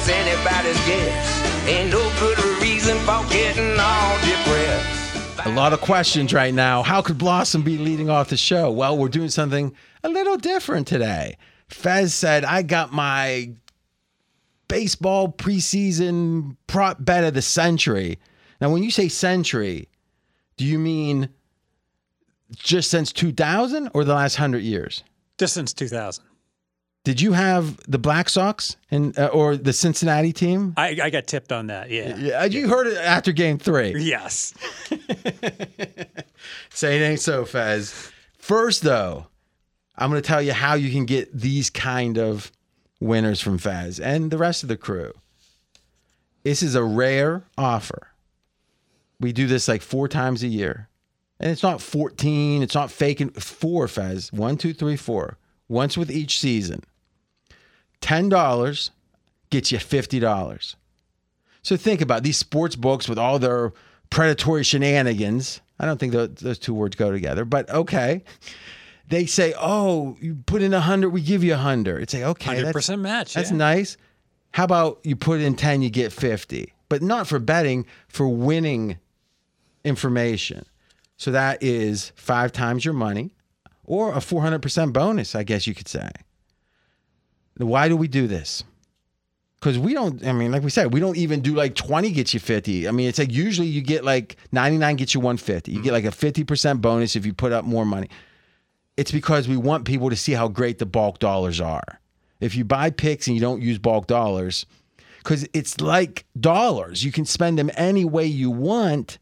just anybody's guess. Ain't no good reason for getting all depressed. A lot of questions right now. How could Blossom be leading off the show? Well, we're doing something a little different today. Fez said, I got my baseball preseason prop bet of the century. Now, when you say century, do you mean just since 2000 or the last 100 years? Just since 2000. Did you have the Black Sox and uh, or the Cincinnati team? I, I got tipped on that. Yeah. Yeah, you heard it after game three. Yes. Say it ain't so, Fez. First, though, I'm going to tell you how you can get these kind of winners from Fez and the rest of the crew. This is a rare offer. We do this like four times a year. And it's not 14, it's not faking four Fez. One, two, three, four. Once with each season. $10 gets you $50. So think about these sports books with all their predatory shenanigans. I don't think those, those two words go together, but okay. They say, "Oh, you put in a hundred, we give you a hundred. It's like, okay, that's 100% match. that's yeah. nice. How about you put in ten, you get fifty, but not for betting, for winning information. So that is five times your money, or a four hundred percent bonus, I guess you could say. Why do we do this? Because we don't, I mean, like we said, we don't even do like 20 gets you 50. I mean, it's like usually you get like 99 gets you 150. You get like a 50% bonus if you put up more money. It's because we want people to see how great the bulk dollars are. If you buy picks and you don't use bulk dollars, because it's like dollars, you can spend them any way you want,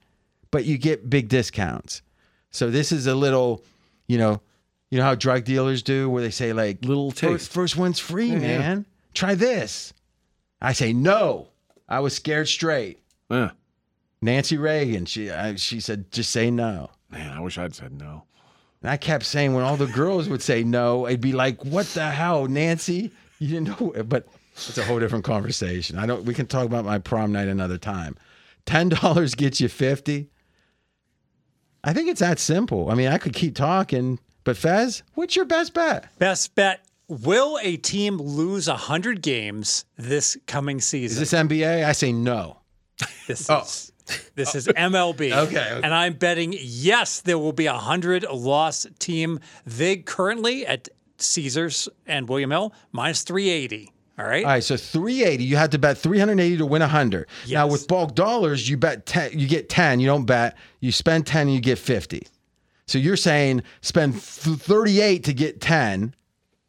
but you get big discounts. So this is a little, you know, you know how drug dealers do, where they say like Little first, taste. first one's free, Yeah, yeah. man. Try this. I say no. I was scared straight. Yeah. Nancy Reagan, she I, she said just say no. Man, I wish I'd said no. And I kept saying when all the girls would say no, I'd be like, "What the hell, Nancy? You didn't know." But it's a whole different conversation. I don't. We can talk about my prom night another time. Ten dollars gets you fifty. I think it's that simple. I mean, I could keep talking, but Fez, what's your best bet? Best bet. Will a team lose 100 games this coming season? Is this NBA? I say no. This Oh. is this is MLB. Okay, okay. And I'm betting yes, there will be a hundred loss team. They currently at Caesars and William Hill minus 380. All right. All right, so 380, you had to bet 380 to win 100. Now with bulk dollars, you bet 10, you get 10, you don't bet. You spend 10 and you get 50. So you're saying spend th- 38 to get 10.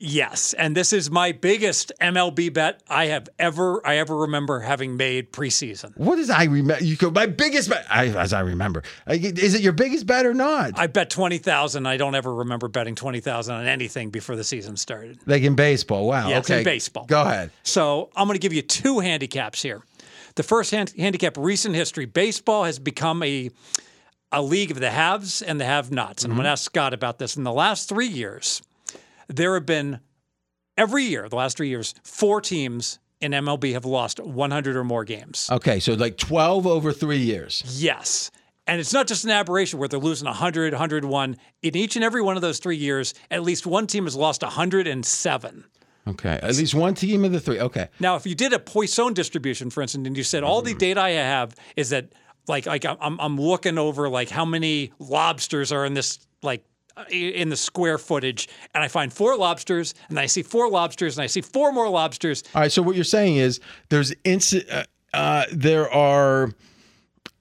Yes, and this is my biggest MLB bet I have ever I ever remember having made preseason. What is I remember? You go my biggest bet I, as I remember. Is it your biggest bet or not? I bet twenty thousand. I don't ever remember betting twenty thousand on anything before the season started. like in baseball. Wow. Yes, okay. in baseball. Go ahead. So I'm going to give you two handicaps here. The first hand, handicap: recent history. Baseball has become a a league of the haves and the have-nots. And I'm going to mm-hmm. ask Scott about this. In the last three years, there have been every year, the last three years, four teams in MLB have lost 100 or more games. Okay, so like 12 over 3 years. Yes. And it's not just an aberration where they're losing 100, 101. In each and every one of those three years, at least one team has lost 107. Okay. At least one team of the 3. Okay. Now, if you did a Poisson distribution, for instance, and you said mm-hmm. all the data I have is that, like, like I'm, I'm looking over like how many lobsters are in this, like, in the square footage, and I find four lobsters, and I see four lobsters, and I see four more lobsters. All right. So what you're saying is there's inci- uh, uh, there are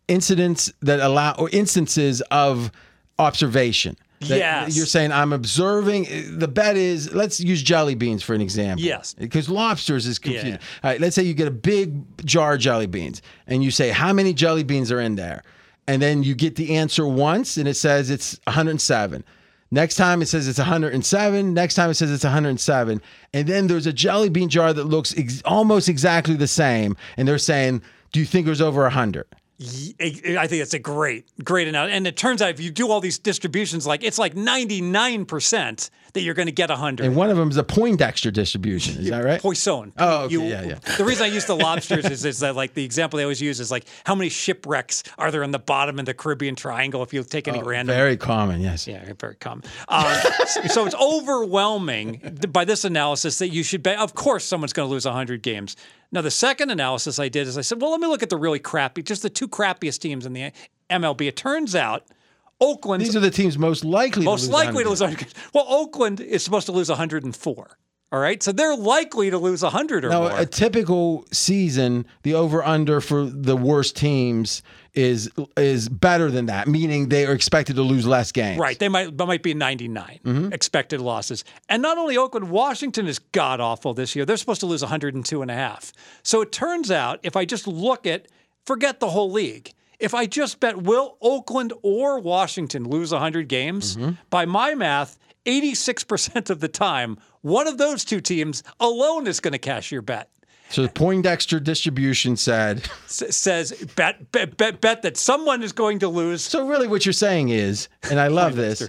incidents that allow or instances of observation. Yes. You're saying I'm observing. Uh, the bet is let's use jelly beans for an example. Yes. Because lobsters is confusing. Yeah. All right. Let's say you get a big jar of jelly beans and you say how many jelly beans are in there, and then you get the answer once and it says it's 107. Next time it says it's 107. Next time it says it's 107. And then there's a jelly bean jar that looks ex- almost exactly the same. And they're saying, Do you think it was over 100? I think it's a great, great analogy. And it turns out if you do all these distributions, like it's like 99% that you're going to get 100. And one of them is a Poindexter distribution. Is that right? Poisson. Oh, okay, yeah, yeah. The reason I use the lobsters is, is that like the example they always use is like how many shipwrecks are there in the bottom of the Caribbean Triangle if you take any random. Very common, yes. Yeah, very common. Um, so, so it's overwhelming by this analysis that you should bet. Of course, someone's going to lose 100 games. Now, the second analysis I did is I said, well, let me look at the really crappy, just the two crappiest teams in the MLB. It turns out Oakland These are the teams most likely most to lose likely to lose 100. Well, Oakland is supposed to lose 104. All right, so they're likely to lose 100 or Now, more. a typical season, the over under for the worst teams is is better than that, meaning they are expected to lose less games. Right. They might might be 99 Mm-hmm. expected losses. And not only Oakland, Washington is god awful this year. They're supposed to lose 102 and a half. So it turns out if I just look at forget the whole league. If I just bet will Oakland or Washington lose 100 games, Mm-hmm. by my math, 86% of the time, one of those two teams alone is going to cash your bet. So the Poindexter distribution said. S- says bet, bet bet bet that someone is going to lose. So really, what you're saying is, and I love this,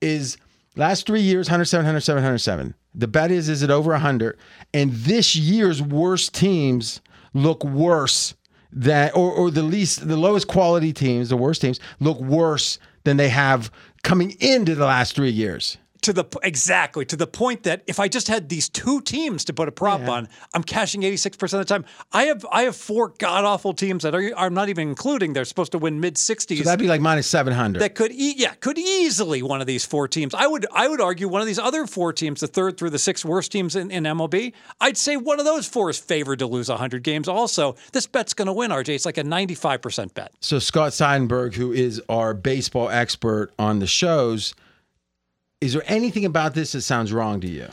is last three years 107, 107, 107. The bet is, is it over 100? And this year's worst teams look worse than, or, or the least, the lowest quality teams, the worst teams look worse than they have coming into the last three years. To the exactly to the point that if I just had these two teams to put a prop on, I'm cashing 86% of the time. I have I have four god awful teams that are I'm not even including they're supposed to win mid 60s. So that'd be like minus 700. that could e- yeah could easily one of these four teams. I would I would argue one of these other four teams, the third through the sixth worst teams in, in MLB. I'd say one of those four is favored to lose 100 games. Also, this bet's going to win. RJ, it's like a 95% bet. So Scott Seidenberg, who is our baseball expert on the shows, is there anything about this that sounds wrong to you?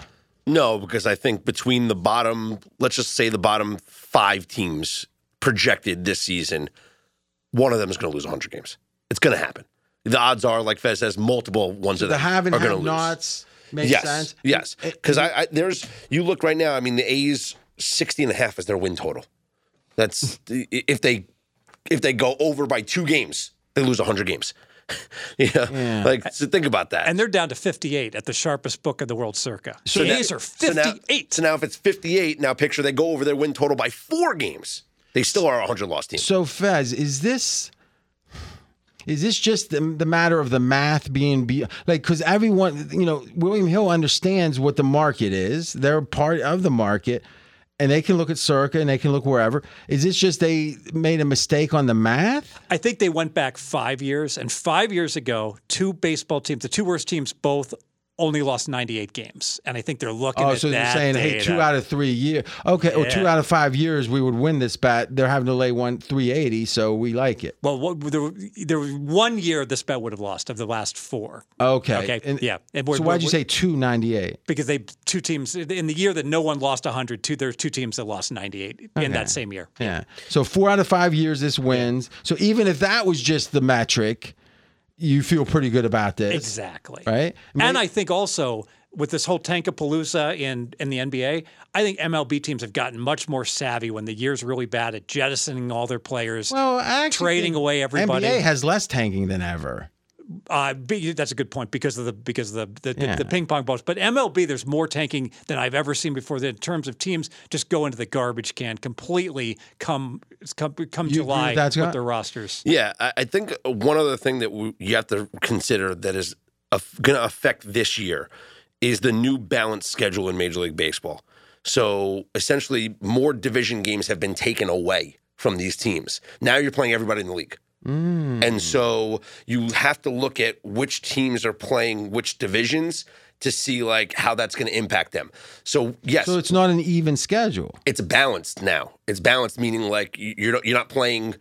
No, because I think between the bottom, let's just say the bottom five teams projected this season, one of them is going to lose 100 games. It's going to happen. The odds are, like Fez says, multiple ones of The them have and are going to lose. nots makes yes, sense. yes. Because I, I there's you look right now. I mean, the A's 60 and a half is their win total. That's if they if they go over by two games, they lose 100 games. yeah, like so think about that. And they're down to 58 at the sharpest book of the world circa. So the now- A's are so now- 58. So now, if it's 58, now picture they go over their win total by four games. They still are a 100 loss team. So Fez, is this is this just the, the matter of the math being be like because everyone you know William Hill understands what the market is. They're part of the market. And they can look at Circa and they can look wherever. Is this just they made a mistake on the math? I think they went back five years, and five years ago, two baseball teams, the two worst teams, both only lost 98 games. And I think they're looking at that. Oh, at so they're that saying, hey, two out of three years. Okay, or two out of five years, we would win this bet. They're having to lay one 380, so we like it. Well, what, there, there was one year this bet would have lost of the last four. Okay. Okay, And- yeah. And so why'd you say 298? Because they two teams in the year that no one lost 100, two there's two teams that lost 98 in that same year. Yeah. So four out of five years this wins. So even if that was just the metric, you feel pretty good about this. Exactly. Right? I mean- and I think also with this whole Tankapalooza in in the NBA, I think MLB teams have gotten much more savvy when the year's really bad at jettisoning all their players. Well, Trading away everybody. NBA has less tanking than ever. Uh, that's a good point because of the because of the the, Yeah. the, the ping pong balls. But MLB, there's more tanking than I've ever seen before. In terms of teams, just go into the garbage can completely. Come come come You agree July with with their rosters. Yeah, I, I think one other thing that we, you have to consider that is going to affect this year is the new balanced schedule in Major League Baseball. So essentially, more division games have been taken away from these teams. Now you're playing everybody in the league. And mm. so you have to look at which teams are playing which divisions to see like how that's going to impact them. So yes, So it's not an even schedule. it's balanced now. It's balanced, meaning like you- you're not, you're not playing.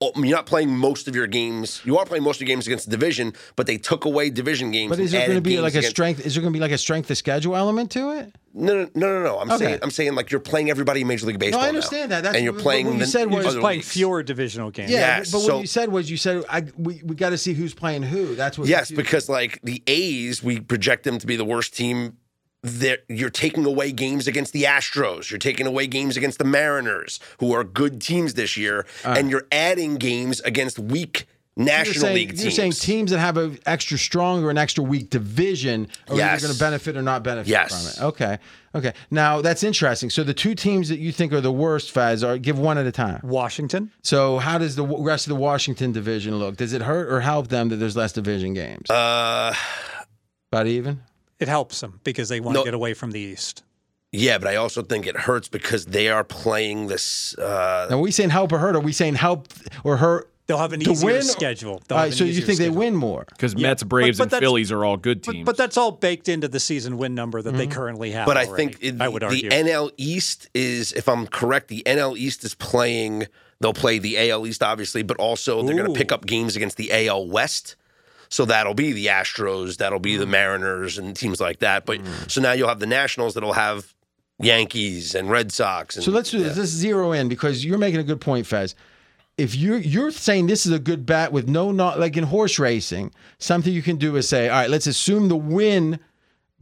Oh, You're not playing most of your games. You are playing most of your games against the division, but they took away division games. But is there going to be games like a strength? Is there going to be like a strength of schedule element to it? No, no, no, no, no. I'm Okay. saying, I'm saying like you're playing everybody in Major League Baseball. No, I now. understand that. That's- and you're playing. what you the, said was- You're playing leagues. fewer divisional games. Yeah. Yes, but what so- you said was you said I, we we got to see who's playing who. That's what. Yes, confused me. because like the A's, we project them to be the worst team. That you're taking away games against the Astros, you're taking away games against the Mariners, who are good teams this year, Uh. and you're adding games against weak national you're saying, league teams. You're saying teams that have an extra strong or an extra weak division are Yes. either going to benefit or not benefit Yes. from it. Okay. Okay. Now that's interesting. So the two teams that you think are the worst, Fez, are give one at a time. Washington. So how does the rest of the Washington division look? Does it hurt or help them that there's less division games? uh, About even? It helps them because they want No. to get away from the East. yeah, but I also think it hurts because they are playing this. Uh, Now, are we saying help or hurt? Are we saying help or hurt They'll have an to easier win? schedule. They'll All right, an so you easier think they win more? Because Yeah, Mets, Braves, but and that's- Phillies are all good But, teams. but that's all baked into the season win number that they Mm-hmm. currently have. but I already, think it, I would argue. the NL East is, if I'm correct, the NL East is playing. They'll play the AL East, obviously, but also they're going to pick up games against the AL West. So that'll be the Astros, that'll be Mm. the Mariners, and teams like that. But so now you'll have the Nationals that'll have Yankees and Red Sox. And, So let's do this. Let's zero in because you're making a good point, Fez. If you're you're saying this is a good bet with no not like in horse racing, something you can do is say, all right, let's assume the win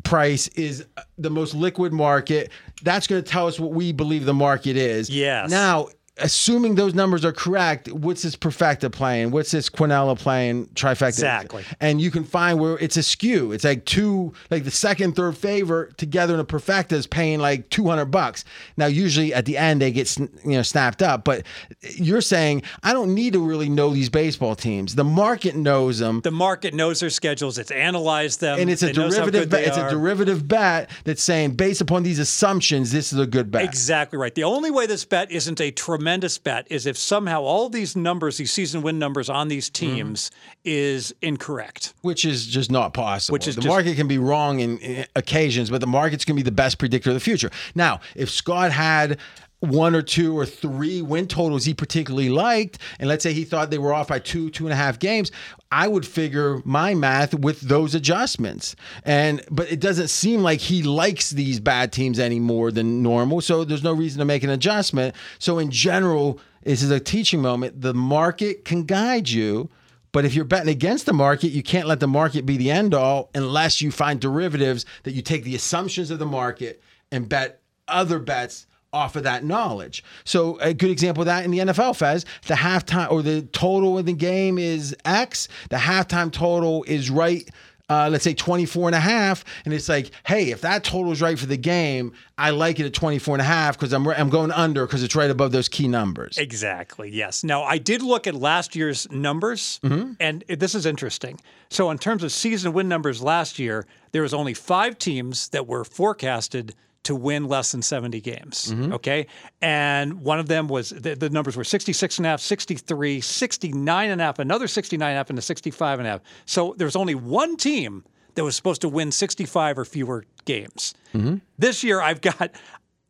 price is the most liquid market. That's going to tell us what we believe the market is. Yes. Now, assuming those numbers are correct, what's this perfecta playing? What's this Quinella playing trifecta? Exactly. And you can find where it's a skew. It's like two, like the second, third favor together in a perfecta is paying like 200 bucks. Now, usually at the end, they get, you know, snapped up. But you're saying, I don't need to really know these baseball teams. The market knows them. the market knows their schedules. It's analyzed them, And it's a it derivative bet. It's a derivative bet that's saying, based upon these assumptions, this is a good bet. Exactly right. The only way this bet isn't a tremendous bet is if somehow all these numbers, these season win numbers on these Mm-hmm. teams, is incorrect. which is just not possible. Which is the just- market can be wrong in, in occasions, but the market's going to be the best predictor of the future. Now, if Scott had one or two or three win totals he particularly liked, and let's say he thought they were off by two, two and a half games, I would figure my math with those adjustments. And but it doesn't seem like he likes these bad teams any more than normal, so there's no reason to make an adjustment. So in general, this is a teaching moment. The market can guide you. But if you're betting against the market, you can't let the market be the end all unless you find derivatives that you take the assumptions of the market and bet other bets off of that knowledge. So a good example of that in the NFL, Fez, the halftime or the total in the game is X, the halftime total is right uh, let's say 24 and a half and it's like hey if that total is right for the game i like it at 24 and a half because I'm, I'm going under because it's right above those key numbers Exactly. Yes. Now, I did look at last year's numbers, Mm-hmm. and it- this is interesting. So, in terms of season win numbers last year, there was only five teams that were forecasted to win less than 70 games. Mm-hmm. Okay. And one of them was the, the numbers were 66 and a half, 63, 69 and a half, another 69 and a half, and a 65 and a half. So, there was only one team that was supposed to win 65 or fewer games. Mm-hmm. This year, I've got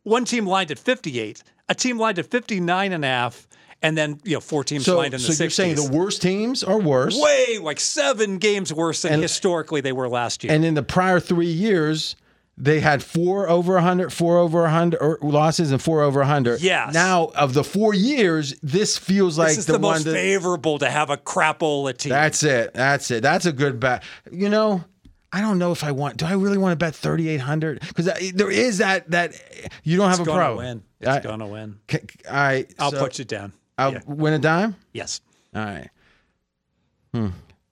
one team lined at 58, a team lined at 59 and a half, and then you know four teams so, lined in the so 60s. you're saying the worst teams are worse way like seven games worse than historically they were last year. And in the prior three years, they had four over 100, four over 100 or losses, and four over 100. Yes. Now, of the four years, this feels like this is the, the, one most that. favorable to have a crapola team. That's it. That's it. That's a good bet. You know, I don't know if I want. Do I really want to bet 3,800? Because there is that that you don't have it's a gonna pro. win. It's I- gonna win. All right. I'll so put you down. I'll Yeah. win a dime. Yes. All right. Hmm.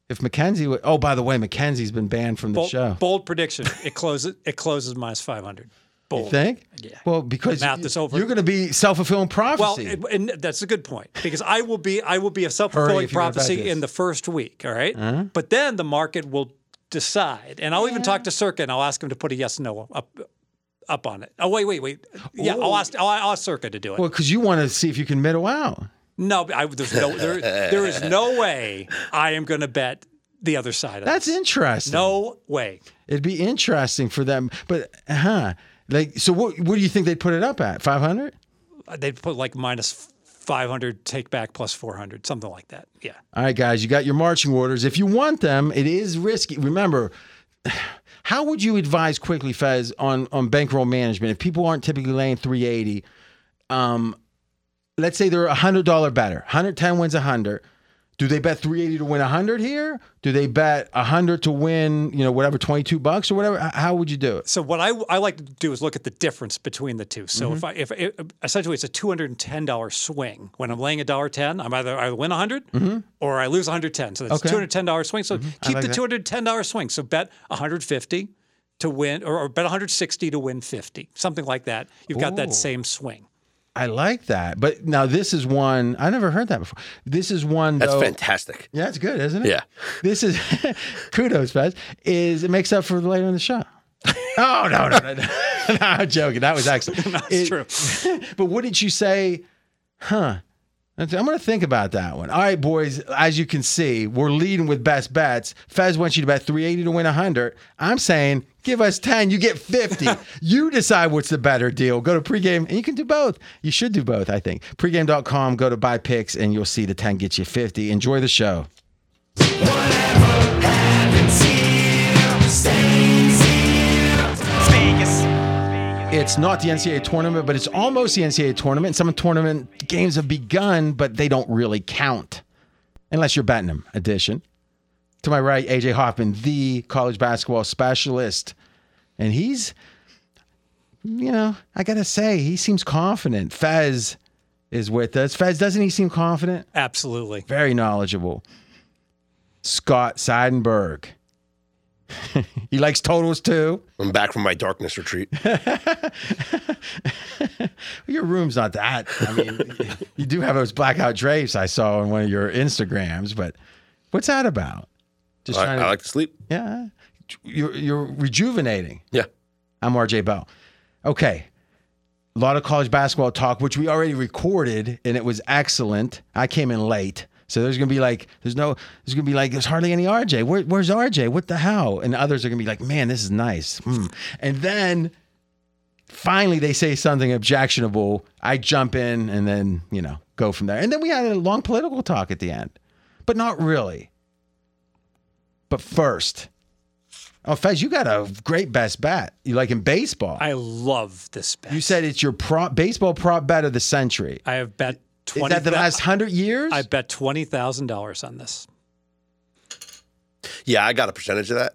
If Mackenzie would, oh, by the way, Mackenzie's been banned from the Bold, show. bold prediction. It closes. It closes minus 500. Bold. You think? Yeah. Well, because math is over. you're going to be self fulfilling Well, prophecy. it- and that's a good point because I will be I will be a self-fulfilling if you're gonna bet prophecy. Uh-huh. in the first week, all right? But then the market will decide, and I'll even talk to Circa and I'll ask him to put a yes no up up on it. Oh wait, wait, wait. Yeah, I'll ask I'll, I'll ask Circa to do it. well, because you want to see if you can middle out. No, I, there's no there, there is no way I am going to bet the other side of That's this. interesting. No way. It'd be interesting for them. But, huh. Like, so what, what do you think they'd put it up at? 500? They'd put like minus 500 take back plus 400, something like that. Yeah. All right, guys, you got your marching orders. If you want them, it is risky. Remember, how would you advise quickly, Fez, on, on bankroll management? If people aren't typically laying 380, um, let's say they're a $100 better, 110 wins a 100. Do they bet 380 to win a 100 here? Do they bet a 100 to win, you know, whatever, 22 bucks or whatever? How would you do it? So what I, I like to do is look at the difference between the two. So Mm-hmm. if I if it, essentially it's a two hundred and ten dollar swing when I'm laying a dollar ten, I'm either I win a 100 or I lose one hundred ten. So that's Mm-hmm. Okay. two hundred ten dollar swing. So keep like the two hundred ten dollar swing. So bet one hundred fifty to win, or, or bet one hundred sixty to win fifty, something like that. You've got Ooh. that same swing. I like that. But now this is one, I never heard that before. This is one, That's though, fantastic. Yeah, it's good, isn't it? Yeah. This is kudos, Fez. Is it makes up for the later in the show? oh no, no, no, no. no I'm joking. That was excellent. That's It- true. But what did you say? Huh. I'm going to think about that one. All right, boys. As you can see, we're leading with best bets. Fez wants you to bet 380 to win 100. I'm saying give us 10, you get 50. you decide what's the better deal. Go to pregame, and you can do both. You should do both, I think. Pregame.com, go to buy picks, and you'll see the 10 gets you 50. Enjoy the show. It's not the NCAA tournament, but it's almost the NCAA tournament. Some tournament games have begun, but they don't really count unless you're betting them. Edition. To my right, AJ Hoffman, the college basketball specialist. And he's, you know, I got to say, he seems confident. Fez is with us. Fez, doesn't he seem confident? Absolutely. Very knowledgeable. Scott Seidenberg. he likes totals too. I'm back from my darkness retreat. Your room's not that. I mean, you do have those blackout drapes I saw on one of your Instagrams, but what's that about? Just I, trying to, I like to sleep. yeah, you're you're rejuvenating. Yeah. I'm RJ Bell. Okay, a lot of college basketball talk, which we already recorded, and it was excellent. I came in late. So there's gonna be like, there's no, there's gonna be like, there's hardly any RJ. Where, where's RJ? What the hell? And others are gonna be like, man, this is nice. Hmm. And then finally they say something objectionable. I jump in and then, you know, go from there. And then we had a long political talk at the end, but not really. But first, oh, Fez, you got a great best bet. You like in baseball. I love this bet. you said it's your prop baseball prop bet of the century. I have bet Is that the last hundred years? I bet twenty thousand dollars on this. Yeah, I got a percentage of that.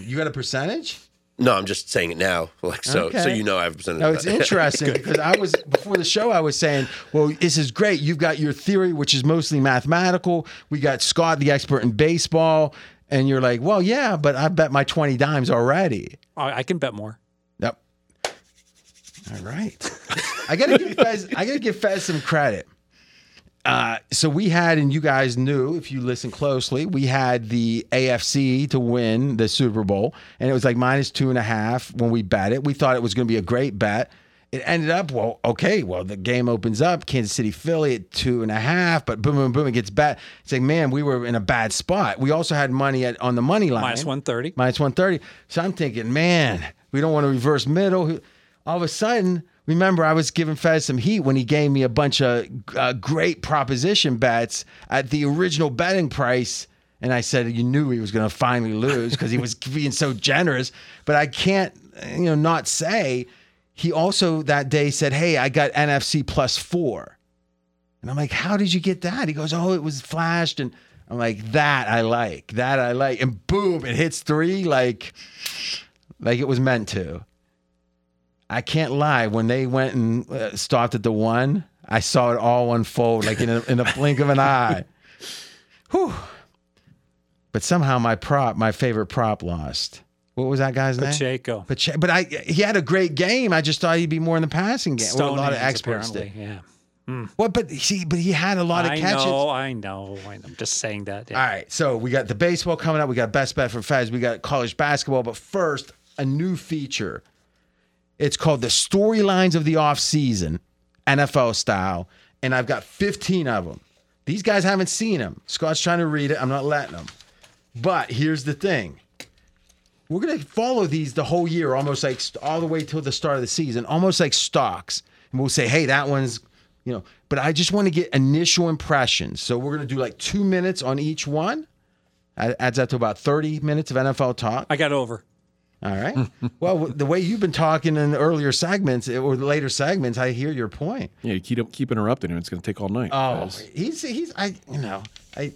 you got a percentage? No, I'm just saying it now. Like so so you know I have a percentage No, it's interesting because I was before the show. I was saying, "Well, this is great. You've got your theory, which is mostly mathematical. We got Scott, the expert in baseball, and you're like, well, yeah, but I bet my twenty dimes already. I, I can bet more. Yep. All right. I gotta give Fez. I gotta give Fez some credit. Uh, so we had, and you guys knew if you listen closely, we had the AFC to win the Super Bowl, and it was like minus two and a half when we bet it. We thought it was going to be a great bet. It ended up well, okay. Well, the game opens up, Kansas City, Philly at two and a half, but boom, boom, boom, it gets bet. It's like, man, we were in a bad spot. We also had money at, on the money line, Minus one thirty. minus 130. So I'm thinking, man, we don't want to reverse middle. All of a sudden, remember, I was giving Fez some heat when he gave me a bunch of uh, great proposition bets at the original betting price. And I said, you knew he was going to finally lose because he was being so generous. But I can't, you know, not say he also that day said, hey, I got NFC plus four. And I'm like, how did you get that? He goes, oh, it was flashed. And I'm like, that I like. That I like. And boom, it hits three like, like it was meant to. I can't lie. When they went and uh, stopped at the one, I saw it all unfold like in a, in a blink of an eye. Whew. But somehow my prop, my favorite prop, lost. What was that guy's name? Pacheco. Pache- But I, he had a great game. I just thought he'd be more in the passing game. Well, a lot of experts did. Yeah. Well, but see, but he had a lot of I catches. know, I know, I know. I'm just saying that. yeah. All right, so we got the baseball coming up. We got best bet for Fez. We got college basketball. But first, a new feature. It's called the storylines of the off season, NFL style, and I've got 15 of them. These guys haven't seen them. Scott's trying to read it. I'm not letting them. But here's the thing. We're gonna follow these the whole year, almost like all the way till the start of the season, almost like stocks. And we'll say, hey, that one's, you know. But I just want to get initial impressions. So we're gonna do like two minutes on each one. That adds up to about 30 minutes of NFL talk. I got over. All right. well, the way you've been talking in earlier segments eh, or later segments, I hear your point. Yeah, you keep keep interrupting him. It's going to take all night. Oh, guys. he's he's I you know I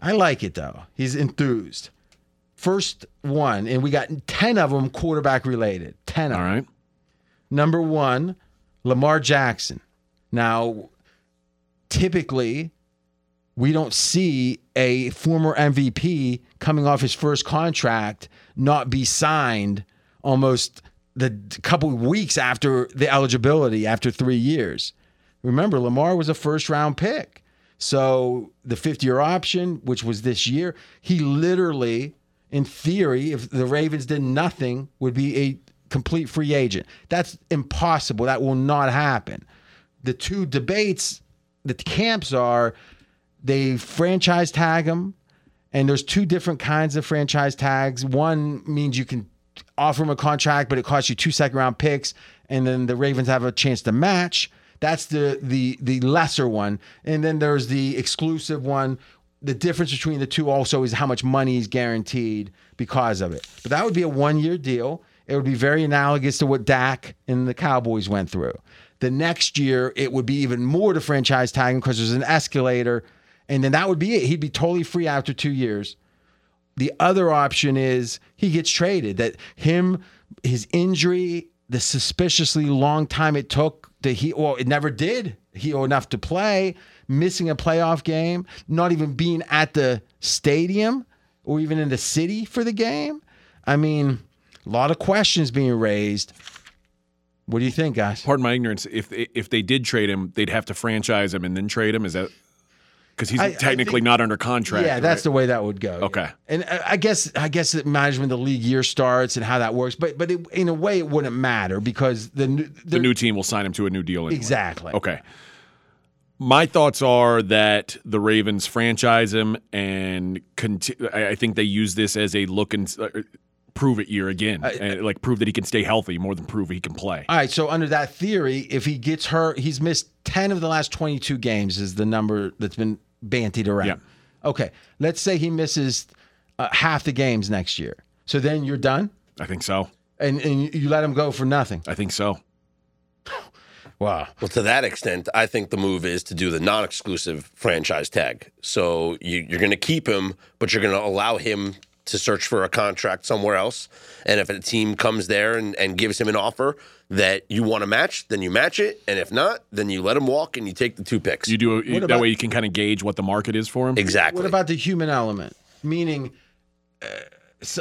I like it though. He's enthused. First one, and we got ten of them quarterback related. Ten. Of all them. Number one, Lamar Jackson. Now, typically, we don't see a former MVP coming off his first contract not be signed almost the couple weeks after the eligibility, after three years. Remember, Lamar was a first round pick. So the fifth year option, which was this year, he literally, in theory, if the Ravens did nothing, would be a complete free agent. That's impossible. That will not happen. The two debates, the camps are they franchise tag him, and there's two different kinds of franchise tags. One means you can offer him a contract, but it costs you two second round picks, and then the Ravens have a chance to match. That's the the the lesser one, and then there's the exclusive one. The difference between the two also is how much money is guaranteed because of it. But that would be a one year deal. It would be very analogous to what Dak and the Cowboys went through. The next year, it would be even more to franchise tagging because there's an escalator, and then that would be it. He'd be totally free after two years. The other option is he gets traded. That him, his injury, the suspiciously long time it took to he, well, it never did heal enough to play, missing a playoff game, not even being at the stadium or even in the city for the game. I mean, a lot of questions being raised. What do you think, guys? Pardon my ignorance. If if they did trade him, they'd have to franchise him and then trade him. Is that because he's I- I technically think- not under contract? Yeah, that's right? the way that would go. Okay. and I I guess I guess the management of the league year starts and how that works, but but it, in a way it wouldn't matter because the new- the new team will sign him to a new deal. Anyway. exactly. Okay. My thoughts are that the Ravens franchise him and conti- I I think they use this as a look and uh, prove it year again, and like prove that he can stay healthy more than prove he can play. All right, so under that theory, if he gets hurt, he's missed 10 of the last 22 games is the number that's been bantied around. Yeah. Okay, let's say he misses uh, half the games next year. So then you're done I think so. and, and you let him go for nothing. I think so. Wow. Well, to that extent, I think the move is to do the non-exclusive franchise tag. So you, you're going to keep him, but you're going to allow him to search for a contract somewhere else. And if a team comes there and, and gives him an offer that you want to match, then you match it. And if not, then you let him walk and you take the two picks. You do that about- way you can kind of gauge what the market is for him. exactly. What about the human element? Meaning, uh,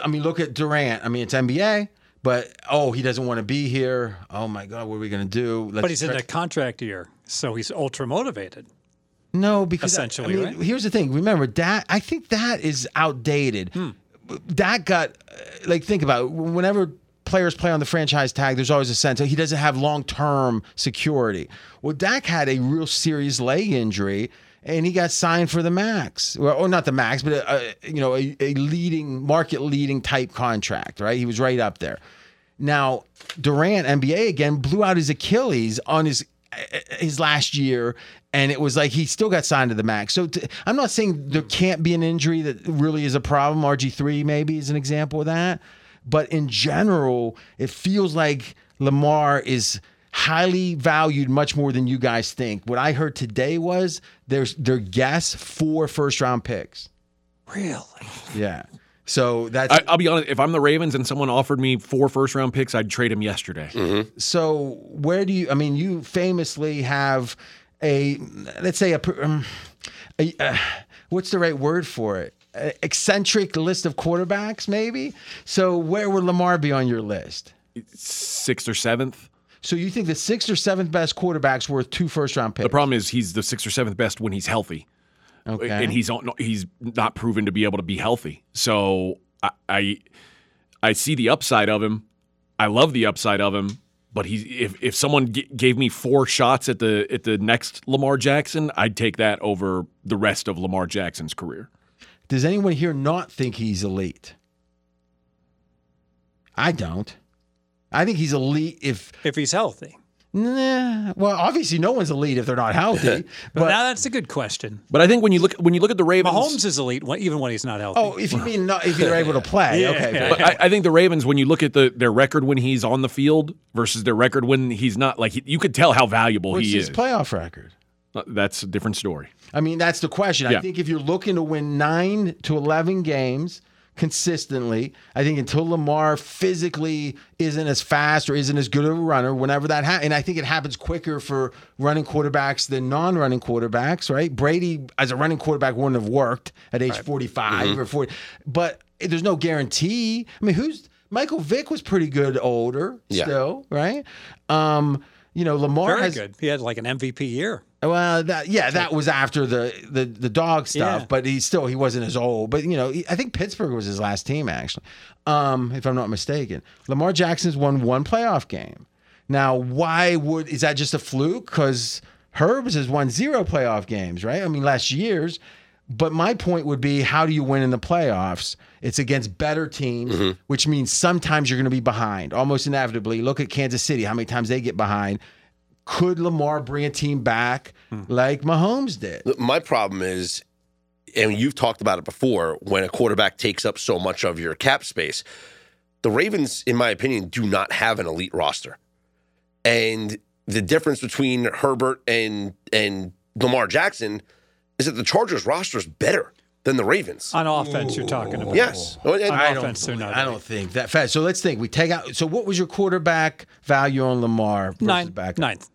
I mean, look at Durant. I mean, it's NBA, but oh, he doesn't want to be here. Oh my God, what are we going to do? Let's But he's in a contract year, so he's ultra motivated. No, because Essentially, I mean, right? here's the thing. Remember, Dak. I think that is outdated. Hmm. Dak got uh, like think about it. whenever players play on the franchise tag. There's always a sense that he doesn't have long term security. Well, Dak had a real serious leg injury. And he got signed for the max, well, or not the max, but a, a, you know a, a leading market leading type contract, right? He was right up there. Now Durant, NBA again, blew out his Achilles on his uh, his last year, and it was like he still got signed to the max. So t- I'm not saying there can't be an injury that really is a problem. RG three maybe is an example of that, but in general, it feels like Lamar is highly valued much more than you guys think. What I heard today was there's their guess four first round picks. Really? Yeah. So that's I, I'll be honest. If I'm the Ravens and someone offered me four first round picks, I'd trade him yesterday. Mm-hmm. so where do you i mean you famously have a let's say a, um, a uh, what's the right word for it A eccentric list of quarterbacks maybe so where would lamar be on your list Sixth or seventh. so you think the sixth or seventh best quarterbacks worth two first round picks The problem is he's the sixth or seventh best when he's healthy, okay and he's on, he's not proven to be able to be healthy. So I, I I see the upside of him. I love the upside of him. But he, if if someone g- gave me four shots at the at the next Lamar Jackson, I'd take that over the rest of Lamar Jackson's career. does anyone here not think he's elite i don't i think he's elite if If he's healthy. Nah. Well, obviously, no one's elite if they're not healthy. But but now that's a good question. But I think when you look when you look at the Ravens, Mahomes is elite even when he's not healthy. oh, if you mean not, if you're able to play, Yeah, okay. yeah, fair. But I, I think the Ravens, when you look at the their record when he's on the field versus their record when he's not, like you could tell how valuable What's he his is. playoff record? Uh, That's a different story. I mean, that's the question. I think if you're looking to win nine to 11 games consistently, I think until Lamar physically isn't as fast or isn't as good of a runner, whenever that happens, and I think it happens quicker for running quarterbacks than non running quarterbacks, right? Brady, as a running quarterback, wouldn't have worked at age 45 or 40, but there's no guarantee. I mean, who's Michael Vick was pretty good older Yeah. still, right? Um, you know, Lamar Very has good. He had like an MVP year. Well, that yeah, that was after the the the dog stuff, Yeah. but he still he wasn't as old. But you know, he, I think Pittsburgh was his last team actually, um, if I'm not mistaken. Lamar Jackson's won one playoff game. Now, why would is that just a fluke? Because Herbs has won zero playoff games, right? I mean, last year's. But my point would be, how do you win in the playoffs? It's against better teams, which means sometimes you're going to be behind, almost inevitably. Look at Kansas City, how many times they get behind. Could Lamar bring a team back hmm. like Mahomes did? My problem is, and you've talked about it before, when a quarterback takes up so much of your cap space, the Ravens, in my opinion, do not have an elite roster. And the difference between Herbert and and Lamar Jackson is that the Chargers roster is better than the Ravens. On offense, you're talking about. yes. Oh, and- On I offense, they're don't. I don't think that fast. So let's think. We take out. So what was your quarterback value on Lamar versus Nine, backup? ninth.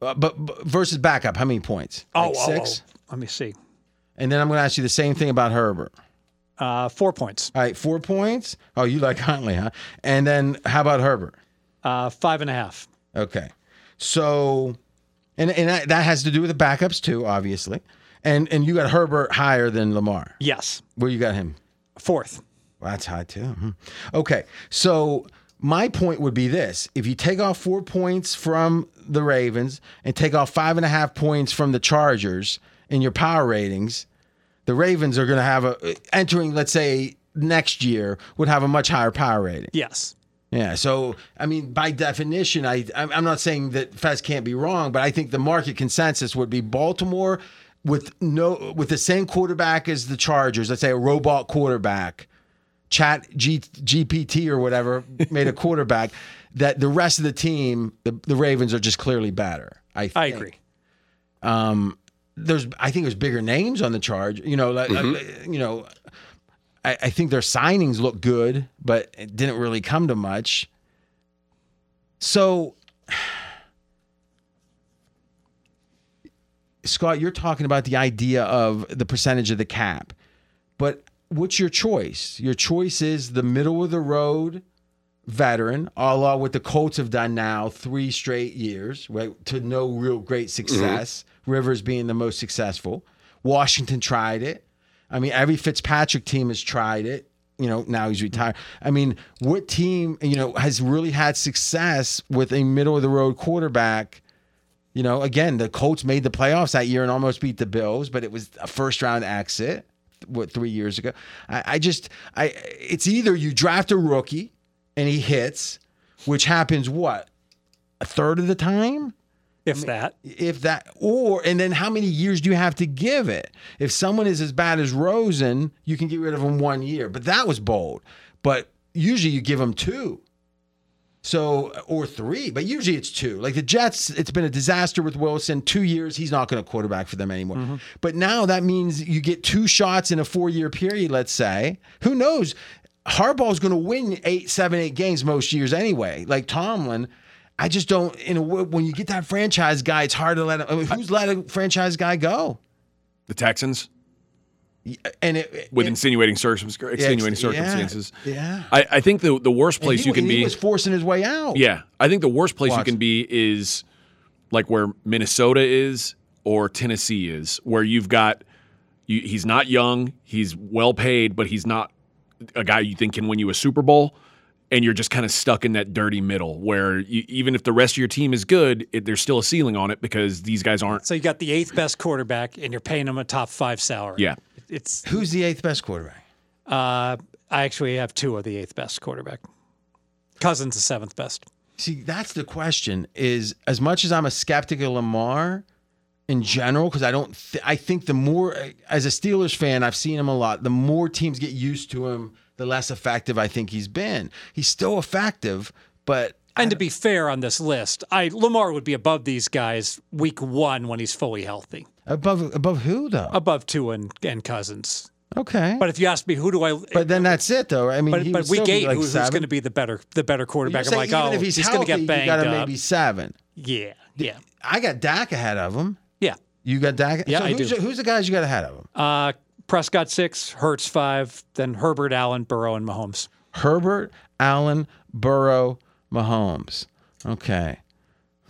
Uh, but, but versus backup, how many points? Oh, Like oh, six. oh. Let me see. And then I'm going to ask you the same thing about Herbert. Uh, four points. All right, four points. Oh, you like Huntley, huh? And then how about Herbert? Uh, five and a half. Okay. So, and and that, that has to do with the backups too, obviously. And and you got Herbert higher than Lamar. Yes. Where you got him? Fourth. Well, that's high too. Hmm. Okay. So my point would be this: if you take off four points from the Ravens and take off five and a half points from the Chargers in your power ratings, the Ravens are going to have a entering, let's say next year, would have a much higher power rating. Yes. Yeah. So, I mean, by definition, I I'm not saying that Fez can't be wrong, but I think the market consensus would be Baltimore with no with the same quarterback as the Chargers. Let's say a robot quarterback, Chat G, GPT or whatever made a quarterback. That the rest of the team, the, the Ravens are just clearly better. I think. I agree. Um, there's I think there's bigger names on the charge. You know, like, like, you know. I, I think their signings look good, but it didn't really come to much. So, Scott, you're talking about the idea of the percentage of the cap, but what's your choice? Your choice is the middle of the road veteran, a la what the Colts have done now, three straight years, right, to no real great mm-hmm. success. Rivers being the most successful. Washington tried it. I mean, every Fitzpatrick team has tried it. You know, now he's retired. I mean, what team, you know, has really had success with a middle of the road quarterback? You know, again, the Colts made the playoffs that year and almost beat the Bills, but it was a first round exit. What three years ago? I, I just, I, it's either you draft a rookie and he hits, which happens what a third of the time, If that. if that, or and then how many years do you have to give it? If someone is as bad as Rosen, you can get rid of him one year, but that was bold. But usually you give him two. So or three, but usually it's two. Like the Jets, it's been a disaster with Wilson. Two years, he's not going to quarterback for them anymore. Mm-hmm. But now that means you get two shots in a four-year period. Let's say, who knows? Harbaugh's going to win eight, seven, eight games most years anyway. Like Tomlin, I just don't. In a when you get that franchise guy, it's hard to let him. I mean, who's let a franchise guy go? The Texans And it with it- insinuating, circum- extenuating yeah, circumstances. Yeah, I, I think the the worst place he, you can he be. was forcing his way out. Yeah, I think the worst place Watch. you can be is like where Minnesota is or Tennessee is, where you've got you, he's not young, he's well paid, but he's not a guy you think can win you a Super Bowl, and you're just kind of stuck in that dirty middle where you, even if the rest of your team is good, it, there's still a ceiling on it because these guys aren't. So you got the eighth best quarterback, and you're paying him a top five salary. Yeah. It's. Who's the eighth best quarterback? Uh, I actually have Tua of the eighth best quarterback. Cousins the seventh best. See, that's the question. Is as much as I'm a skeptic of Lamar in general, because I don't. Th- I think the more, as a Steelers fan, I've seen him a lot. The more teams get used to him, the less effective I think he's been. He's still effective, but And to be fair on this list, I Lamar would be above these guys week one when he's fully healthy, above above who though? above Tua and, and Cousins. Okay, But if you ask me who do I, but then that's it though. I mean, but, but would week still be eight, like who's, who's going to be the better the better quarterback? I'm like, oh, if he's, he's, going to get you banged got to up. maybe seven. Yeah, yeah, I got Dak ahead of him. yeah. You got Dak. Yeah, so I who's, do. Who's the guys you got ahead of him? Uh, Prescott six, Hurts five, then Herbert, Allen, Burrow, and Mahomes. Herbert, Allen, Burrow, Mahomes. Okay.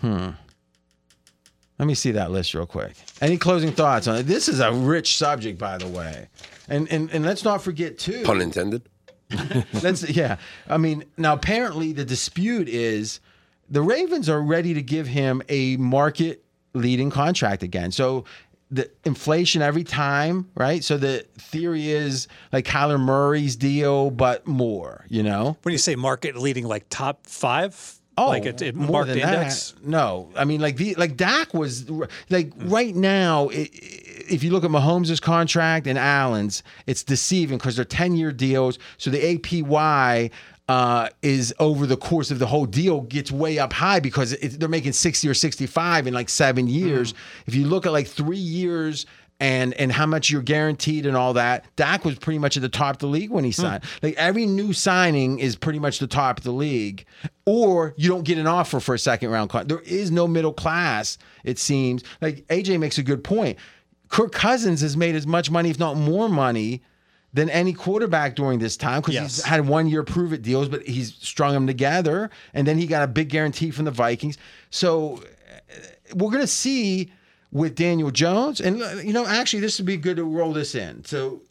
Hmm. Let me see that list real quick. Any closing thoughts on it? This is a rich subject, by the way. And and, and let's not forget too. Pun intended. Let's yeah. I mean, now apparently the dispute is the Ravens are ready to give him a market leading contract again. So the inflation every time, right? So the theory is like Kyler Murray's deal, but more, you know? When you say market leading, like top five, Oh, like it, it more marked than index. that. No, I mean like the like Dak was like right now. i if you look at Mahomes' contract and Allen's, it's deceiving because they're ten year deals. So the APY uh, is over the course of the whole deal gets way up high because it, they're making sixty or sixty five in like seven years. If you look at like three years and and how much you're guaranteed and all that. Dak was pretty much at the top of the league when he hmm. signed. Like every new signing is pretty much the top of the league, or you don't get an offer for a second round. Con- there is no middle class. It seems like AJ makes a good point. Kirk Cousins has made as much money, if not more money. Than any quarterback during this time because Yes. he's had one year prove it deals, but he's strung them together, and then he got a big guarantee from the Vikings. So we're going to see with Daniel Jones, and uh, you know, actually, this would be good to roll this in. So,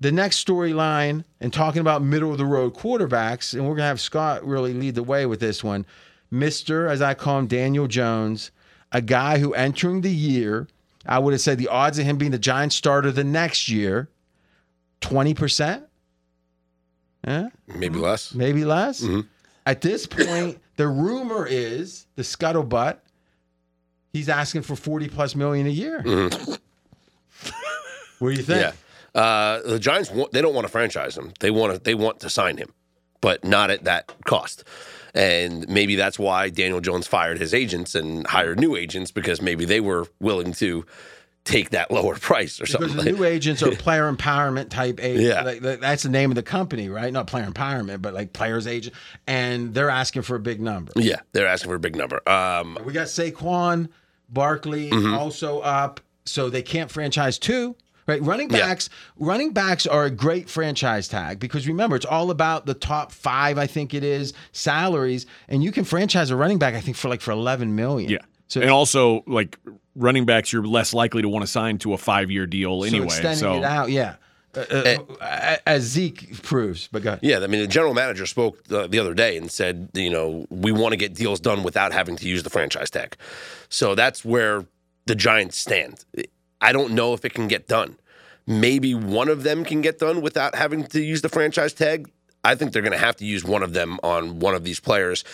the next storyline, and talking about middle of the road quarterbacks, and we're going to have Scott really lead the way with this one, Mister, as I call him, Daniel Jones, a guy who entering the year, I would have said the odds of him being the Giants starter the next year, twenty percent. Yeah Maybe less. maybe less. At this point, the rumor is the scuttlebutt. He's asking for forty plus million a year. what do you think? Yeah. Uh, the Giants want, they don't want to franchise him. They want to they want to sign him, but not at that cost. And maybe that's why Daniel Jones fired his agents and hired new agents because maybe they were willing to take that lower price or Because something. the new agents are player empowerment type agents. Yeah. Like, that's the name of the company, right? Not player empowerment, but like players agent. And they're asking for a big number. yeah, they're asking for a big number. Um, We got Saquon, Barkley Mm-hmm. also up, so they can't franchise two. Right, running Yeah. backs. Running backs are a great franchise tag because remember, it's all about the top five. I think it is salaries, and you can franchise a running back. I think for like for eleven million. Yeah. So, and also, like running backs, you're less likely to want to sign to a five year deal anyway. so extending So, it out, yeah. Uh, uh, as Zeke proves, but go ahead. yeah, I mean, the general manager spoke uh, the other day and said, you know, we want to get deals done without having to use the franchise tag. So that's where the Giants stand. I don't know if it can get done. Maybe one of them can get done without having to use the franchise tag. I think they're going to have to use one of them on one of these players.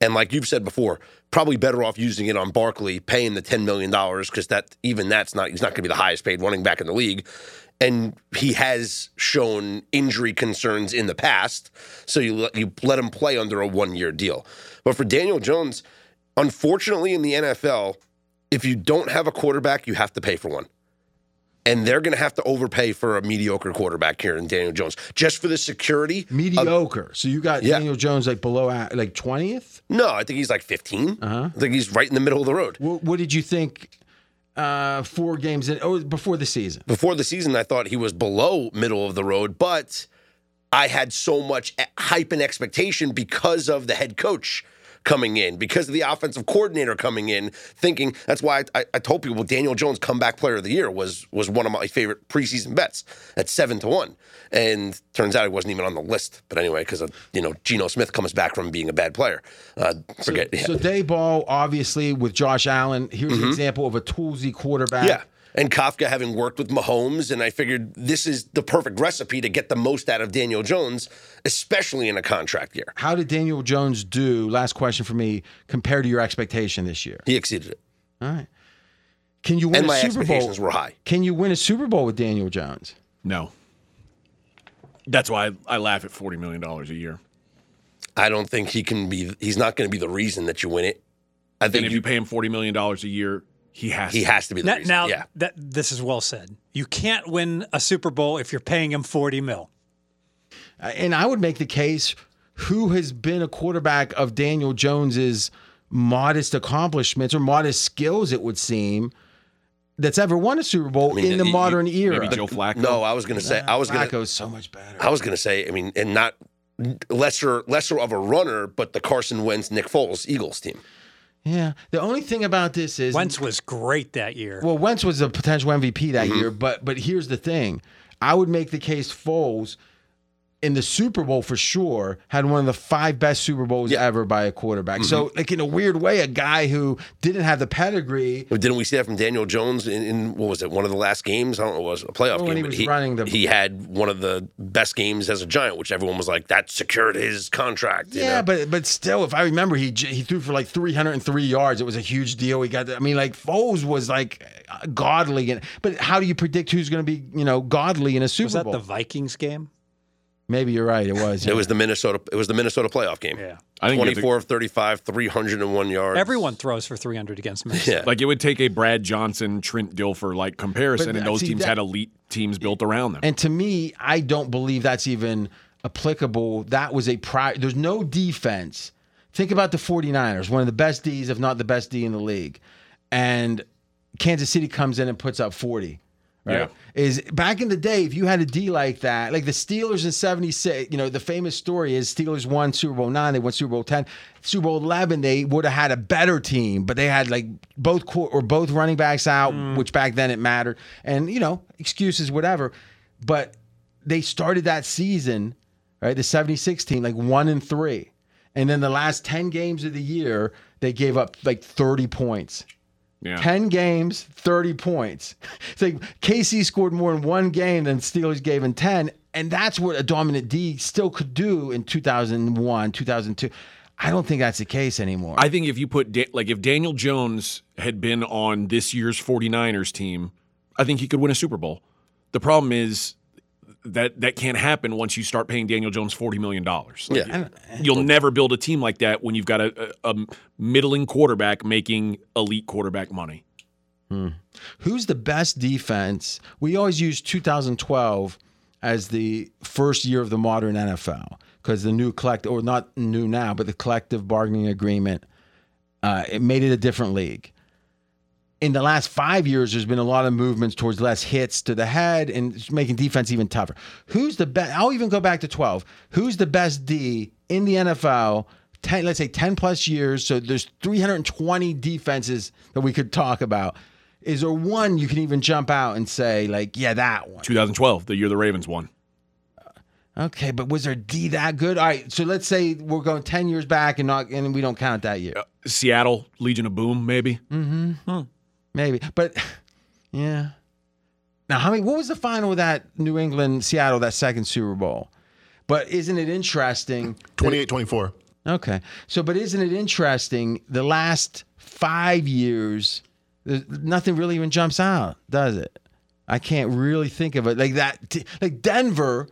And like you've said before, probably better off using it on Barkley, paying the $10 million because that even that's not, he's not going to be the highest paid running back in the league. And he has shown injury concerns in the past. So you let, you let him play under a one year deal. But for Daniel Jones, unfortunately in the NFL, if you don't have a quarterback, you have to pay for one. And they're going to have to overpay for a mediocre quarterback here in Daniel Jones just for the security. of- Mediocre. so you got Yeah. Daniel Jones like below like twentieth. no, I think he's like 15. Uh-huh. I think he's right in the middle of the road. What, what did you think? Uh, four games in, oh, before the season. Before the season, I thought he was below middle of the road, but I had so much hype and expectation because of the head coach coming in, because of the offensive coordinator coming in, thinking that's why I, I told people Daniel Jones comeback player of the year was was one of my favorite preseason bets at seven to one, and turns out he wasn't even on the list. But anyway, because you know Geno Smith comes back from being a bad player, uh, forget. yeah. So Daboll, obviously, with Josh Allen, here's an example of a toolsy quarterback. Mm-hmm. Yeah. And Kafka having worked with Mahomes, and I figured this is the perfect recipe to get the most out of Daniel Jones, especially in a contract year. How did Daniel Jones do? Last question for me, compared to your expectation this year. He exceeded it. All right. Can you win And a my Super Bowl? expectations were high. Can you win a Super Bowl with Daniel Jones? No. That's why I, I laugh at $40 million a year. I don't think he can be. He's not going to be the reason that you win it. I And think if you, you pay him $40 million a year, he has he to. has to be the Now, reason. now yeah, that this is well said. You can't win a Super Bowl if you're paying him 40 mil. Uh, And I would make the case who has been a quarterback of Daniel Jones's modest accomplishments or modest skills, it would seem, that's ever won a Super Bowl mean, in the you- you- modern era. Maybe Joe Flacco. no, I was going to say. I was going to. Flacco's so much better. I was going to say. I mean, and not lesser lesser of a runner, but the Carson Wentz, Nick Foles Eagles team. Yeah. The only thing about this is Wentz was great that year. Well, Wentz was a potential MVP that Mm-hmm. year, but but here's the thing: I would make the case Foles in the Super Bowl for sure had one of the five best Super Bowls Yeah. Mm-hmm. ever by a quarterback. So, like in a weird way, a guy who didn't have the pedigree. Didn't we see that from Daniel Jones in, in what was it? One of the last games? I don't know. It was a playoff Oh, when game. he but was running the- he had one of the best games as a Giant, which everyone was like, that secured his contract. you Yeah, know? but but still, if I remember, he he threw for like 303 yards. It was a huge deal. He got. I mean, like Foles was like godly, and but how do you predict who's going to be you know godly in a Super was that Bowl? the Vikings game? Maybe you're right. It was. it was the Minnesota. It was the Minnesota playoff game. Yeah. I think you have to- 24 of 35, 301 yards. Everyone throws for 300 against Minnesota. Yeah. Like it would take a Brad Johnson, Trent Dilfer like comparison, But, and those see, teams that- had elite teams built around them. And to me, I don't believe that's even applicable. That was a pri There's no defense. Think about the 49ers, one of the best Ds, if not the best D in the league. And Kansas City comes in and puts up 40. Right? Yeah. Is back in the day, if you had a D like that, like the Steelers in 76, you know, the famous story is Steelers won Super Bowl nine, they won Super Bowl 10. Super Bowl 11, they would have had a better team, but they had like both or both running backs out, mm. which back then it mattered. And, you know, excuses, whatever. But they started that season, right? The 76 team, like one and three. And then the last 10 games of the year, they gave up like 30 points. Yeah. 10 games, 30 points. It's like KC scored more in one game than Steelers gave in 10. And that's what a dominant D still could do in 2001, 2002. I don't think that's the case anymore. I think if you put da- like if Daniel Jones had been on this year's 49ers team, I think he could win a Super Bowl. The problem is that that can't happen once you start paying Daniel Jones 40 million dollars. Like, Yeah. You'll never build a team like that when you've got a, a, a middling quarterback making elite quarterback money. Who's the best defense? We always use 2012 as the first year of the modern NFL because the new collect or not new now, but the collective bargaining agreement uh, it made it a different league. In the last five years, there's been a lot of movements towards less hits to the head and making defense even tougher. Who's the best? I'll even go back to 12. Who's the best D in the NFL? 10, let's say 10 plus years. So there's 320 defenses that we could talk about. Is there one you can even jump out and say, like, yeah, that one? 2012, the year the Ravens won. Uh, okay, but was there D that good? All right, so let's say we're going 10 years back and not and we don't count that year. Uh, Seattle, Legion of Boom, maybe. Mm-hmm. Hmm. Maybe. But yeah. Now, how many what was the final of that New England Seattle that second Super Bowl? But isn't it interesting 28 24. Okay. So, but isn't it interesting? The last five years, nothing really even jumps out, does it? I can't really think of it like that. Like Denver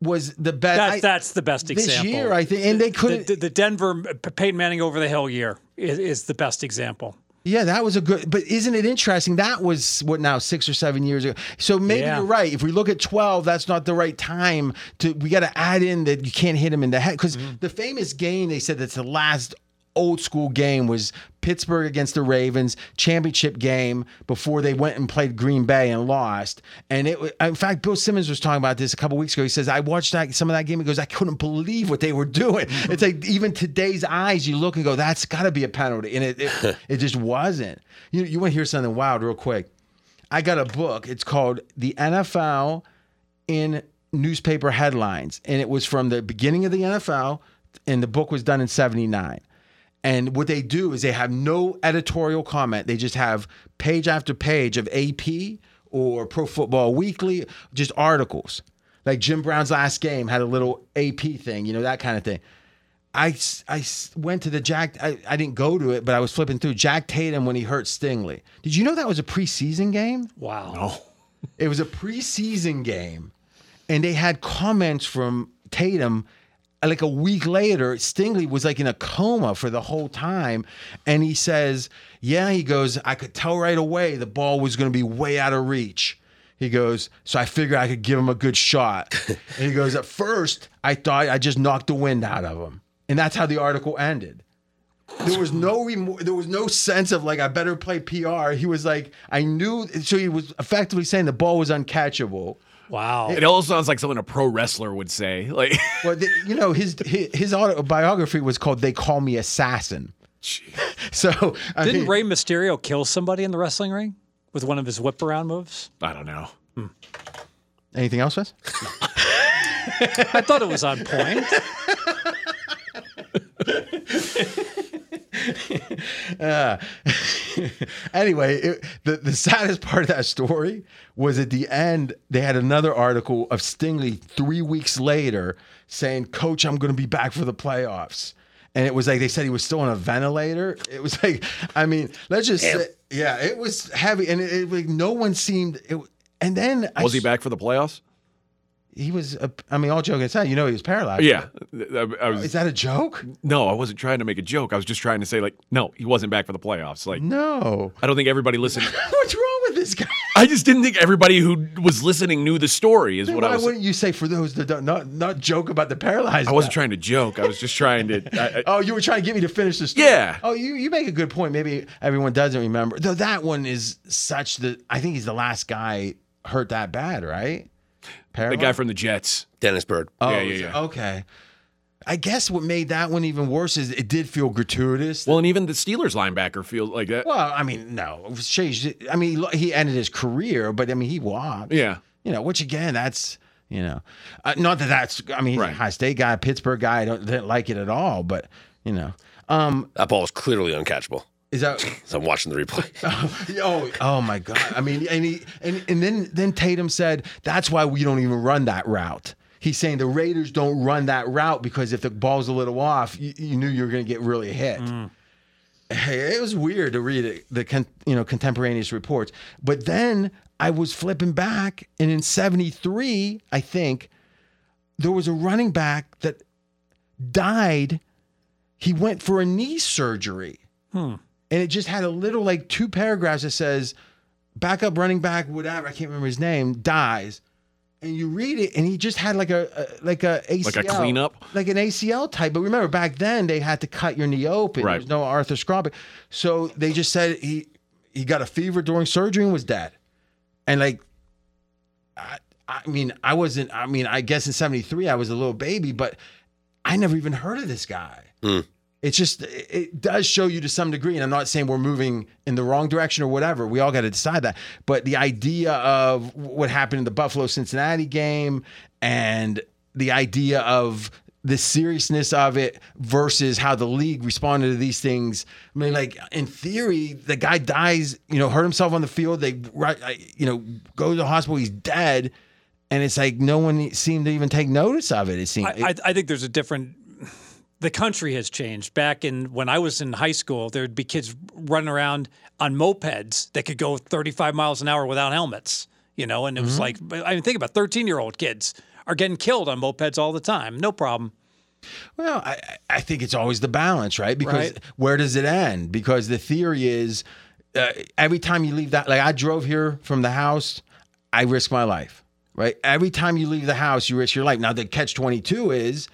was the best. That, that's the best this example. year, I think, and they the, couldn't. the, the Denver Peyton Manning over the hill year is, is the best example. Yeah, that was a good. But isn't it interesting? That was what now six or seven years ago. So maybe Yeah. you're right. If we look at twelve, that's not the right time to. We got to add in that you can't hit him in the head because Mm-hmm. the famous game they said that's the last old school game was Pittsburgh against the Ravens championship game before they went and played Green Bay and lost. And it, in fact, Bill Simmons was talking about this a couple weeks ago. He says, "I watched that some of that game. He goes, I couldn't believe what they were doing. Mm-hmm. It's like even today's eyes, you look and go, that's got to be a penalty, and it it, it just wasn't. You you want to hear something wild, real quick? I got a book. It's called The NFL in Newspaper Headlines, and it was from the beginning of the NFL, and the book was done in '79. And what they do is they have no editorial comment. They just have page after page of AP or Pro Football Weekly, just articles. Like Jim Brown's last game had a little AP thing, you know, that kind of thing. I, I went to the Jack, I, I didn't go to it, but I was flipping through Jack Tatum when he hurt Stingley. Did you know that was a preseason game? Wow. It was a preseason game, and they had comments from Tatum. Like a week later, Stingley was like in a coma for the whole time, and he says, "Yeah," he goes, "I could tell right away the ball was going to be way out of reach." He goes, "So I figured I could give him a good shot." and he goes, "At first, I thought I just knocked the wind out of him," and that's how the article ended. There was no remo- there was no sense of like I better play PR. He was like I knew so he was effectively saying the ball was uncatchable. Wow. It all sounds like something a pro wrestler would say. Like, Well, the, you know his his, his autobiography was called "They Call Me Assassin." So I Didn't mean, Rey Mysterio kill somebody in the wrestling ring with one of his whip around moves? I don't know. Hmm. anything else, Wes? I thought it was on point. Uh, anyway, it, the the saddest part of that story was at the end. They had another article of Stingley three weeks later saying, "Coach, I'm going to be back for the playoffs." And it was like they said he was still on a ventilator. It was like, I mean, let's just say, yeah, it was heavy, and it, it like no one seemed. It, and then I Was he back for the playoffs? He was. A, I mean, all joking aside, you know, he was paralyzed. Yeah. I, I was, Is that a joke? no, I wasn't trying to make a joke. I was just trying to say, like, no, he wasn't back for the playoffs. Like, No. I don't think everybody listened. What's wrong with this guy? I just didn't think everybody who was listening knew the story. Is what Why I was. Wouldn't you say for those that don't not not joke about the paralyzed? I wasn't guy? trying to joke. I was just trying to. I, I, Oh, you were trying to get me to finish the story. Yeah. Oh, you you make a good point. Maybe everyone doesn't remember. Though that one is such that I think he's the last guy hurt that bad, right? The guy from the Jets. Dennis Byrd. Oh, Yeah, yeah, yeah. Okay. I guess what made that one even worse is it did feel gratuitous. Well, and even the Steelers linebacker feels like that. Well, I mean, no. Shea, I mean, he ended his career, but I mean, he walked. Yeah. You know, which again, that's you know, uh, not that that's. I mean, he's Right. Ohio State guy, Pittsburgh guy. I don't didn't like it at all, but you know, um, That ball was clearly uncatchable. Is that? So I'm watching the replay. oh, oh my God! I mean, and he and and then then Tatum said that's why we don't even run that route. He's saying the Raiders don't run that route because if the ball's a little off, you, you knew you were going to get really hit. Mm. Hey, it was weird to read it, the con, you know contemporaneous reports. But then I was flipping back, and in '73, I think there was a running back that died. He went for a knee surgery, hmm. And it just had a little like two paragraphs that says backup running back, whatever I can't remember his name, dies. And you read it, and he just had like a, a like a ACL, Like a cleanup? like an ACL type. But remember, back then they had to cut your knee open. Right. There's no arthroscopic, so they just said he he got a fever during surgery and was dead. And like, I, I mean, I wasn't. I mean, I guess in '73 I was a little baby, but I never even heard of this guy. Hmm. It's just it does show you to some degree, and I'm not saying we're moving in the wrong direction or whatever. We all got to decide that. But the idea of what happened in the Buffalo Cincinnati game and the idea of the seriousness of it versus how the league responded to these things. I mean, like in theory, the guy dies, you know, hurt himself on the field. They, you know, go to the hospital. He's dead, and it's like no one seemed to even take notice of it. It seemed. I, I think there's a different. The country has changed. Back in when I was in high school, there'd be kids running around on mopeds that could go 35 miles an hour without helmets. You know, and it was like I mean, think about 13 year old kids are getting killed on mopeds all the time. No problem. Well, I, I- I think it's always the balance, right? Because Right. where does it end? Because the theory is uh, every time you leave that, like I drove here from the house, I risk my life, right? Every time you leave the house, you risk your life. Now, the catch 22 is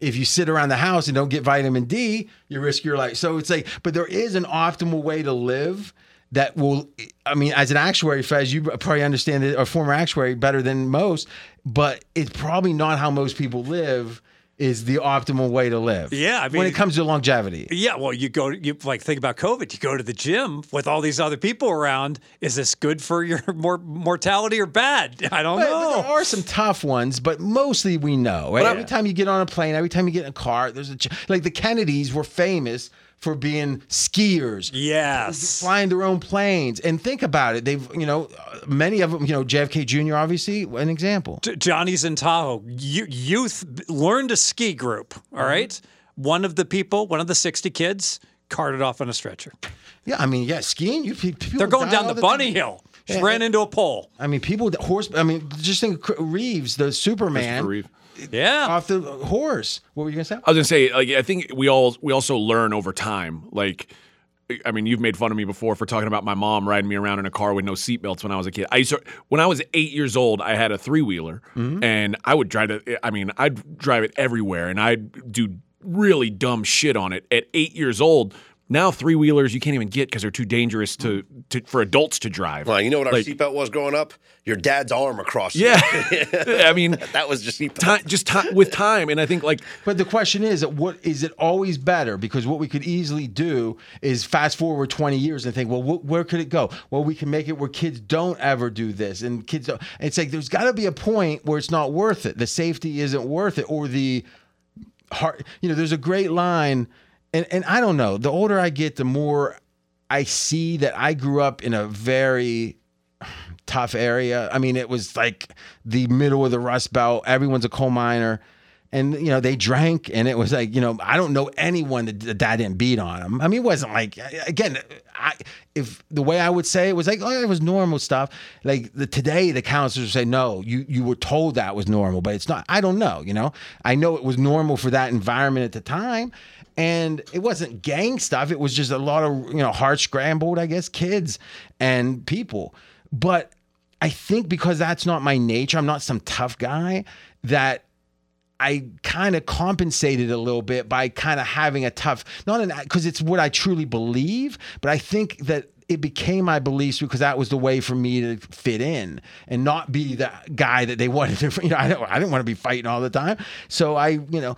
if you sit around the house and don't get vitamin D, you risk your life. So it's like, but there is an optimal way to live that will, I mean, as an actuary, Fez, you probably understand it, a former actuary better than most, but it's probably not how most people live. Is the optimal way to live? Yeah, I when it comes to longevity, Yeah, well, you go, you like think about COVID. You go to the gym with all these other people around. Is this good for your more mortality or bad? I don't But, but know. there are some tough ones, but mostly we know. Right? Every time you get on a plane, every time you get in a car, there's a ch- like the Kennedys were famous for being skiers, Yes. flying their own planes. And think about it. They've, you know, many of them, you know, JFK Jr., obviously, an example. J- Johnny's in Tahoe. You, youth learned a ski group. All uh-huh. right. One of the people, one of the 60 kids, carted off on a stretcher. Yeah, I mean, yeah, skiing, you people They're going down all the time. bunny hill. Just Yeah, ran into a pole. I mean, people, horse, I mean, just think of Reeves, the Superman, Reeve. Yeah. off the horse. What were you going to say? I was gonna say, like, I think we all we also learn over time. Like, I mean, you've made fun of me before for talking about my mom riding me around in a car with no seatbelts when I was a kid. I used to, when I was eight years old, I had a three wheeler, mm-hmm. and I would drive it. I mean, I'd drive it everywhere, and I'd do really dumb shit on it. At eight years old, now three wheelers you can't even get because they're too dangerous to, mm. to for adults to drive. Well, you know what our Like- seatbelt was growing up? Your dad's arm across. you. Yeah, I mean, that was your seatbelt. time, just time with time, and I think like But the question is, what is it always better? Because what we could easily do is fast forward 20 years and think, well, wh- where could it go? Well, we can make it where kids don't ever do this, and kids. Don't. It's like there's got to be a point where it's not worth it. The safety isn't worth it, or the heart. You know, there's a great line, and and I don't know. The older I get, the more I see that I grew up in a very tough area. I mean, it was like the middle of the Rust Belt. Everyone's a coal miner. And you know they drank, and it was like you know I don't know anyone that that dad didn't beat on him. I mean, it wasn't like again, I if the way I would say it was like oh it was normal stuff. Like the today the counselors would say no, you you were told that was normal, but it's not. I don't know. You know, I know it was normal for that environment at the time, and it wasn't gang stuff. It was just a lot of you know hard scrambled, I guess, kids and people. But I think because that's not my nature, I'm not some tough guy that I kind of compensated a little bit by kind of having a tough, not an, because it's what I truly believe, but I think that it became my beliefs because that was the way for me to fit in and not be the guy that they wanted to. You know, I don't, I didn't want to be fighting all the time. So I, you know,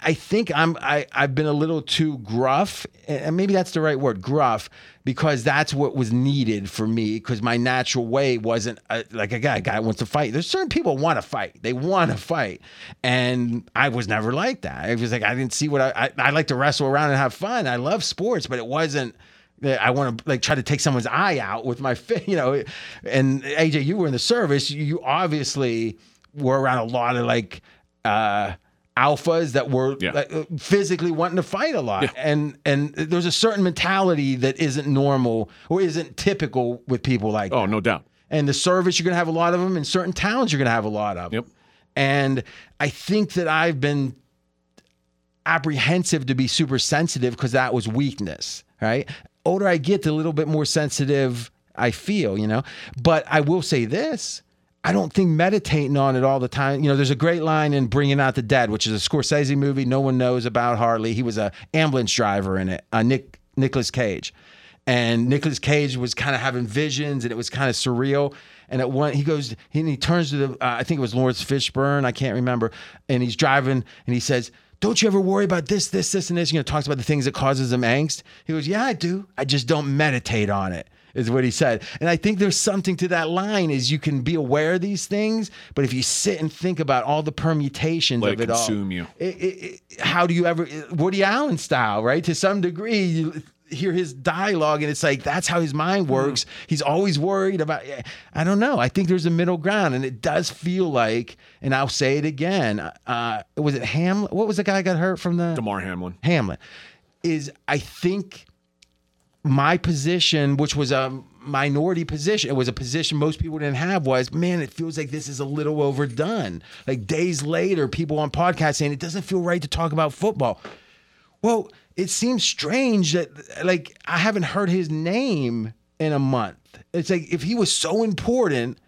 I, think I'm, I, I've been a little too gruff, and maybe that's the right word, gruff, because that's what was needed for me. Because my natural way wasn't uh like a guy, a guy wants to fight. There's certain people want to fight, they want to fight, and I was never like that. It was like I didn't see what I, I, I like to wrestle around and have fun. I love sports, but it wasn't. I want to like try to take someone's eye out with my, you know. And AJ, you were in the service. You obviously were around a lot of like uh, alphas that were Yeah. like, uh, physically wanting to fight a lot, and and there's a certain mentality that isn't normal or isn't typical with people like oh that. no doubt. And the service, you're going to have a lot of them. In certain towns, you're going to have a lot of them. Yep. And I think that I've been apprehensive to be super sensitive because that was weakness, right? Older I get, the little bit more sensitive I feel, you know. But I will say this. I don't think meditating on it all the time. You know, there's a great line in Bringing Out the Dead, which is a Scorsese movie. No one knows about hardly. He was a ambulance driver in it. Uh, Nick Nicolas Cage, and Nicolas Cage was kind of having visions, and it was kind of surreal. And at one, he goes, he, he turns to the, uh, I think it was Laurence Fishburne, I can't remember, and he's driving, and he says, "Don't you ever worry about this, this, this, and this?" You know, talks about the things that causes him angst. He goes, "Yeah, I do. I just don't meditate on it." Is what he said, and I think there's something to that line. Is you can be aware of these things, but if you sit and think about all the permutations Let of it it consume all, you. it, it- how do you ever Woody Allen style, right? To some degree, you hear his dialogue, and it's like that's how his mind works. He's always worried about. I don't know. I think there's a middle ground, and it does feel like. And I'll say it again. Uh, was it Hamlet? What was the guy got hurt from the Damar Hamlin. Hamlet? Is I think my position, which was a minority position, it was a position most people didn't have, was man, it feels like this is a little overdone. Like days later, people on podcasts saying it doesn't feel right to talk about football. Well, it seems strange that like I haven't heard his name in a month. It's like if he was so important,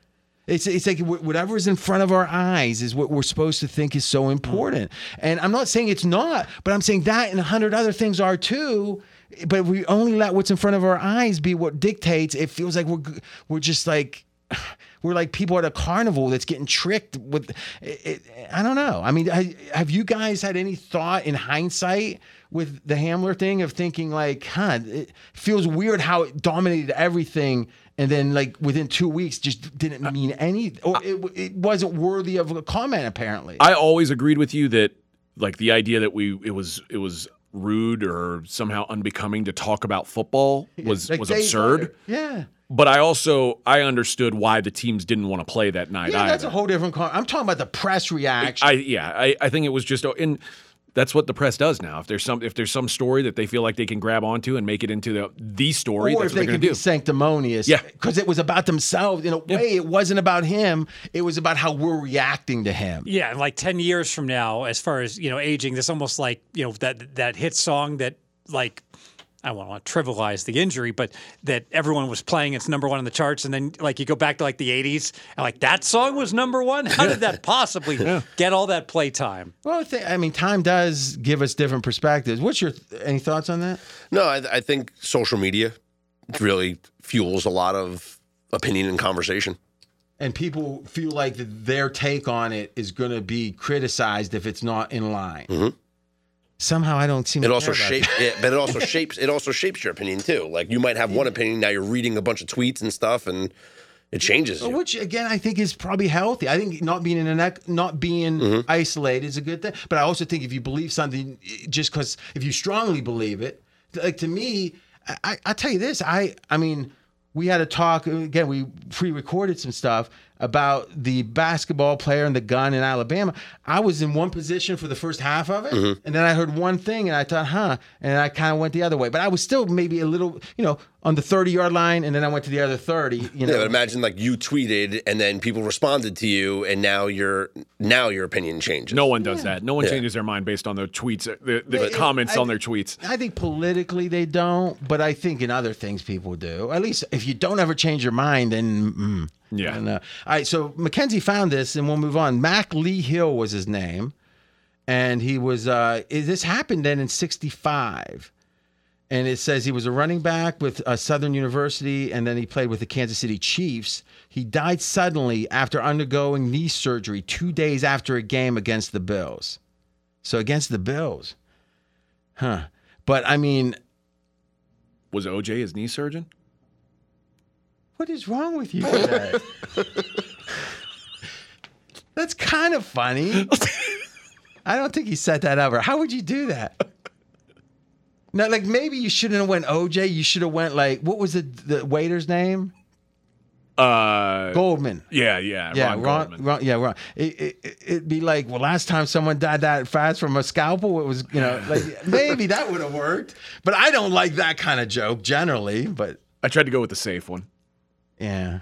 it's it's like wh- whatever is in front of our eyes is what we're supposed to think is so important. Mm. And I'm not saying it's not, but I'm saying that and a hundred other things are too. But if we only let what's in front of our eyes be what dictates, it feels like we're we're just like we're like people at a carnival that's getting tricked with. It, it, I don't know. I mean, ha- have you guys had any thought in hindsight with the Hamlin thing of thinking like, huh, it feels weird how it dominated everything, and then like within two weeks just didn't uh, mean any, or it, it wasn't worthy of a comment apparently. I always agreed with you that like the idea that we it was it was rude or somehow unbecoming to talk about football was Like was absurd. Butter. Yeah. But I also I understood why the teams didn't want to play that night. Yeah, that's a whole different. Con- I'm talking about the press reaction. I yeah, I, I think it was just oh, and that's what the press does now. If there's some if there's some story that they feel like they can grab onto and make it into the the story, or that's if what they they're going to be do. sanctimonious. Yeah. Because it was about themselves. In a way, it wasn't about him. It was about how we're reacting to him. Yeah, and like ten years from now, as far as you know, aging, that's almost like you know that that hit song that like I don't want to trivialize the injury, but that everyone was playing. It's number one on the charts, and then like you go back to like the '80s, and like that song was number one. How did that possibly get all that play time? Well, I, I mean, time does give us different perspectives. What's your any thoughts on that? No, I, I think social media really fuels a lot of opinion and conversation. And people feel like their take on it is going to be criticized if it's not in line. Mm-hmm. Somehow, I don't seem. It to also shapes, it, but it also shapes it also shapes your opinion too. Like you might have one opinion now, you're reading a bunch of tweets and stuff, and it changes. You. Which again, I think is probably healthy. I think not being in an not being Mm-hmm. isolated is a good thing. But I also think if you believe something, just because if you strongly believe it, like to me, I I tell you this, I I mean, we had a talk again. We pre-recorded some stuff about the basketball player and the gun in Alabama. I was in one position for the first half of it, Mm-hmm. and then I heard one thing, and I thought, huh, and I kind of went the other way. But I was still maybe a little, you know, on the thirty-yard line, and then I went to the other thirty. You know, Yeah, but imagine like you tweeted and then people responded to you, and now your now your opinion changes. No one does that. No one Yeah. changes their mind based on their tweets, uh, the, the it- comments I- on their tweets. I think politically they don't, but I think in other things people do. At least if you don't ever change your mind, then mm, Yeah. I don't. All right, so Mackenzie found this, and we'll move on. Mack Lee Hill was his name, and he was. Uh, this happened then in '65. And it says he was a running back with uh, Southern University, and then he played with the Kansas City Chiefs. He died suddenly after undergoing knee surgery two days after a game against the Bills. So against the Bills, huh? But I mean, Was OJ his knee surgeon? What is wrong with you today? That's kind of funny. I don't think he set that up. Or how would you do that? No, like maybe you shouldn't have went OJ. You should have went like what was the the waiter's name? Uh, Goldman. yeah, yeah, Yeah, Ron Ron. Ron- yeah, Ron. It, it, it- it'd be like, well, last time someone died that fast from a scalpel, it was, you know, like maybe that would have worked. But I don't like that kind of joke generally. But I tried to go with the safe one. Yeah,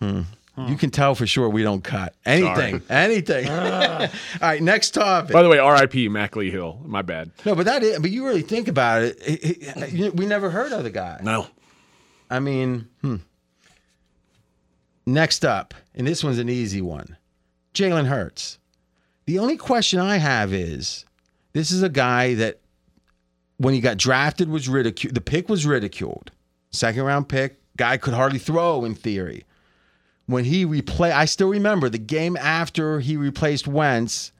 Hmm. you can tell for sure we don't cut anything, anything. All right, next topic. By the way, R.I.P. Mack Lee Hill. My bad. no, but that is, but you really think about it, it- it- we never heard of the guy. No. I mean, hmm. Next up, and this one's an easy one Jalen Hurts. The only question I have is this is a guy that when he got drafted was ridiculed. The pick was ridiculed. Second round pick, guy could hardly throw in theory. When he replay, I still remember the game after he replaced Wentz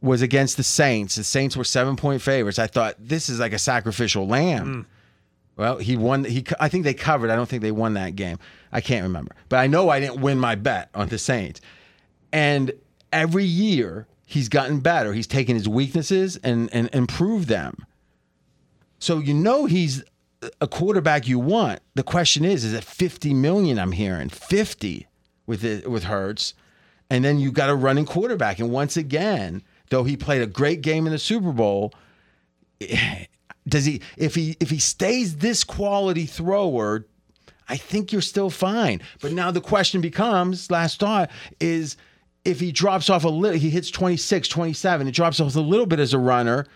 was against the Saints. The Saints were seven point favorites. I thought this is like a sacrificial lamb. Hmm. Well, he won. He, I think they covered. I don't think they won that game. I can't remember, but I know I didn't win my bet on the Saints. And every year he's gotten better. He's taken his weaknesses and and improved them. So you know he's a quarterback you want. The question is, is it 50 million? I'm hearing 50 with it with Hurts, and then you got a running quarterback. And once again, though he played a great game in the Super Bowl, does he if he if he stays this quality thrower i think you're still fine but now the question becomes last thought is if he drops off a little he hits 26 27 it drops off a little bit as a runner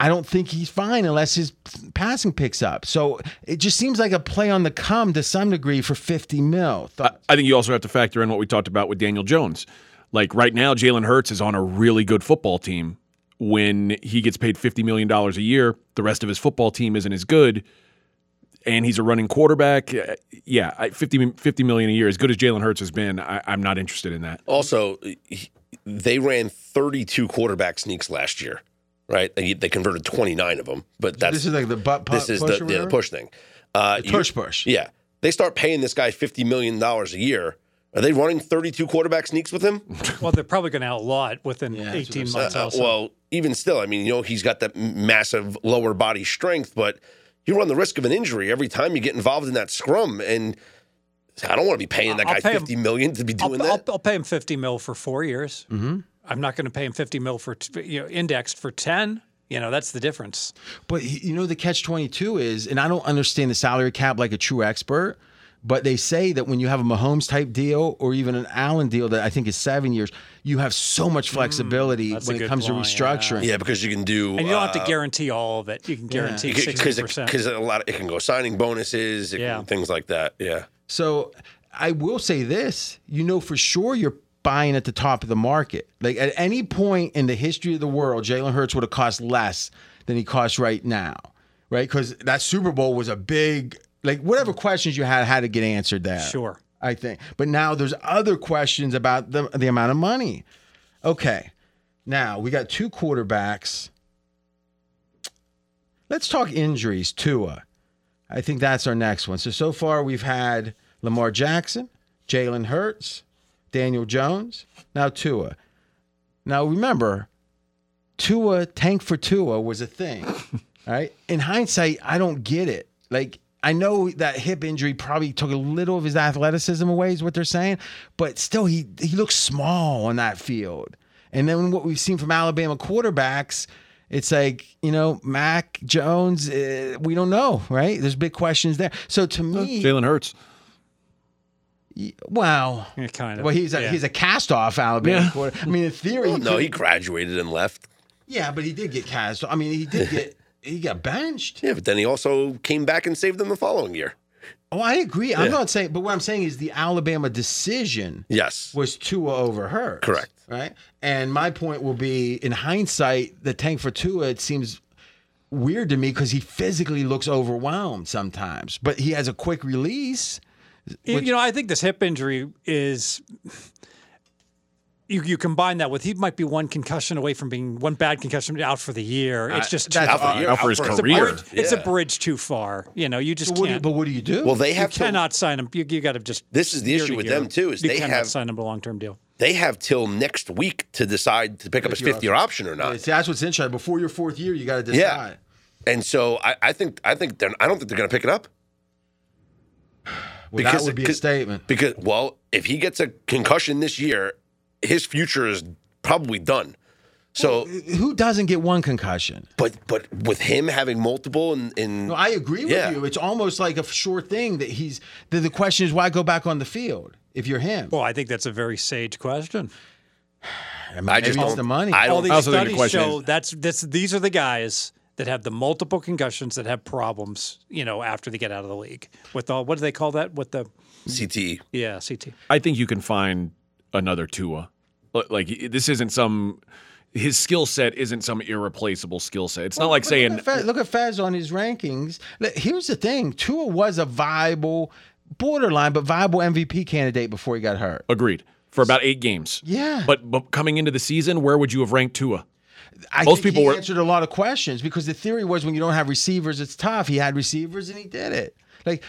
i don't think he's fine unless his passing picks up so it just seems like a play on the come to some degree for 50 mil Thought- I think you also have to factor in what we talked about with Daniel Jones. Like right now, Jalen Hurts is on a really good football team. When he gets paid $50 million a year, the rest of his football team isn't as good. And he's a running quarterback. Uh, Yeah, I- 50, 50 million a year, as good as Jalen Hurts has been, I, I'm not interested in that. Also, he- they ran 32 quarterback sneaks last year, right? They, they converted 29 of them, but that's this is like the butt pu- this is push the, yeah, the push thing. Uh, you- push push. Yeah, they start paying this guy 50 million dollars a year. Are they running 32 quarterback sneaks with him? Well, they're probably going to outlaw it within Yeah, 18 they're months. Uh, well, even still, I mean, you know, he's got that massive lower body strength, but you run the risk of an injury every time you get involved in that scrum. And I don't want to be paying that I'll guy pay him- 50 million to be I'll, doing I'll, that. I'll pay him 50 mil for four years. Mm-hmm. I'm not going to pay him 50 mil for you know indexed for 10. You know that's the difference. But you know the catch twenty two is, and I don't understand the salary cap like a true expert. But they say that when you have a Mahomes type deal or even an Allen deal that I think is seven years, you have so much flexibility Mm, when it comes point, to restructuring. yeah, because you can do. And you don't have uh, to guarantee all of it. You can guarantee because 60%. because a lot of, it can go signing bonuses, it Yeah. can, things like that. Yeah, So I will say this: you know for sure you're buying at the top of the market. Like at any point in the history of the world, Jalen Hurts would have cost less than he costs right now, right? Because that Super Bowl was a big, like whatever questions you had had to get answered there. Sure. I think. But now there's other questions about the the amount of money. Okay. Now we got two quarterbacks. Let's talk injuries, Tua. I think that's our next one. So so far we've had Lamar Jackson, Jalen Hurts, Daniel Jones, now Tua. Now remember, Tua tank for Tua was a thing. right? In hindsight, I don't get it. Like I know that hip injury probably took a little of his athleticism away, is what they're saying, but still he he looks small on that field. And then what we've seen from Alabama quarterbacks, it's like you know Mac Jones. Uh, we don't know, right? There's big questions there. So to me, Jalen Hurts. Wow. Yeah, kind of. Well, he's a Yeah. he's a cast off Alabama Yeah. quarter. I mean, in theory, Well, he no, he graduated and left. yeah, but he did get cast. I mean, he did get he got benched. Yeah, but then he also came back and saved them the following year. Oh, I agree. I'm not saying, but what I'm saying is the Alabama decision Yes, was Tua over her. Correct. Right. And my point will be, in hindsight, the tank for Tua it seems weird to me because he physically looks overwhelmed sometimes, but he has a quick release. You- you know, I think this hip injury is. You, you combine that with he might be one concussion away from being one bad concussion out for the year. It's uh, just too that's Out for far. year, out for out his for- It's a career. bridge- It's a bridge too far. You know, you just But what, can't. but what do you do? Well, they have you have till, cannot sign him. You, you got to just. This is the issue with year. them, too, is you they cannot have- sign him a long term deal. they have till next week to decide to pick up his Fifth-year fifth year option or not. See, that's what's interesting. Before your fourth year, you got to decide. Yeah. And so I, I think I think they're I don't think they're going to pick it up Well, that would be a statement. because well, if he gets a concussion this year, his future is probably done. So, Who doesn't get one concussion? but but with him having multiple and in No, I agree with Yeah. you. It's almost like a sure thing that he's. The, the question is, why go back on the field if you're him? Well, I think that's a very sage question. I, mean, I just maybe it's don't- the money. I don't these I also think the question show is- that's this, these are the guys that have the multiple concussions that have problems. You know, after they get out of the league with all what do they call that? With the CTE. yeah CT. I think you can find another Tua. Like this isn't some his skill set isn't some irreplaceable skill set. It's not like saying look at, Fez, look at Fez on his rankings. Here's the thing: Tua was a viable, borderline, but viable MVP candidate before he got hurt. agreed for about eight games. Yeah. But but coming into the season, where would you have ranked Tua? I Most think people he were- answered a lot of questions because the theory was when you don't have receivers, it's tough. He had receivers and he did it. Like,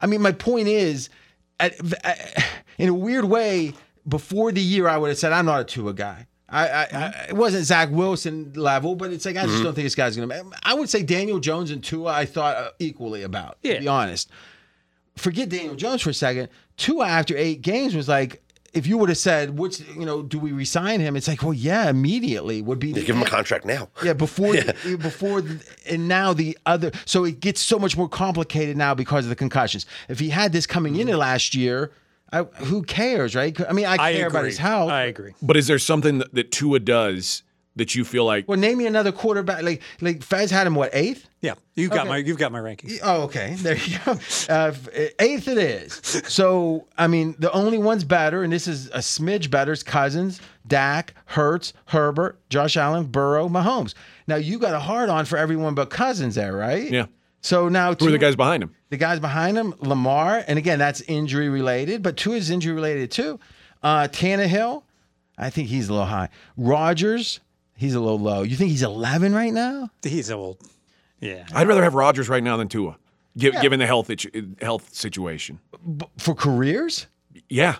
I mean, my point is, at, in a weird way, before the year, I would have said I'm not a Tua guy. I, I, I it wasn't Zach Wilson level, but it's like I just don't think this guy's gonna. I would say Daniel Jones and Tua, I thought uh, equally about. To Yeah. be honest, forget Daniel Jones for a second. Tua after eight games was like. If you would have said, "Which you know, do we resign him?" It's like, well, yeah, immediately would be. They the give him a contract now. Yeah, before the, before the, and now the other. So it gets so much more complicated now because of the concussions. If he had this coming into mm-hmm. last year, I, who cares, right? I mean, I I care agree. about his health. I agree. But is there something that, that Tua does that you feel like well, name me another quarterback. Like like Fez had him what eighth? Yeah, you've got Okay. my you've got my rankings. Oh, okay. There you go. Uh, eighth it is. So, I mean, the only one's better, and this is a smidge better, is Cousins, Dak, Hurts, Herbert, Josh Allen, Burrow, Mahomes. Now, you got a hard on for everyone but Cousins there, right? Yeah. So now who are the guys behind him? The guys behind him, Lamar, and again, that's injury related, but Tua is injury related too. Uh, Tannehill, I think he's a little high. Rodgers, he's a little low. You think he's 11 right now? He's old. Yeah. I'd rather have Rodgers right now than Tua, gi- given the health it- health situation. For careers? Yeah,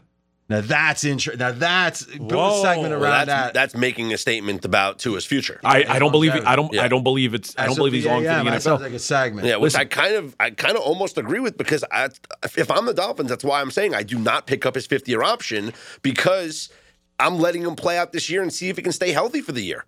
Now that's interesting. Now that's build a segment Well, Well, around that's that. that's making a statement about Tua's future. I, I don't believe I don't Yeah. I don't believe it's I don't believe of he's long for the AM, that sounds NFL. like a segment. Yeah, which I kind of, I kind of almost agree with because I, if I'm the Dolphins, that's why I'm saying I do not pick up his fifth year option because I'm letting him play out this year and see if he can stay healthy for the year.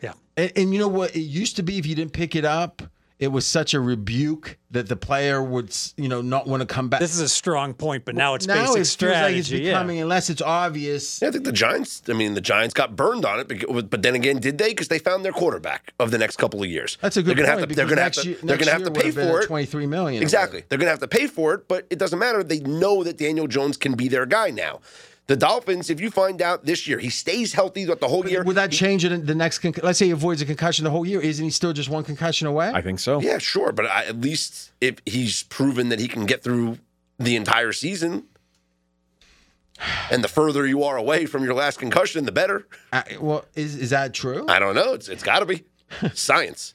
Yeah. And, and you know what? It used to be if you didn't pick it up, it was such a rebuke that the player would, you know, not want to come back. This is a strong point, but now it's now basic it feels like it's becoming, yeah. unless it's obvious. Yeah, I think the Giants. I mean, the Giants got burned on it, because- but then again, did they? Because they found their quarterback of the next couple of years. That's a good they're gonna point. Have to, they're going to have to. year- they're going to have to pay for it. Twenty-three million. Exactly. They're going to have to pay for it, but it doesn't matter. They know that Daniel Jones can be their guy now. The Dolphins, if you find out this year he stays healthy throughout the whole year, whatever. Would that change it in the next? Con- let's say he avoids a concussion the whole year. Isn't he still just one concussion away? I think so. yeah, sure. But I, at least if he's proven that he can get through the entire season, and the further you are away from your last concussion, the better. I- well, is is that true? I don't know. It's it's got to be science.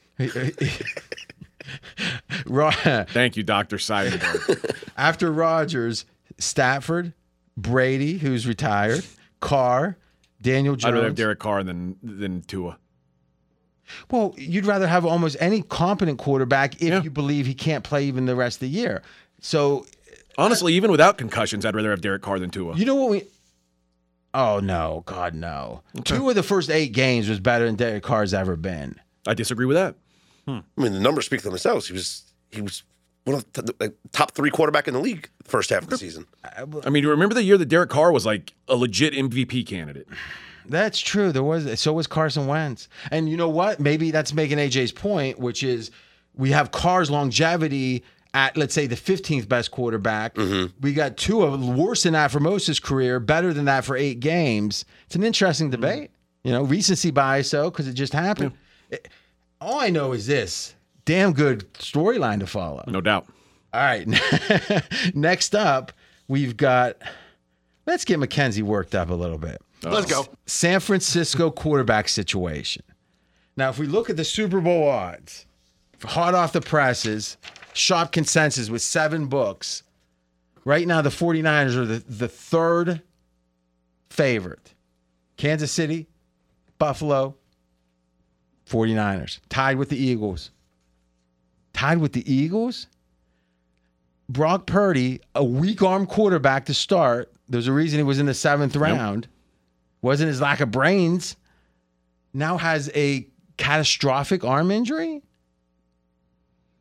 Thank you, Doctor Seidenberg. After Rodgers, Stafford, Brady, who's retired, Carr, Daniel Jones. I'd rather have Derek Carr than than Tua. Well, you'd rather have almost any competent quarterback if Yeah. you believe he can't play even the rest of the year. So Honestly, even without concussions, I'd rather have Derek Carr than Tua. you know what we? Oh no, God no! Two of the first eight games was better than Derek Carr's ever been. I disagree with that. Hmm. I mean, the numbers speak for themselves. He was he was one of the like, uh, top three quarterback in the league first half of the season. I mean, do you remember the year that Derek Carr was like a legit MVP candidate? That's true. There was so was Carson Wentz, and you know what? Maybe that's making AJ's point, which is we have Carr's longevity at let's say the 15th best quarterback. Mm-hmm. We got two of worse than that for Moses' career, better than that for eight games. It's an interesting mm-hmm. debate. You know, recency bias though, because it just happened. It- all I know is this: damn good storyline to follow. No doubt. All right. Next up, we've got. Let's get Mackenzie worked up a little bit. Oh. Let's go. San Francisco quarterback situation. Now, if we look at the Super Bowl odds, hot off the presses, shop consensus with seven books, right now the 49ers are the, the third favorite. Kansas City, Buffalo, 49ers, tied with the Eagles. Tied with the Eagles? Brock Purdy, a weak arm quarterback to start. There's a reason he was in the seventh round. Wasn't his lack of brains. Now has a catastrophic arm injury.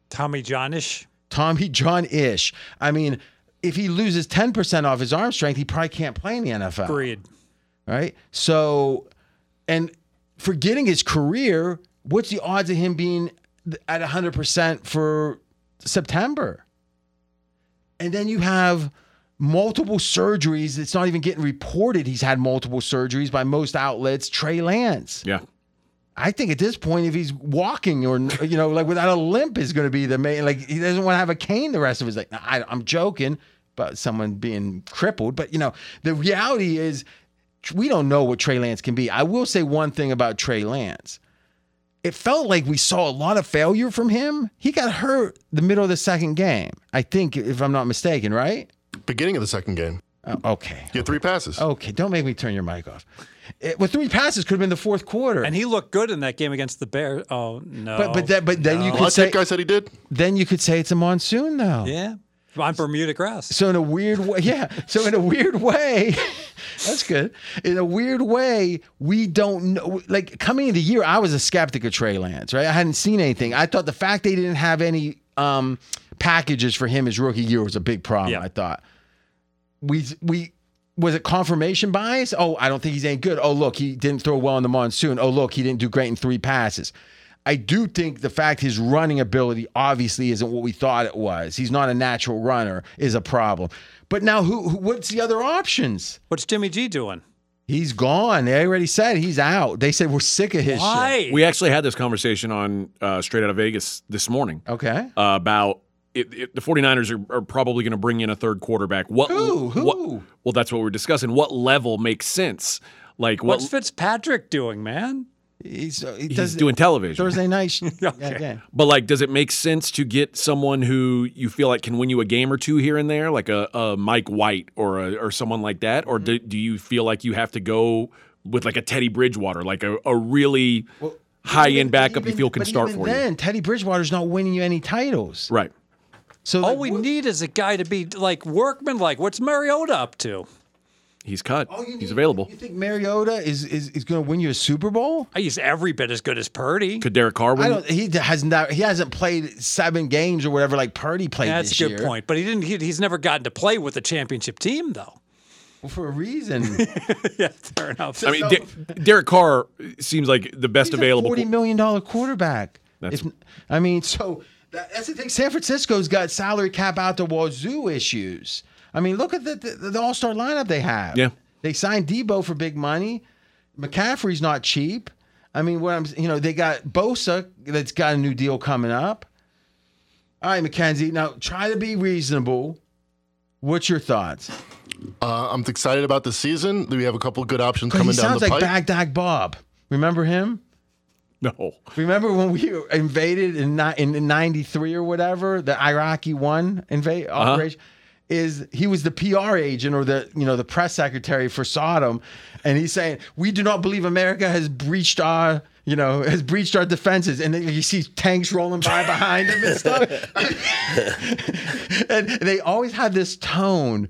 Tommy Johnish. Tommy John ish. I mean, if he loses 10% off his arm strength, he probably can't play in the NFL. Agreed. Right? So, and forgetting his career, what's the odds of him being at 100% for September? And then you have multiple surgeries. It's not even getting reported he's had multiple surgeries by most outlets. Trey Lance. Yeah. I think at this point, if he's walking or you know, like without a limp, is going to be the main. Like he doesn't want to have a cane the rest of his life. I, I'm joking about someone being crippled, but you know, the reality is we don't know what Trey Lance can be. I will say one thing about Trey Lance. It felt like we saw a lot of failure from him. He got hurt the middle of the second game. I think, if I'm not mistaken, right? Beginning of the second game, Uh, okay. he had three passes. Okay. Don't make me turn your mic off. It, with three passes, could have been the fourth quarter. And he looked good in that game against the Bears. Oh no! but but then but then you could that say guy said he did. then you could say it's a monsoon though. yeah, on Bermuda grass. So in a weird way, yeah. So in a weird way, that's good. In a weird way, we don't know. Like coming into the year, I was a skeptic of Trey Lance. Right, I hadn't seen anything. I thought the fact they didn't have any um, packages for him his rookie year was a big problem. Yeah. I thought we we. Was it confirmation bias? Oh, I don't think he's any good. Oh, look, he didn't throw well in the monsoon. Oh, look, he didn't do great in three passes. I do think the fact his running ability obviously isn't what we thought it was. He's not a natural runner is a problem. But now, who, who what's the other options? What's Jimmy G doing? He's gone. They already said he's out. They said we're sick of his shit. Why? We actually had this conversation on uh, Straight Out of Vegas this morning Okay. uh, about it, it, the 49ers are, are probably going to bring in a third quarterback. What, Who? Who? what- well, that's what we're discussing. What level makes sense? Like what? What's Fitzpatrick doing, man? He's, uh, he He's doing television. Thursday night. sh- yeah, yeah. But like, does it make sense to get someone who you feel like can win you a game or two here and there, like a, a Mike White or a, or someone like that, or do, do you feel like you have to go with like a Teddy Bridgewater, like a, a really high end backup you feel can but start even for then, Teddy Bridgewater's not winning you any titles. Right. So All like, we what- need is a guy to be like workman. Like, what's Mariota up to? He's cut. all you He's need- available. You think Mariota is is, is going to win you a Super Bowl? He's every bit as good as Purdy. Could Derek Carr I win? don't. He has not. He hasn't played seven games or whatever like Purdy played That's this a good year. point. But he didn't. He, he's never gotten to play with the championship team, though. Well, for a reason. yeah, fair enough. I mean, De- Derek Carr seems like the best He's available. a forty million dollar quarterback. That's- If- I mean, so that, that's the thing. San Francisco's got salary cap out the wazoo issues. I mean, look at the the, the All Star lineup they have. Yeah. they signed Deebo for big money. McCaffrey's not cheap. I mean, what I'm you know they got Bosa that's got a new deal coming up. All right, Mackenzie. Now try to be reasonable. What's your thoughts? Uh, I'm excited about the season. We have a couple good options Because he coming down sounds the like pipe. Baghdad Bob. Remember him? no. Remember when we invaded in ni- in '93 or whatever the Iraqi one invade Uh-huh. operation? Is he was the PR agent or the you know the press secretary for Saddam, and he's saying we do not believe America has breached our you know has breached our defenses, and then you see tanks rolling by behind him and stuff, and they always have this tone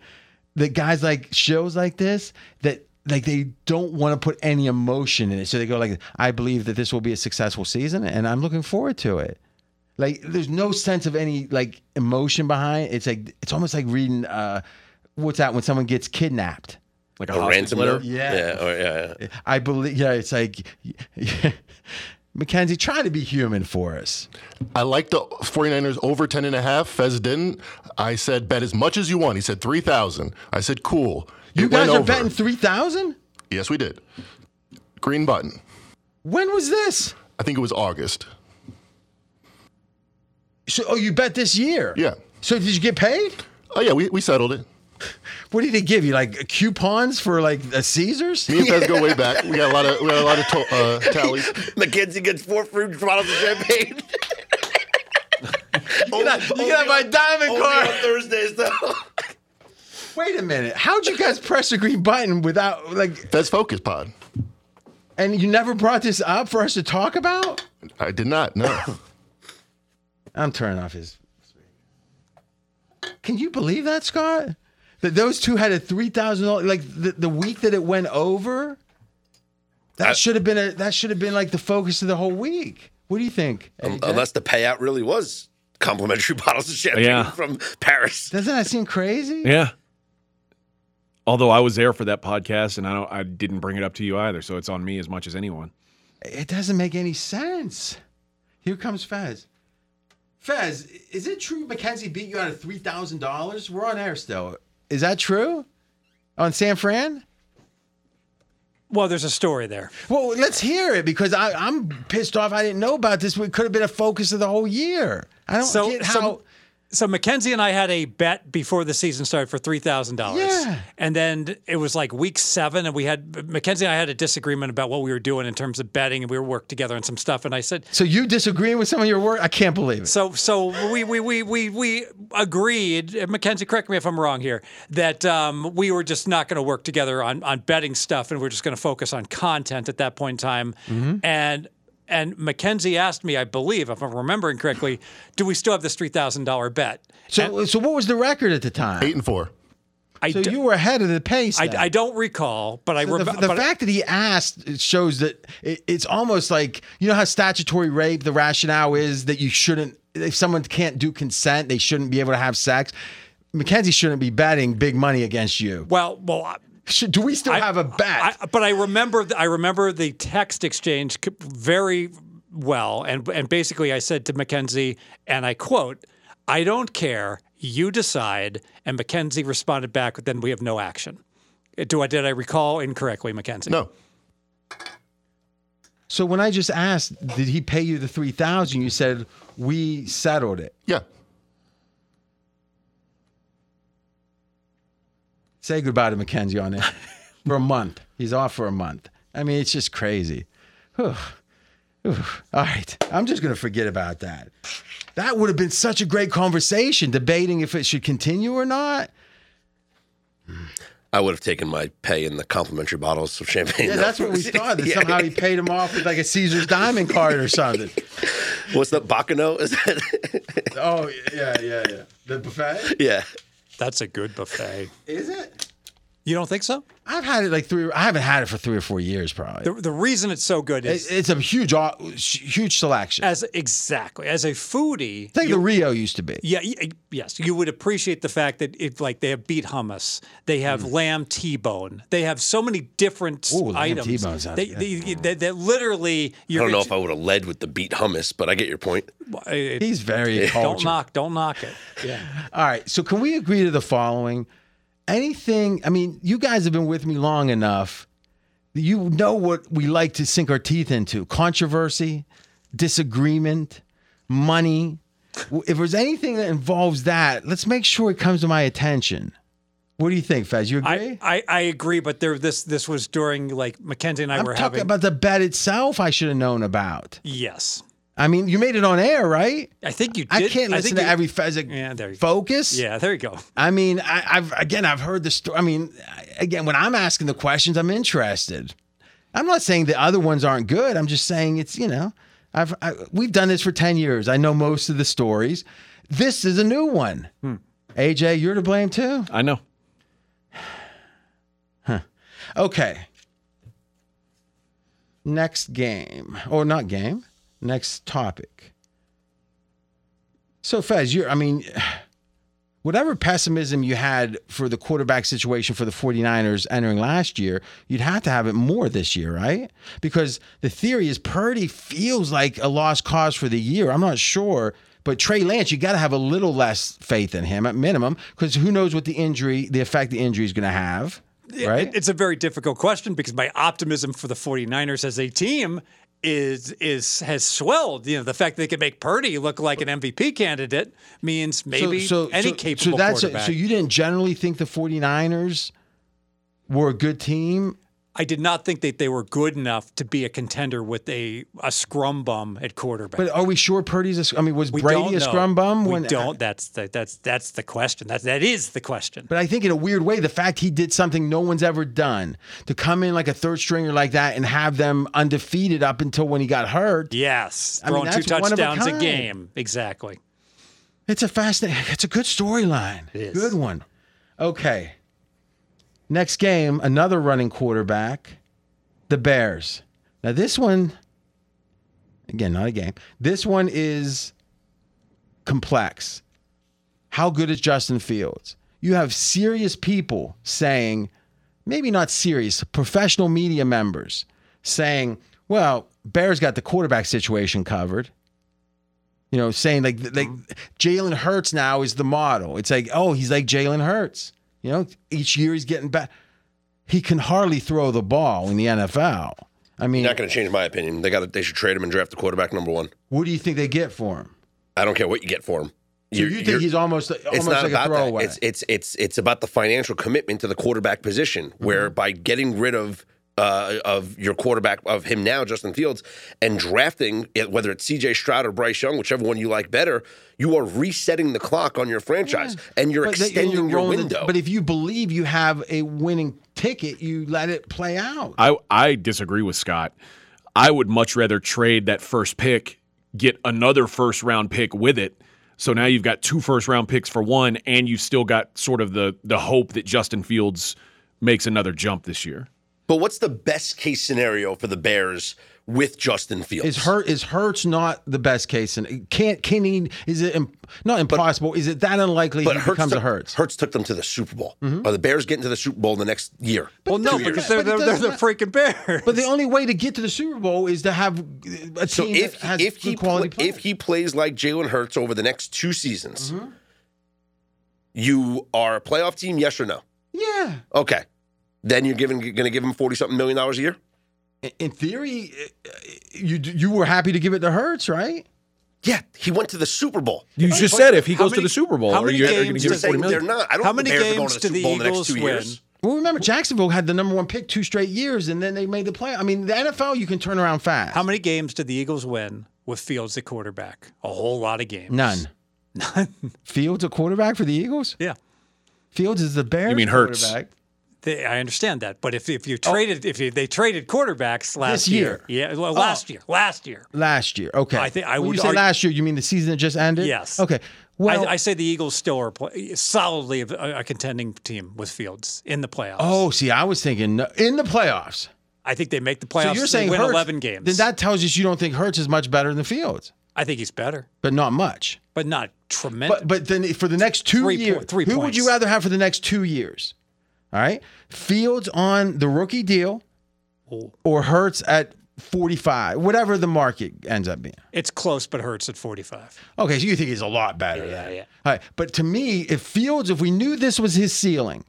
that guys like shows like this that like they don't want to put any emotion in it. So they go like, I believe that this will be a successful season and I'm looking forward to it. Like there's no sense of any like emotion behind it. It's like it's almost like reading uh what's that when someone gets kidnapped. Like a, A hostage ransomware? letter? Yeah. Yeah. Or, yeah, yeah. I believe yeah, it's like Mackenzie, try to be human for us. I like the 49ers over 10 and a half. Fez didn't. I said bet as much as you want. He said 3,000. I said cool. You It guys are over. betting three thousand? Yes, we did. Green button. When was this? I think it was August. So oh you bet this year? Yeah. So did you get paid? Oh yeah, we, we settled it. What did he give you? Like coupons for like a Caesars? Me and Fez go way back. We got a lot of we got a lot of to- uh, tallies. Mackenzie gets four free bottles of champagne. You can have, you can have my diamond Only on card. Thursdays though. Wait a minute. How'd you guys press the green button without like? Fez Focus Pod. And you never brought this up for us to talk about? I did not. No. I'm turning off his. Can you believe that, Scott? That those two had a three thousand dollars like the, the week that it went over. That I- should have been a that should have been like the focus of the whole week. What do you think? AJ? Unless the payout really was complimentary bottles of champagne Yeah. from Paris. Doesn't that seem crazy? Yeah. Although I was there for that podcast and I don't I didn't bring it up to you either, so it's on me as much as anyone. It doesn't make any sense. Here comes Fez. Fez, is it true Mackenzie beat you out of three thousand dollars? We're on air still. Is that true? On San Fran? Well, there's a story there. Well, let's hear it because I, I'm pissed off. I didn't know about this. It could have been a focus of the whole year. I don't So- get how. So Mackenzie and I had a bet before the season started for three thousand dollars. And then it was like week seven, and we had Mackenzie and I had a disagreement about what we were doing in terms of betting, and we were worked together on some stuff. And I said, so you disagreeing with some of your work? I can't believe it. so so we we we we we agreed. Mackenzie, correct me if I'm wrong here. That um, we were just not going to work together on on betting stuff, and we are just going to focus on content at that point in time. Mm-hmm. And and Mackenzie asked me, I believe, if I'm remembering correctly, do we still have this three thousand dollar bet? So, so what was the record at the time? Eight and four. I So d- you were ahead of the pace. I. I don't recall, but I The, remember. the fact that he asked shows that it, it's almost like you know how statutory rape the rationale is that you shouldn't if someone can't do consent they shouldn't be able to have sex. Mackenzie shouldn't be betting big money against you. well, well, I- Should, do we still I- have a bet? I, but I remember, th- I remember the text exchange very well, and and basically I said to Mackenzie, and I quote, "I don't care, you decide." And Mackenzie responded back, "Then we have no action." Uh, Do I did I recall incorrectly, Mackenzie? No. so when I just asked, did he pay you the three thousand? You said we settled it. Yeah. Say goodbye to Mackenzie on it for a month. He's off for a month. I mean, it's just crazy. All right. I'm just going to forget about that. That would have been such a great conversation debating if it should continue or not. I would have taken my pay in the complimentary bottles of champagne. Yeah, that's what we thought. That Yeah. somehow he paid him off with like a Caesar's diamond card or something. What's that? Bacchanal? Is that? Oh, yeah, yeah, yeah. The buffet? yeah. That's a good buffet. Is it? You don't think so? I've had it like three. I haven't had it for three or four years, probably. The, the reason it's so good is It- it's a huge, huge selection. as exactly as a foodie. It's like the Rio used to be. Yeah, yes, you would appreciate the fact that it like they have beet hummus, they have lamb T-bone, they have so many different Mm. Ooh, lamb items. T-bone sounds they, good. they, they, they literally I you're don't know if I would have led with the beet hummus, but I get your point. I, He's very don't cultured. knock, don't knock it. Yeah, All right. So can we agree to the following? Anything, I mean, you guys have been with me long enough. You know what we like to sink our teeth into controversy, disagreement, money. If there's anything that involves that, let's make sure it comes to my attention. What do you think, Fez? You agree? I, I, I agree, but there this this was during like Mackenzie and I I'm were talking having about the bet itself. I should have known about. yes. I mean, you made it on air, right? I think you did. I can't listen think to you- every Fezzik Yeah, there you go. focus. Yeah, there you go. I mean, I, I've again, I've heard the story. I mean, again, when I'm asking the questions, I'm interested. I'm not saying the other ones aren't good. I'm just saying it's you know, I've I, we've done this for ten years. I know most of the stories. This is a new one. Hmm. AJ, you're to blame too. I know. Okay. Next game, or not game. Next topic. So, Fez, you're, I mean, whatever pessimism you had for the quarterback situation for the 49ers entering last year, you'd have to have it more this year, right? Because the theory is Purdy feels like a lost cause for the year. I'm not sure. But Trey Lance, you got to have a little less faith in him at minimum because who knows what the injury, the effect the injury is going to have, right? It's a very difficult question because my optimism for the 49ers as a team is is has swelled. You know, the fact that they could make Purdy look like an MVP candidate means maybe any capable that's quarterback. so you didn't generally think the 49ers were a good team I did not think that they were good enough to be a contender with a a scrum bum at quarterback. but are we sure Purdy's a I mean was we Brady a scrum bum We when don't. That's the, that's that's the question. That that is the question. but I think in a weird way the fact he did something no one's ever done to come in like a third stringer like that and have them undefeated up until when he got hurt Yes, I mean, throwing two that's one of a touchdowns a, game. Exactly. It's a fascinating. It's a good storyline. Good one. Okay. Next game, another running quarterback, the Bears. Now this one, again, not a game. This one is complex. How good is Justin Fields? You have serious people saying, maybe not serious, professional media members saying, well, Bears got the quarterback situation covered. You know, saying like like Jalen Hurts now is the model. It's like, oh, he's like Jalen Hurts. You know, each year he's getting back. He can hardly throw the ball in the NFL. I mean, Not going to change my opinion. They got. to They should trade him and draft the quarterback number one. what do you think they get for him? I don't care what you get for him. So you think he's almost it's almost not like a about throwaway? that. It's it's it's it's about the financial commitment to the quarterback position, Mm-hmm. where by getting rid of uh, of your quarterback of him now, Justin Fields, and drafting whether it's C.J. Stroud or Bryce Young, whichever one you like better, you are resetting the clock on your franchise and you're But extending you're your rolling the- window. but if you believe you have a winning ticket, you let it play out. I, I disagree with Scott. I would much rather trade that first pick, get another first round pick with it. So now you've got two first round picks for one, and you've still got sort of the the hope that Justin Fields makes another jump this year. But what's the best case scenario for the Bears with Justin Fields? Is Hurt is Hurts not the best case? And can't can he? Is it imp, not impossible? is it that unlikely but he Hurts becomes took, a Hurts? Hurts took them to the Super Bowl. Are the Bears getting to the Super Bowl the next year? Well, no, Two because they're, they're, they're the freaking Bears. But the only way to get to the Super Bowl is to have a So team if that has if good he quality pla- if he plays like Jalen Hurts over the next two seasons, Mm-hmm. you are a playoff team, yes or no? yeah, Okay, then you're giving going to give him forty something million dollars a year. in- in theory, uh, you you were happy to give it to Hurts, right? Yeah, he went to the Super Bowl. You just said if he goes many- to the Super Bowl, how many you, are you going games to give him they- forty They're not. I don't How many Bears going games to the the Super Bowl in the next Eagles two win? years. Well, remember Jacksonville had the number one pick two straight years, and then they made the play. I mean, the NFL you can turn around fast. How many games did the Eagles win with Fields at quarterback? A whole lot of games. None. None. Fields a quarterback for the Eagles. Yeah. Fields is the Bears. You mean Hurts? quarterback. They, I understand that, but if if you oh. traded if you, they traded quarterbacks last This year? yeah, well, oh. last year, last year, Last year. Okay. I think I when would you say argue- last year, you mean the season that just ended? Yes. Okay. Well, I, I say the Eagles still are play, solidly a, a contending team with Fields in the playoffs. oh, see, I was thinking in the playoffs. I think they make the playoffs. So you're saying win Hurts, eleven games. Then that tells us you don't think Hurts is much better than Fields, I think he's better, but not much. but not tremendous. But but then for the next two Three po- years, three who would you rather have for the next two years? All right, Fields on the rookie deal, or Hurts at forty five, whatever the market ends up being. it's close, but Hurts at forty-five. Okay, so you think he's a lot better. Yeah, then. yeah. All right, but to me, if Fields, if we knew this was his ceiling,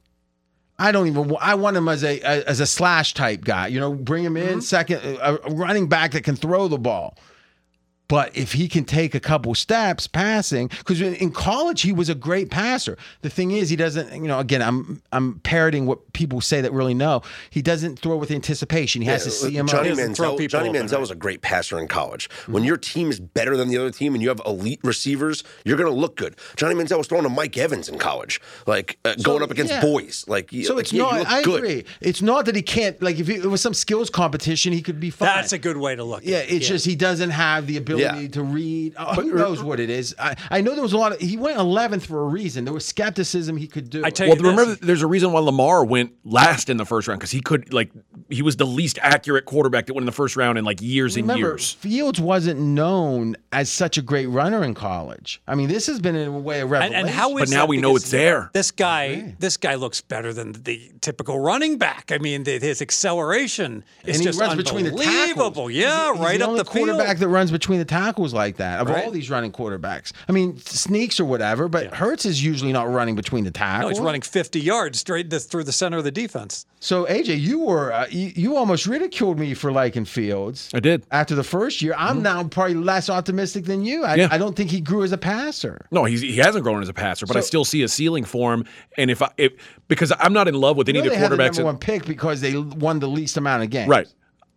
I don't even. I want him as a as a slash type guy. You know, bring him Mm-hmm. in second, a, a running back that can throw the ball. But if he can take a couple steps passing, because in, in college he was a great passer. The thing is, he doesn't. You know, again, I'm I'm parroting what people say that really know. He doesn't throw with anticipation. He has to see him. Johnny throw Manziel, Johnny Manziel right? was a great passer in college. When your team is better than the other team and you have elite receivers, you're going to look good. Johnny Manziel was throwing to Mike Evans in college, like uh, going up against yeah. boys. Like, So like, it's yeah, not. look I good. agree. It's not that he can't. Like if it was some skills competition, he could be fine. That's a good way to look. Yeah, at it. it's just he doesn't have the ability Yeah. to read. Uh, who knows what it is? I, I know there was a lot of. He went 11th for a reason. There was skepticism he could do. I tell Well, you this. remember, there's a reason why Lamar went last in the first round because he could like he was the least accurate quarterback that went in the first round in like years and years. Fields wasn't known as such a great runner in college. I mean, this has been in a way a And, revelation. and how is But now we know it's there. This guy, this guy looks better than the typical running back. I mean, the, his acceleration is and he just runs between the unbelievable. Yeah, He's the- he's right the up only the field. quarterback that runs between the tackles like that of all these running quarterbacks. I mean, sneaks or whatever, but Hurts is usually not running between the tackles. No, he's running 50 yards straight to, through the center of the defense. So AJ, you were uh, you, you almost ridiculed me for liking Fields. I did. after the first year. I'm now probably less optimistic than you. I, Yeah. I don't think he grew as a passer. No, he's, he hasn't grown as a passer, but I still see a ceiling for him. And if I if because I'm not in love with any You know of the they had the quarterbacks, number in- one pick because they won the least amount of games. right?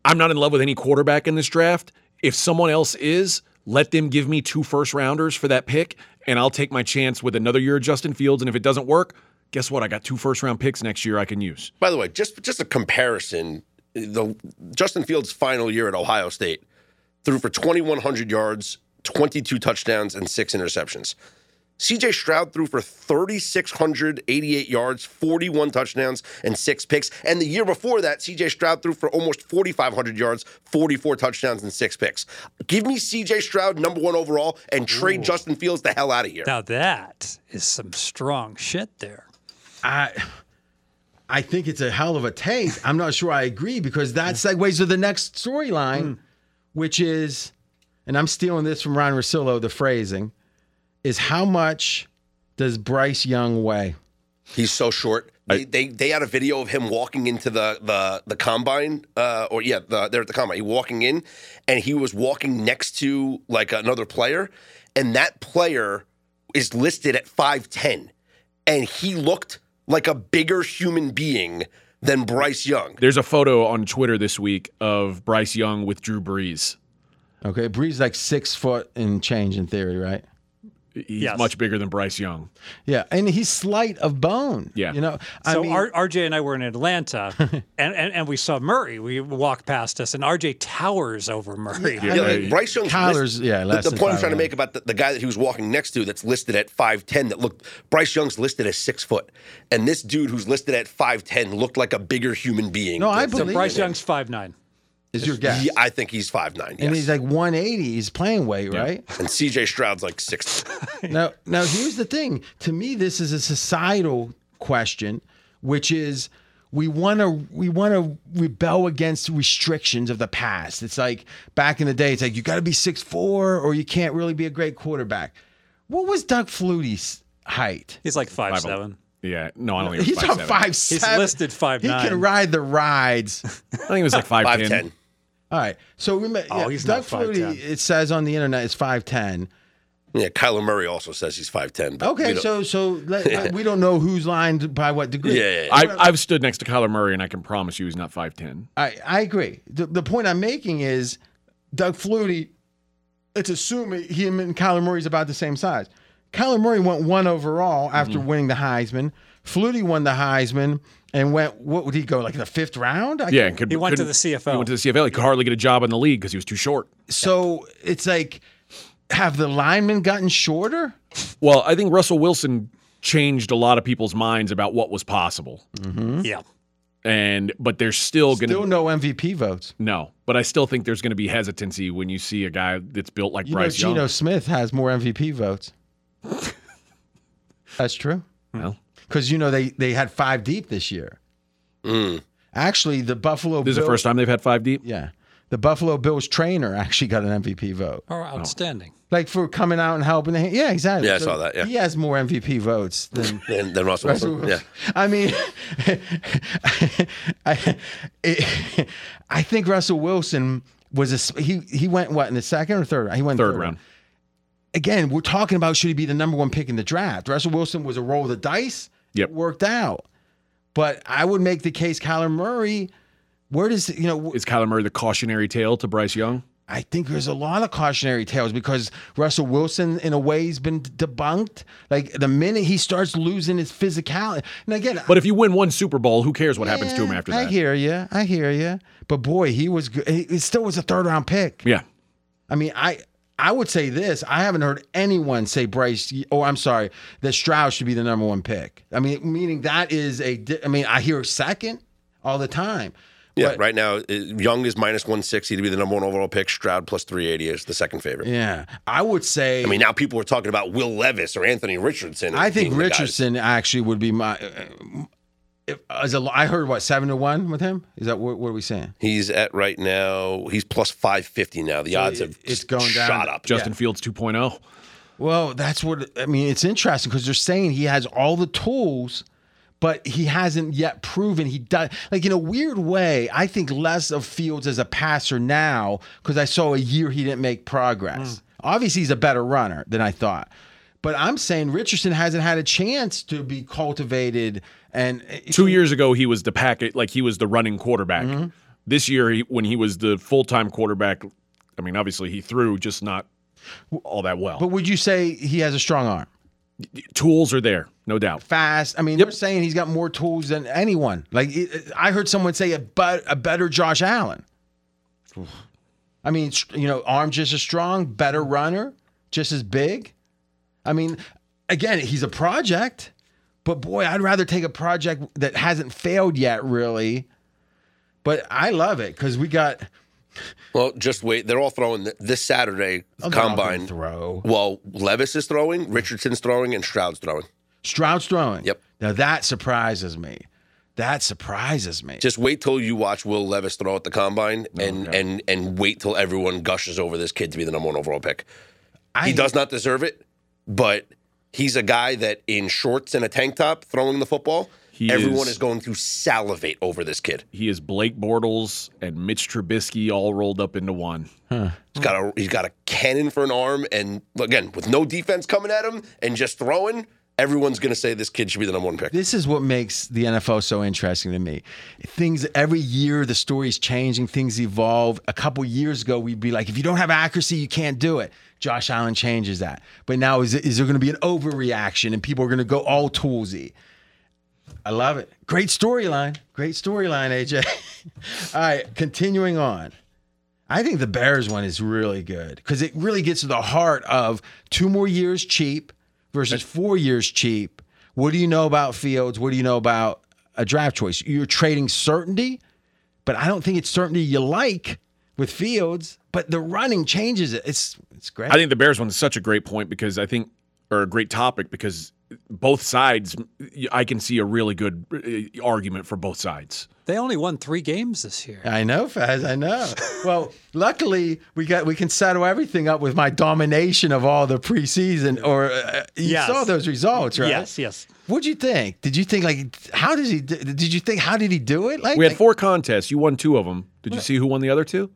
I'm not in love with any quarterback in this draft. If someone else is, let them give me two first rounders for that pick, and I'll take my chance with another year of Justin Fields. And if it doesn't work, guess what? I got two first round picks next year I can use. By the way, just just a comparison, the Justin Fields' final year at Ohio State threw for 2,100 yards, 22 touchdowns, and six interceptions. CJ Stroud threw for 3,688 yards, 41 touchdowns, and six picks. And the year before that, CJ Stroud threw for almost 4,500 yards, 44 touchdowns, and six picks. Give me CJ Stroud number one overall and trade Justin Fields the hell out of here. Now that is some strong shit there. I I think it's a hell of a take. I'm not sure I agree because that segues to the next storyline, hmm. which is, and I'm stealing this from Ron Rosillo, the phrasing, is how much does Bryce Young weigh? He's so short. They, they they had a video of him walking into the the the combine, uh, or yeah, the, they're at the combine. He walking in, and he was walking next to like another player, and that player is listed at five ten, and he looked like a bigger human being than Bryce Young. There's a photo on Twitter this week of Bryce Young with Drew Brees. Okay, Brees like six foot and change in theory, right? He's Yes. much bigger than Bryce Young. Yeah, and he's slight of bone. Yeah. you know. I So mean, R- RJ and I were in Atlanta, and, and, and we saw Murray. We walked past us, and RJ towers over Murray. Yeah, like Bryce Young's Kyler's- list- yeah, the, less the than point I'm trying to make about the, the guy that he was walking next to that's listed at five ten that looked Bryce Young's listed as six foot, and this dude who's listed at five ten looked like a bigger human being. No, I than- So believe Bryce it. Young's five nine. Is your guess. Yeah, I think he's five nine. Yes. and he's like 180. He's playing weight, right? and CJ Stroud's like six. now, now here's the thing. To me, this is a societal question, which is we want to we want to rebel against restrictions of the past. It's like back in the day, it's like you got to be six four or you can't really be a great quarterback. What was Doug Flutie's height? He's like five seven. Yeah, no, I don't think it He's was on five, five He's seven. listed He 5'9". can ride the rides. I think it was like five, Five ten. All right. So remember, Oh, yeah, he's Doug not 5'10". Flutie, it says on the internet is 5'10. Yeah, Kyler Murray also says he's five ten. Okay, so so let, we don't know who's lined by what degree. Yeah, yeah, yeah. I, I've stood next to Kyler Murray, and I can promise you he's not 5'10. I, I agree. The, the point I'm making is Doug Flutie, let's assume him and Kyler Murray's about the same size. Kyler Murray went one overall after Mm-hmm. winning the Heisman. Flutie won the Heisman and went, what would he go, like in the fifth round? I Yeah, and could, He went to the CFL. He went to the CFL. He could hardly get a job in the league because he was too short. So it's like, have the linemen gotten shorter? Well, I think Russell Wilson changed a lot of people's minds about what was possible. Mm-hmm. Yeah. And but there's still going to Still to no MVP votes. no, but I still think there's going to be hesitancy when you see a guy that's built like You Bryce know, Young. Geno Smith has more MVP votes. That's true. Well, Because, you know, they, they had five deep this year. Mm. Actually, the Buffalo this is the first time they've had five deep. Yeah. The Buffalo Bills trainer actually got an MVP vote. Oh, outstanding. Oh. Like for coming out and helping. The, yeah, exactly. Yeah, I saw that, yeah. He has more MVP votes than. Then, then Russell Wilson. Yeah. I mean, I, it, I think Russell Wilson was a s- he he went what in the second or third? He went Third round. Again, we're talking about should he be the number one pick in the draft? Russell Wilson was a roll of the dice. Yep. It worked out, but I would make the case Kyler Murray. Where does you know? Is Kyler Murray the cautionary tale to Bryce Young? I think there's a lot of cautionary tales because Russell Wilson, in a way, has been debunked. Like the minute he starts losing his physicality, and again, But if you win one Super Bowl, who cares what happens to him yeah, after I hear you, I hear you. But boy, he was good. He still was a third round pick. Yeah. I mean, I I would say this. I haven't heard anyone say Bryce. Oh, I'm sorry, that Stroud should be the number one pick. I mean, meaning that is a. I mean, I hear second all the time. Yeah, But- right now, Young is minus 160 to be the number one overall pick. Stroud plus 380 is the second favorite. Yeah, I would say. I mean, now people are talking about Will Levis or Anthony Richardson. I think being the guys. Richardson actually would be my. If, as a, I heard what seven to one with him. Is that what, what are we saying? He's at right now, he's plus 550 now. The odds have it's just going down. shot up. Justin Fields oh. 2.0. Well, that's what I mean. It's interesting because they're saying he has all the tools, but he hasn't yet proven he does. Like in a weird way, I think less of Fields as a passer now because I saw a year he didn't make progress. Hmm. Obviously, he's a better runner than I thought. But I'm saying Richardson hasn't had a chance to be cultivated and Two years ago, he was the packet, like he was the running quarterback. Mm-hmm. This year, he, when he was the full time quarterback, I mean, obviously he threw, just not all that well. But would you say he has a strong arm? Tools are there, no doubt. fast. I mean, they're saying he's got more tools than anyone. Like I heard someone say a, but, a better Josh Allen. I mean, you know, arm just as strong, better runner, just as big. I mean, again, he's a project, but boy, I'd rather take a project that hasn't failed yet, really. But I love it because we got Well, just wait. They're all throwing th- this Saturday Oh, they're all gonna combine. throw. Well, Levis is throwing, Richardson's throwing, and Stroud's throwing. Stroud's throwing. Yep. Now that surprises me. That surprises me. Just wait till you watch Will Levis throw at the combine, Oh, and and and wait till everyone gushes over this kid to be the number one overall pick. I, He does not deserve it, but he's a guy that in shorts and a tank top throwing the football, He everyone is- is going to salivate over this kid. He is Blake Bortles and Mitch Trubisky all rolled up into one. He's got a he's got a cannon for an arm, and again with no defense coming at him and just throwing. Everyone's going to say this kid should be the number one pick. This is what makes the NFL so interesting to me. Things every year, the story's changing, things evolve. A couple years ago, we'd be like, if you don't have accuracy, you can't do it. Josh Allen changes that. But now, is, is there going to be an overreaction and people are going to go all toolsy? I love it. Great storyline. Great storyline, AJ. all right, continuing on. I think the Bears one is really good because it really gets to the heart of two more years cheap versus four years cheap. What do you know about Fields? What do you know about a draft choice? You're trading certainty, but I don't think it's certainty you like with Fields. But the running changes it. It's it's great. I think the Bears one is such a great point because I think, or a great topic because both sides, I can see a really good uh, argument for both sides. They only won three games this year. I know, Faz. I know. well, luckily we got we can settle everything up with my domination of all the preseason. Or uh, you Yes. saw those results, right? Yes, yes. What'd you think? Did you think like how does he? Did you think how did he do it? Like We had like- four contests. You won two of them. Did you see who won the other two?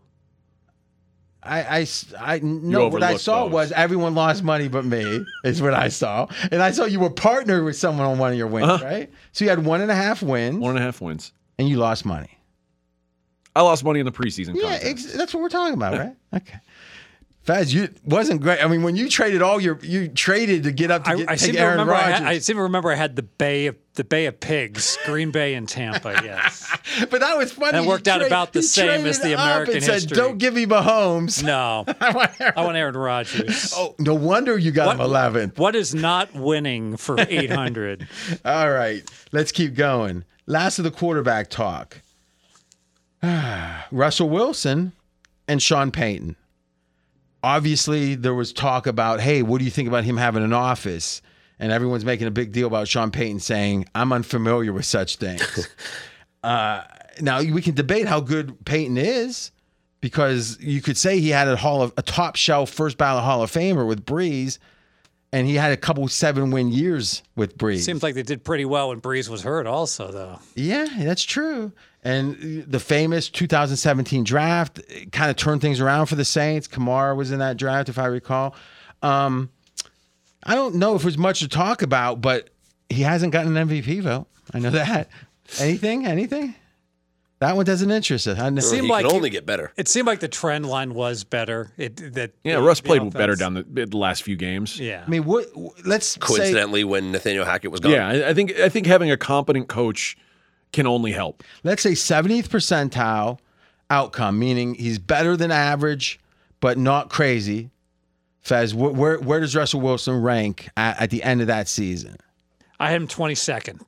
I I no. What I saw those. was everyone lost money but me. Is what I saw, and I saw you were partnered with someone on one of your wins, Uh-huh. right? So you had one and a half wins, One and a half wins. And you lost money. I lost money in the preseason Yeah, ex- that's what we're talking about, right? Okay. Faz, you wasn't great. I mean, when you traded all your, you traded to get up to I, get, I take Aaron remember. I, Rodgers. had, I seem to remember I had the Bay of the Bay of Pigs, Green Bay and Tampa. Yes. but that was funny. That He worked out trade- about the same as traded the up American and said, history. Don't give me Mahomes. No, I want Aaron- I want Aaron Rodgers. Oh, no wonder you got him 11th. What is not winning for 800? All right, let's keep going. Last of the quarterback talk. Russell Wilson and Sean Payton. Obviously, there was talk about, hey, what do you think about him having an office? And everyone's making a big deal about Sean Payton saying, I'm unfamiliar with such things. uh, now, we can debate how good Payton is because you could say he had a hall of a top shelf first ballot Hall of Famer with Brees, and he had a couple seven win years with Brees. Seems like they did pretty well when Brees was hurt. Also, though. Yeah, that's true. And the famous 2017 draft kind of turned things around for the Saints. Kamara was in that draft, if I recall. Um, I don't know if there's much to talk about, but he hasn't gotten an MVP vote. I know that. Anything? Anything? That one doesn't interest us. It. Seemed he like can he- only get better. It seemed like the trend line was better. It that yeah, the- Russ the played offense- better down the, the last few games. Yeah, I mean, what? Let's say Coincidentally, when Nathaniel Hackett was gone, Yeah, I, I think I think having a competent coach can only help. let's say 70th percentile outcome, meaning he's better than average, but not crazy. Fez, wh- where where does Russell Wilson rank at, at the end of that season? I had him 22nd.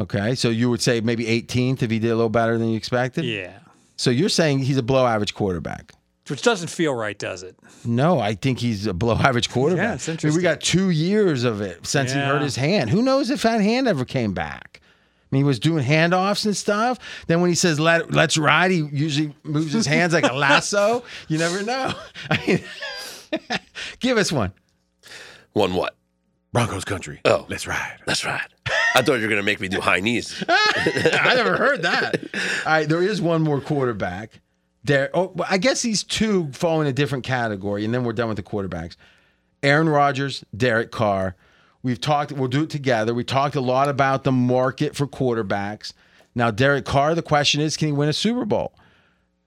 Okay, so you would say maybe 18th if he did a little better than you expected. Yeah, So you're saying he's a below average quarterback? which doesn't feel right, does it? No, I think he's a below average quarterback. Yeah, it's I mean, we got two years of it since he hurt his hand. Who knows if that hand ever came back? I mean, he was doing handoffs and stuff. Then when he says "Let let's ride," he usually moves his hands like a lasso. You never know. I mean, give us one. One what? Broncos country. Oh. let's ride. Let's ride. I thought you were gonna make me do high knees. I never heard that. All right, there is one more quarterback. There. Oh, I guess these two fall in a different category, and then we're done with the quarterbacks. Aaron Rodgers, Derek Carr. We've talked. We'll do it together. We talked a lot about the market for quarterbacks. Now, Derek Carr. The question is, can he win a Super Bowl?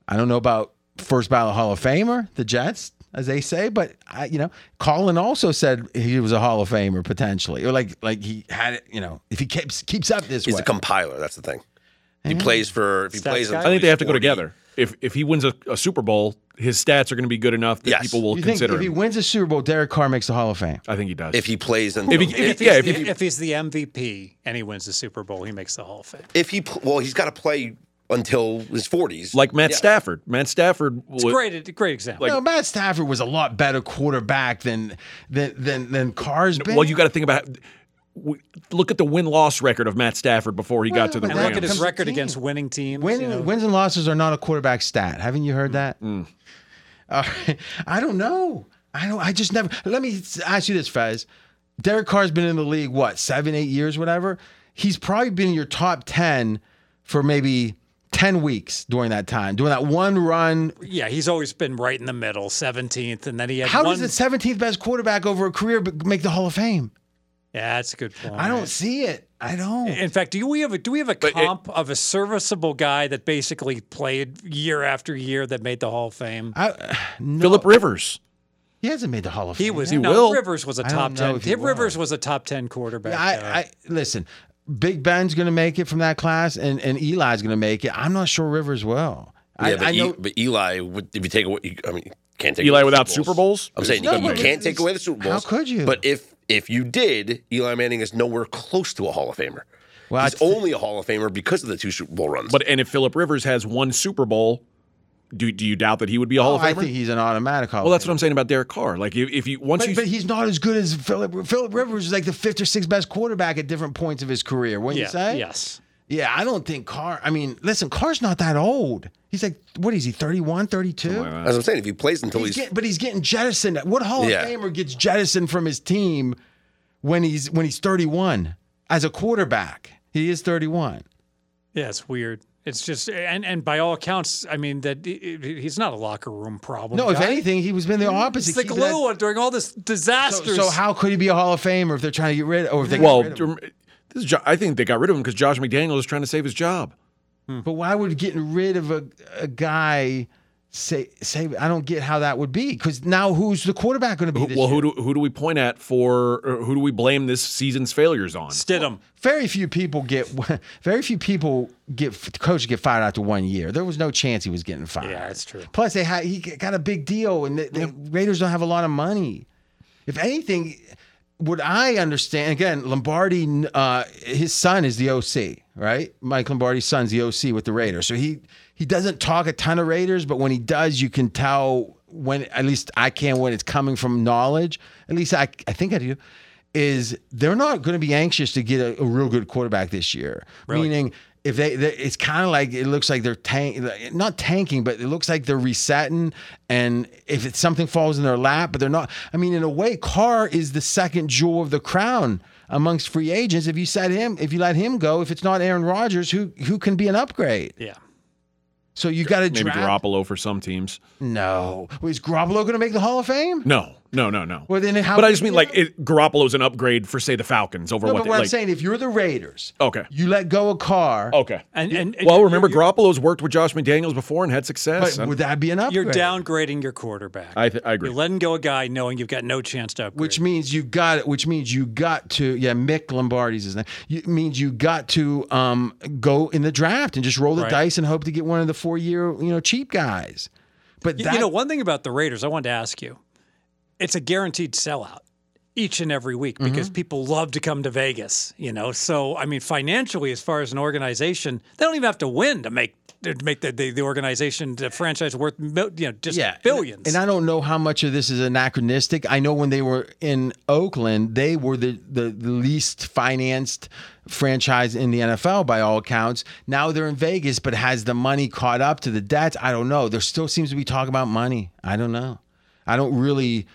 I don't know about first ballot Hall of Famer, the Jets, as they say, but I, you know, Colin also said he was a Hall of Famer potentially, or like like he had it. You know, if he keeps keeps up this He's way. a compiler. That's the thing. He plays for. If he Stats plays, guy? I think they have to go together. If if he wins a, a Super Bowl, his stats are going to be good enough that Yes. people will You think consider if he wins a Super Bowl, Derek Carr makes the Hall of Fame? I think he does. If he plays, until, If he- if, if he- yeah, he's, if if, he- if he's the MVP and he wins the Super Bowl, he makes the Hall of Fame. If he well, he's got to play until his forties. like Matt Yeah. Stafford. Matt Stafford. It's wa- great, great example. no, Matt Stafford was a lot better quarterback than than than, than Carr's been. Well, you got to think about. w- Look at the win loss record of Matt Stafford before he got to the but and that look at Rams. his record against winning teams. Win, you know. Wins and losses are not a quarterback stat. Haven't you heard that? Mm. Uh, I don't know. I don't. I just never. Let me ask you this, Fez. Derek Carr's been in the league what seven, eight years, whatever. He's probably been in your top ten for maybe ten weeks during that time, doing that one run. Yeah, he's always been right in the middle, 17th, and then he had How one. does the seventeenth best quarterback over a career make the Hall of Fame? yeah, that's a good point. I don't see it. I don't. In fact, do we have a do we have a But it- comp of a serviceable guy that basically played year after year that made the Hall of Fame? I, no, Philip Rivers. he hasn't made the Hall of Fame. He Fame. was yet. no, will. Rivers was a I top ten. he Rivers will. was a top ten quarterback. I, uh, I listen. Big Ben's going to make it from that class, and, and Eli's going to make it. I'm not sure Rivers will. Yeah, I, but, I E- know. but Eli, would, if you take away, I mean, you can't take Eli away the without Super Bowls. I'm saying No, you, you can't take away the Super Bowls. how could you? But if if you did, Eli Manning is nowhere close to a Hall of Famer. Well, He's th- only a Hall of Famer because of the two Super Bowl runs. But and if Philip Rivers has one Super Bowl, do do you doubt that he would be a Hall Oh, of I Famer? think he's an automatic Hall. well, that's what I'm saying about Derek Carr. Like if, if you once But, you but he's not as good as Philip. Philip Rivers is like the fifth or sixth best quarterback at different points of his career. Wouldn't yeah, you say? yes. Yeah, I don't think Carr. I mean, listen, Carr's not that old. He's like, what is he, 31, 32? As I'm saying, if he plays until He's he's, get- but he's getting jettisoned. What Hall Yeah. of Famer gets jettisoned from his team when he's when he's 31 as a quarterback? He is 31. Yeah, it's weird. It's just and and by all accounts, I mean that he- he- he's not a locker room problem. No, if anything, he was been the mm-hmm. opposite. It's the keeping that- during all this So, disasters. so how could he be a Hall of Famer if they're trying to get rid of? Or if they Well, rid of him? this is, Jo- I think they got rid of him because Josh McDaniel is trying to save his job. But why would getting rid of a, a guy say say I don't get how that would be because now who's the quarterback going to be? This well, year? who do who do we point at for who do we blame this season's failures on? Stidham. very few people get very few people get coaches get fired after one year. There was no chance he was getting fired. Yeah, that's true. Plus, they had he got a big deal, and the, the Raiders don't have a lot of money. If anything, would I understand again, Lombardi, uh, his son is the OC, right? Mike Lombardi's son's the OC with the Raiders, so he he doesn't talk a ton of Raiders, but when he does, you can tell when at least I can when it's coming from knowledge. At least I I think I do. Is they're not going to be anxious to get a, a real good quarterback this year. Meaning, if they, they it's kind of like it looks like they're tank, not tanking, but it looks like they're resetting. And if it's something falls in their lap, but they're not. I mean, in a way, Carr is the second jewel of the crown amongst free agents. If you set him, if you let him go, if it's not Aaron Rodgers, who who can be an upgrade? Yeah. So you got to Maybe draft. Garoppolo for some teams. No, is Garoppolo going to make the Hall of Fame? No, no, no, no. Well, then how? but I just mean like it, Garoppolo's an upgrade for say the Falcons over No, what but they what I'm like. saying, if you're the Raiders, Okay. you let go of Carr, Okay. And and, and Well, you're- remember you're, Garoppolo's worked with Josh McDaniels before and had success. but would that be an upgrade? You're downgrading your quarterback. I th- I agree. You're letting go a guy knowing you've got no chance to upgrade. which means you got it. which means you got to yeah Mick Lombardi's his name. You, means you got to um go in the draft and just roll the Right. dice and hope to get one of the four year you know cheap guys. But that, you know, one thing about the Raiders, I wanted to ask you, it's a guaranteed sellout each and every week Mm-hmm. because people love to come to Vegas. You know, so I mean, financially, as far as an organization, they don't even have to win to make to make the the, the organization, the franchise worth you know just yeah, billions. And I don't know how much of this is anachronistic. I know when they were in Oakland, they were the, the, the least financed franchise in the NFL by all accounts. Now they're in Vegas, but has the money caught up to the debts? I don't know. There still seems to be talk about money. I don't know. I don't really.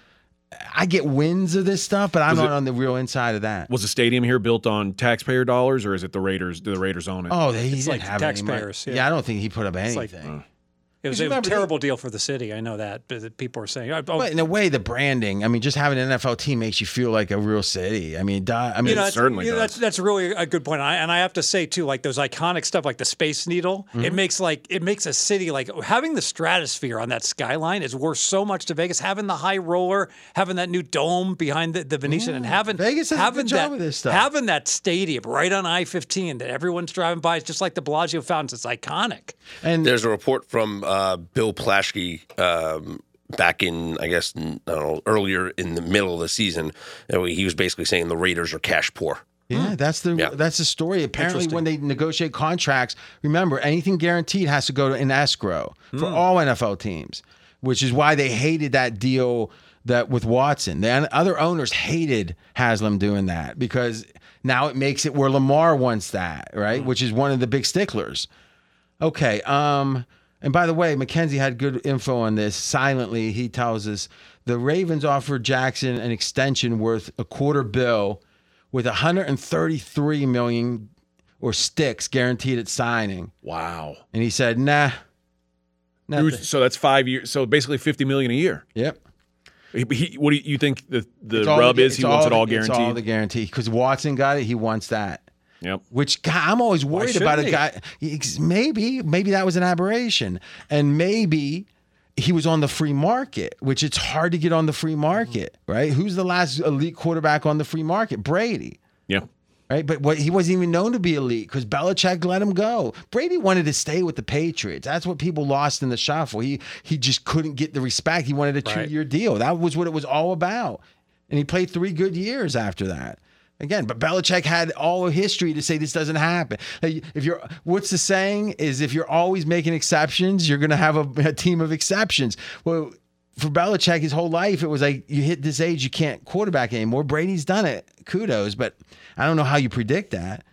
I get wins of this stuff, but I'm not on the real inside of that. Was the stadium here built on taxpayer dollars, or is it the Raiders? Do the Raiders own it? Oh, they, he It's didn't like have any money. taxpayers, Yeah. yeah. I don't think he put up anything. like- it was you a remember they- terrible deal for the city. I know that, but people are saying, oh, but in a way, the branding. I mean, just having an NFL team makes you feel like a real city. I mean, duh, I mean, you know, It that's, certainly you know, does. that's that's really a good point. And I, and I have to say too, like those iconic stuff, like the Space Needle, Mm-hmm. it makes like it makes a city like having the stratosphere on that skyline is worth so much to Vegas. Having the high roller, having that new dome behind the, the Venetian, and having Vegas does a having good job that with this stuff. having that stadium right on I fifteen that everyone's driving by. It's just like the Bellagio fountains. It's iconic. and There's a report from uh, Bill Plaschke um, back in, I guess, n- I don't know, earlier in the middle of the season. uh, He was basically saying the Raiders are cash poor. Yeah, that's the Yeah. that's the story. Apparently, when they negotiate contracts, remember anything guaranteed has to go to an escrow for all NFL teams, which is why they hated that deal that with Watson. The other owners hated Haslam doing that because now it makes it where Lamar wants that, right? Which is one of the big sticklers. Okay. Um, and by the way, Mackenzie had good info on this. Silently, he tells us the Ravens offered Jackson an extension worth a quarter bill with 133 million or sticks guaranteed at signing. wow. And he said, nah. Not So that's five years. So basically, fifty million a year. yep. He, he- what do you, think the the rub the- is? He wants it all the- It's guaranteed. all the guarantee because Watson got it. He wants that. Yep. Which God, I'm always worried about a he? guy. Maybe, maybe that was an aberration, and maybe he was on the free market, which it's hard to get on the free mm-hmm. market, right? Who's the last elite quarterback on the free market? Brady. Yeah. Right, but what he wasn't even known to be elite because Belichick let him go. Brady wanted to stay with the Patriots. That's what people lost in the shuffle. He he just couldn't get the respect. He wanted a two Right. year deal. That was what it was all about. And he played three good years after that. Again, but Belichick had all of history to say this doesn't happen. If you're, what's the saying is if you're always making exceptions, you're going to have a, a team of exceptions. Well, for Belichick, his whole life, it was like you hit this age, you can't quarterback anymore. Brady's done it. Kudos, but I don't know how you predict that.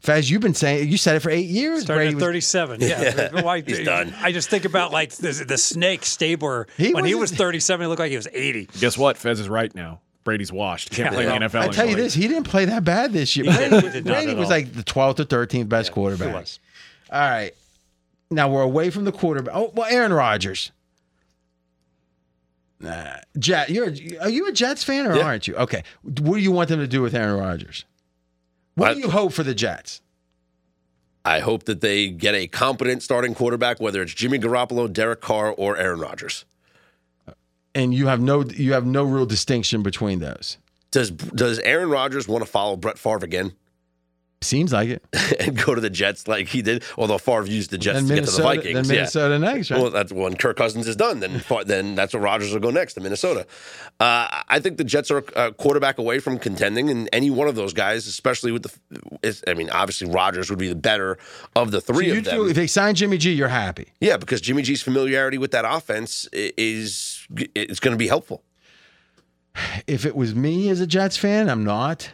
Fez, you've been saying you said it for eight years. Starting Brady at was- 37. Yeah. Why- He's done. I just think about like the, the snake Stabler. He when he wasn't- was 37, he looked like he was 80. Guess what? Fez is right now. Brady's washed. Can't play in the NFL. I tell you anymore. this, he didn't play that bad this year. Brady, He Brady was all. like the 12th or 13th best quarterback. was. All right. Now we're away from the quarterback. Oh, well, Aaron Rodgers. Nah, Jet, you're are you a Jets fan or Yeah. aren't you? Okay. What do you want them to do with Aaron Rodgers? What I- do you hope for the Jets? I hope that they get a competent starting quarterback, whether it's Jimmy Garoppolo, Derek Carr, or Aaron Rodgers. And you have no you have no real distinction between those. Does Does Aaron Rodgers want to follow Brett Favre again Seems like it. and go to the Jets like he did? Although Favre used the Jets to get to the Vikings. then yeah. Minnesota next, right? Well, that's when Kirk Cousins is done. Then, then that's what Rodgers will go next to Minnesota. Uh, I think the Jets are a quarterback away from contending, and any one of those guys, especially with the, I mean, obviously Rodgers would be the better of the So three you of them. feel if they sign Jimmy G, you're happy. yeah, because Jimmy G's familiarity with that offense is it's going to be helpful. If it was me as a Jets fan, I'm not.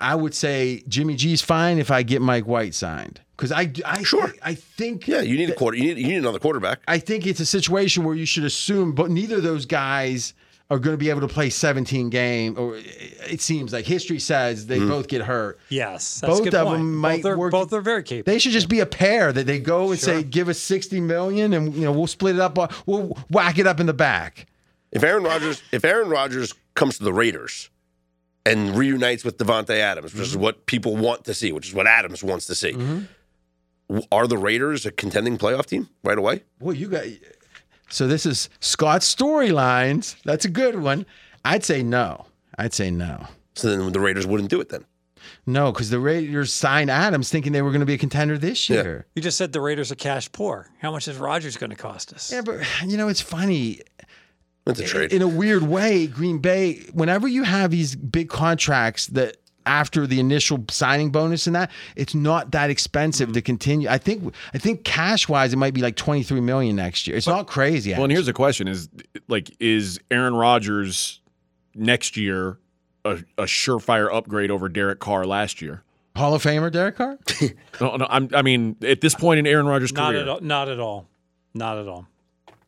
I would say Jimmy G's fine if I get Mike White signed because I, I Sure. I think Yeah, you need a quarter. You need you need another quarterback. I think it's a situation where you should assume, but neither of those guys are going to be able to play 17 game. Or it seems like history says they hmm. both get hurt. Yes, that's Both a good of point. them might both are, work- Both are very capable. They should just be a pair that they go and say, "Give us 60 million, and you know we'll split it up. uh, We'll whack it up in the back." If Aaron Rodgers if Aaron Rodgers comes to the Raiders and reunites with Davante Adams, which is mm-hmm. what people want to see, which is what Adams wants to see, mm-hmm. w- are the Raiders a contending playoff team right away? Well, you got. So this is Scott's storylines. That's a good one. I'd say no. I'd say no. So then the Raiders wouldn't do it then. No, because the Raiders signed Adams thinking they were going to be a contender this Yeah. year. you just said the Raiders are cash poor. How much is Rodgers going to cost us? Yeah, but you know it's funny. That's a trade. In a weird way, Green Bay. Whenever you have these big contracts that after the initial signing bonus and that, it's not that expensive to mm-hmm. continue. I think. I think cash wise, it might be like twenty three million next year. It's not crazy. Well, and here's the question: Is like, is Aaron Rodgers next year a, a surefire upgrade over Derek Carr last year? Hall of Famer Derek Carr. No, no. I'm, I mean, at this point in Aaron Rodgers' Not career, at all. Not at all. Not at all.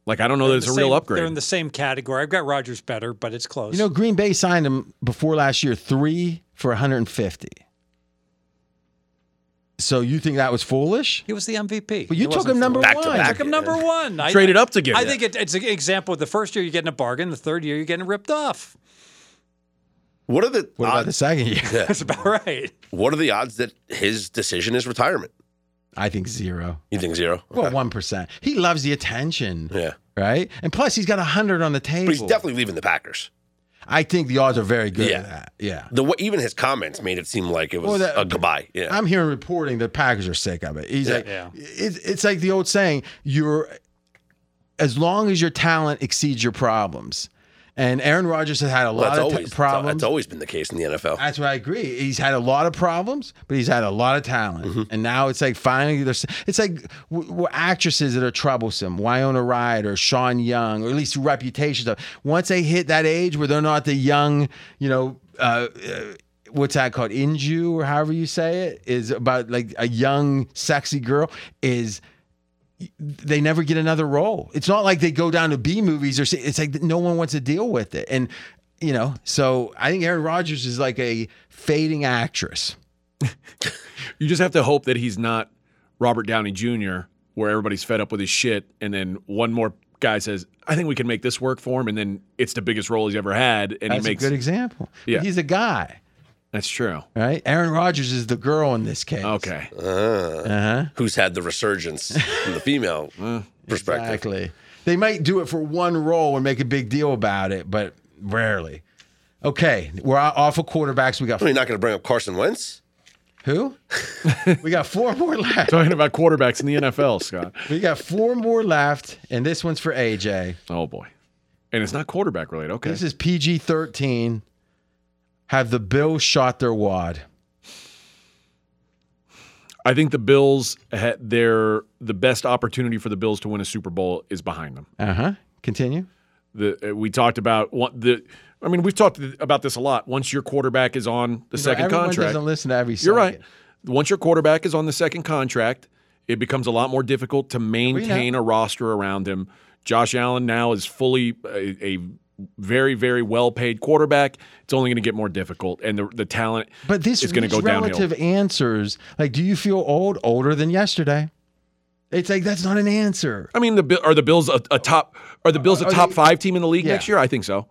like I don't know that it's The a real upgrade. They're in the same category. I've got Rodgers better, but it's close. You know, Green Bay signed him before last year three for 150. So you think that was foolish? he was the MVP. But you It took him number foolish. Back to one. back. I took him number one. I, Traded up to get I think it, it's an example. of The first year you're getting a bargain. The third year you're getting ripped off. what are the What about the odds? second year? That's about right. What are the odds that his decision is retirement? I think zero. You think zero? Well, one percent. He loves the attention, yeah, right? And plus, he's got a hundred on the table. but he's definitely leaving the Packers. I think the odds are very good. Yeah. at that. Yeah. The way, even his comments made it seem like it was Well, that- a goodbye. Yeah, I'm hearing reporting that Packers are sick of it. He's like, Yeah. It, it's like the old saying: you're as long as your talent exceeds your problems. And Aaron Rodgers has had a lot that's of t- problems. That's always been the case in the NFL. That's what I agree. He's had a lot of problems, but he's had a lot of talent. Mm-hmm. And now it's like finally there's it's like w- w- actresses that are troublesome, Winona Ryder, or Sean Young, or at least reputations. Once they hit that age where they're not the young, you know, uh, uh, what's that called, inju or however you say it, is about like a young, sexy girl is they never get another role. It's not like they go down to B movies or it's like no one wants to deal with it. And you know, so I think Aaron Rodgers is like a fading actress. you just have to hope that he's not Robert Downey Jr., where everybody's fed up with his shit, and then one more guy says, "I think we can make this work for him," and then it's the biggest role he's ever had, and That's he makes. a good example. Yeah. He's a guy, That's true. right? Aaron Rodgers is the girl in this case. Okay. Uh-huh. Who's had the resurgence from the female perspective? Exactly. They might do it for one role and make a big deal about it, but rarely. Okay, we're off of quarterbacks. We got Are you not going to bring up Carson Wentz? who? we got four more left. Talking about quarterbacks in the NFL, Scott. We got four more left, and this one's for AJ. Oh boy. And it's not quarterback related. Okay. This is PG 13. Have the Bills shot their wad? I think the Bills had their the best opportunity for the Bills to win a Super Bowl is behind them. Uh huh. Continue. The uh, we talked about what the I mean we've talked about this a lot. Once your quarterback is on the second Everyone contract, doesn't listen to every you're right. Once your quarterback is on the second contract, it becomes a lot more difficult to maintain a roster around him. Josh Allen now is fully a, a very very well paid quarterback. It's only going to get more difficult, and the the talent But this is going to these go downhill. relative answers, like, do you feel old? Older than yesterday? It's like that's not an answer. I mean, the are the Bills a, a top? Are the Bills a Are top they- five team in the league Yeah. next year? I think so.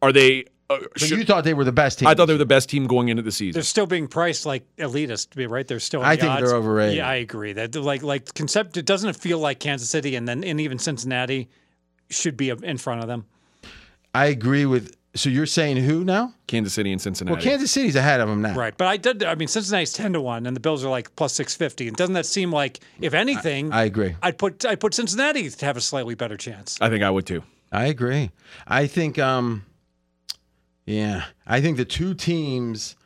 Are they? Uh, should- you thought they were the best team. I thought they were the best team going into the season. They're still being priced like elitist, be right? They're still. in I the think they're overrated. Yeah, I agree. That like like concept. It doesn't feel like Kansas City, and then and even Cincinnati should be in front of them. I agree with. So you're saying who now? Kansas City and Cincinnati. Well, Kansas City's ahead of them now. Right, but I did. I mean, Cincinnati's ten to one, and the Bills are like plus six fifty. And doesn't that seem like, if anything, I agree. I'd put I put Cincinnati to have a slightly better chance. I think I would too. I agree. I think, um, yeah, I think the two teams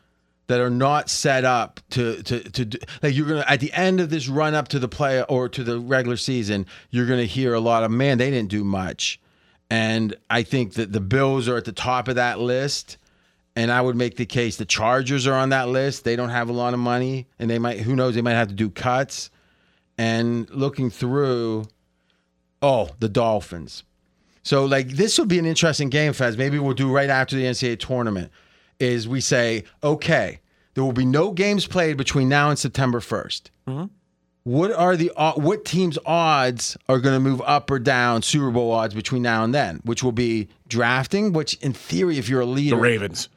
that are not set up to to to do, like you're gonna at the end of this run up to the play or to the regular season, you're gonna hear a lot of man, they didn't do much, and I think that the Bills are at the top of that list. And I would make the case the Chargers are on that list. They don't have a lot of money, and they might, who knows, they might have to do cuts. And looking through, oh, the Dolphins. So like this would be an interesting game, Fez. Maybe we'll do right after the NCAA tournament. Is we say, okay, there will be no games played between now and September 1st What are the uh, what teams' odds are going to move up or down Super Bowl odds between now and then? Which will be drafting. Which, in theory, if you're a leader, The Ravens.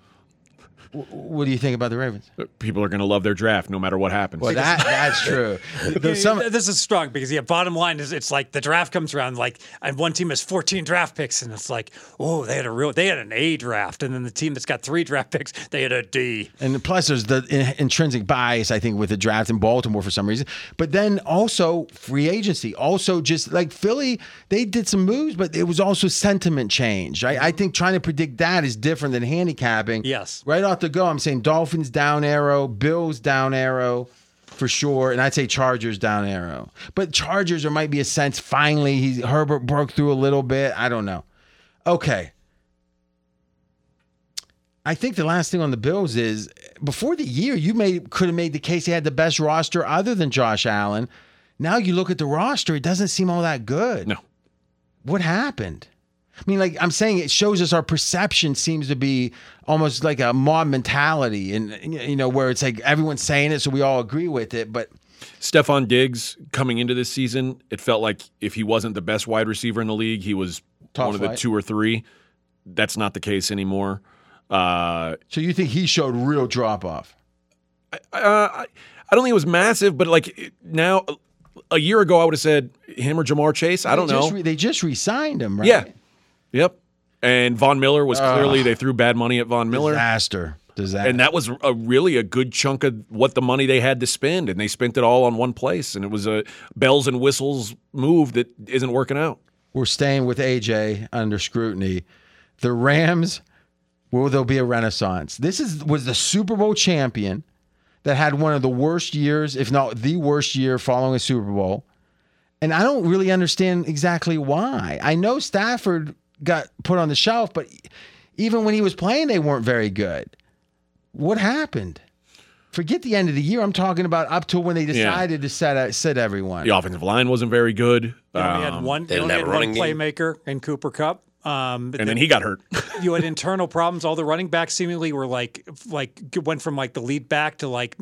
What do you think about the Ravens? Uh, people are going to love their draft no matter what happens. Well, that that's true. Some- this is strong because yeah, bottom line is it's like the draft comes around like and one team has 14 draft picks and it's like oh they had a real they had an A draft and then the team that's got three draft picks they had a D. And plus, there's the in- intrinsic bias, I think, with the draft in Baltimore for some reason. But then also free agency. Also, just like Philly, they did some moves, but it was also sentiment change. I, I think trying to predict that is different than handicapping. Yes. Right off the go, I'm saying Dolphins down arrow, Bills down arrow for sure, and I'd say Chargers down arrow. But Chargers, there might be a sense finally he Herbert broke through a little bit. I don't know. Okay. I think the last thing on the Bills is before the year, you made could have made the case he had the best roster other than Josh Allen. Now you look at the roster, it doesn't seem all that good. No. What happened? I mean, like I'm saying, it shows us our perception seems to be almost like a mob mentality, and you know, where it's like everyone's saying it, so we all agree with it. But Stefon Diggs coming into this season, it felt like if he wasn't the best wide receiver in the league, he was Top one of the two or three. That's not the case anymore. Uh, so you think he showed real drop off? uh, I, I don't think it was massive, but like now, a year ago, I would have said him or Ja'Marr Chase. I don't they know. Re- they just re-signed him, right? Yeah. Yep. And Von Miller was clearly they threw bad money at Von Miller. Disaster. Disaster. And that was a really a good chunk of what the money they had to spend, and they spent it all on one place, and it was a bells and whistles move that isn't working out. we're staying with AJ under scrutiny. The Rams, will there be a renaissance? This is was the Super Bowl champion that had one of the worst years, if not the worst year, following a Super Bowl. And I don't really understand exactly why. I know Stafford got put on the shelf, but even when he was playing, they weren't very good. What happened? Forget the end of the year. I'm talking about up to when they decided to set set everyone. The offensive line wasn't very good, They only um, had one. They, didn't only had a running one game. playmaker in Cooper Kupp. Um, and then he got hurt. you had internal problems. All the running backs seemingly were like like went from like the lead back to like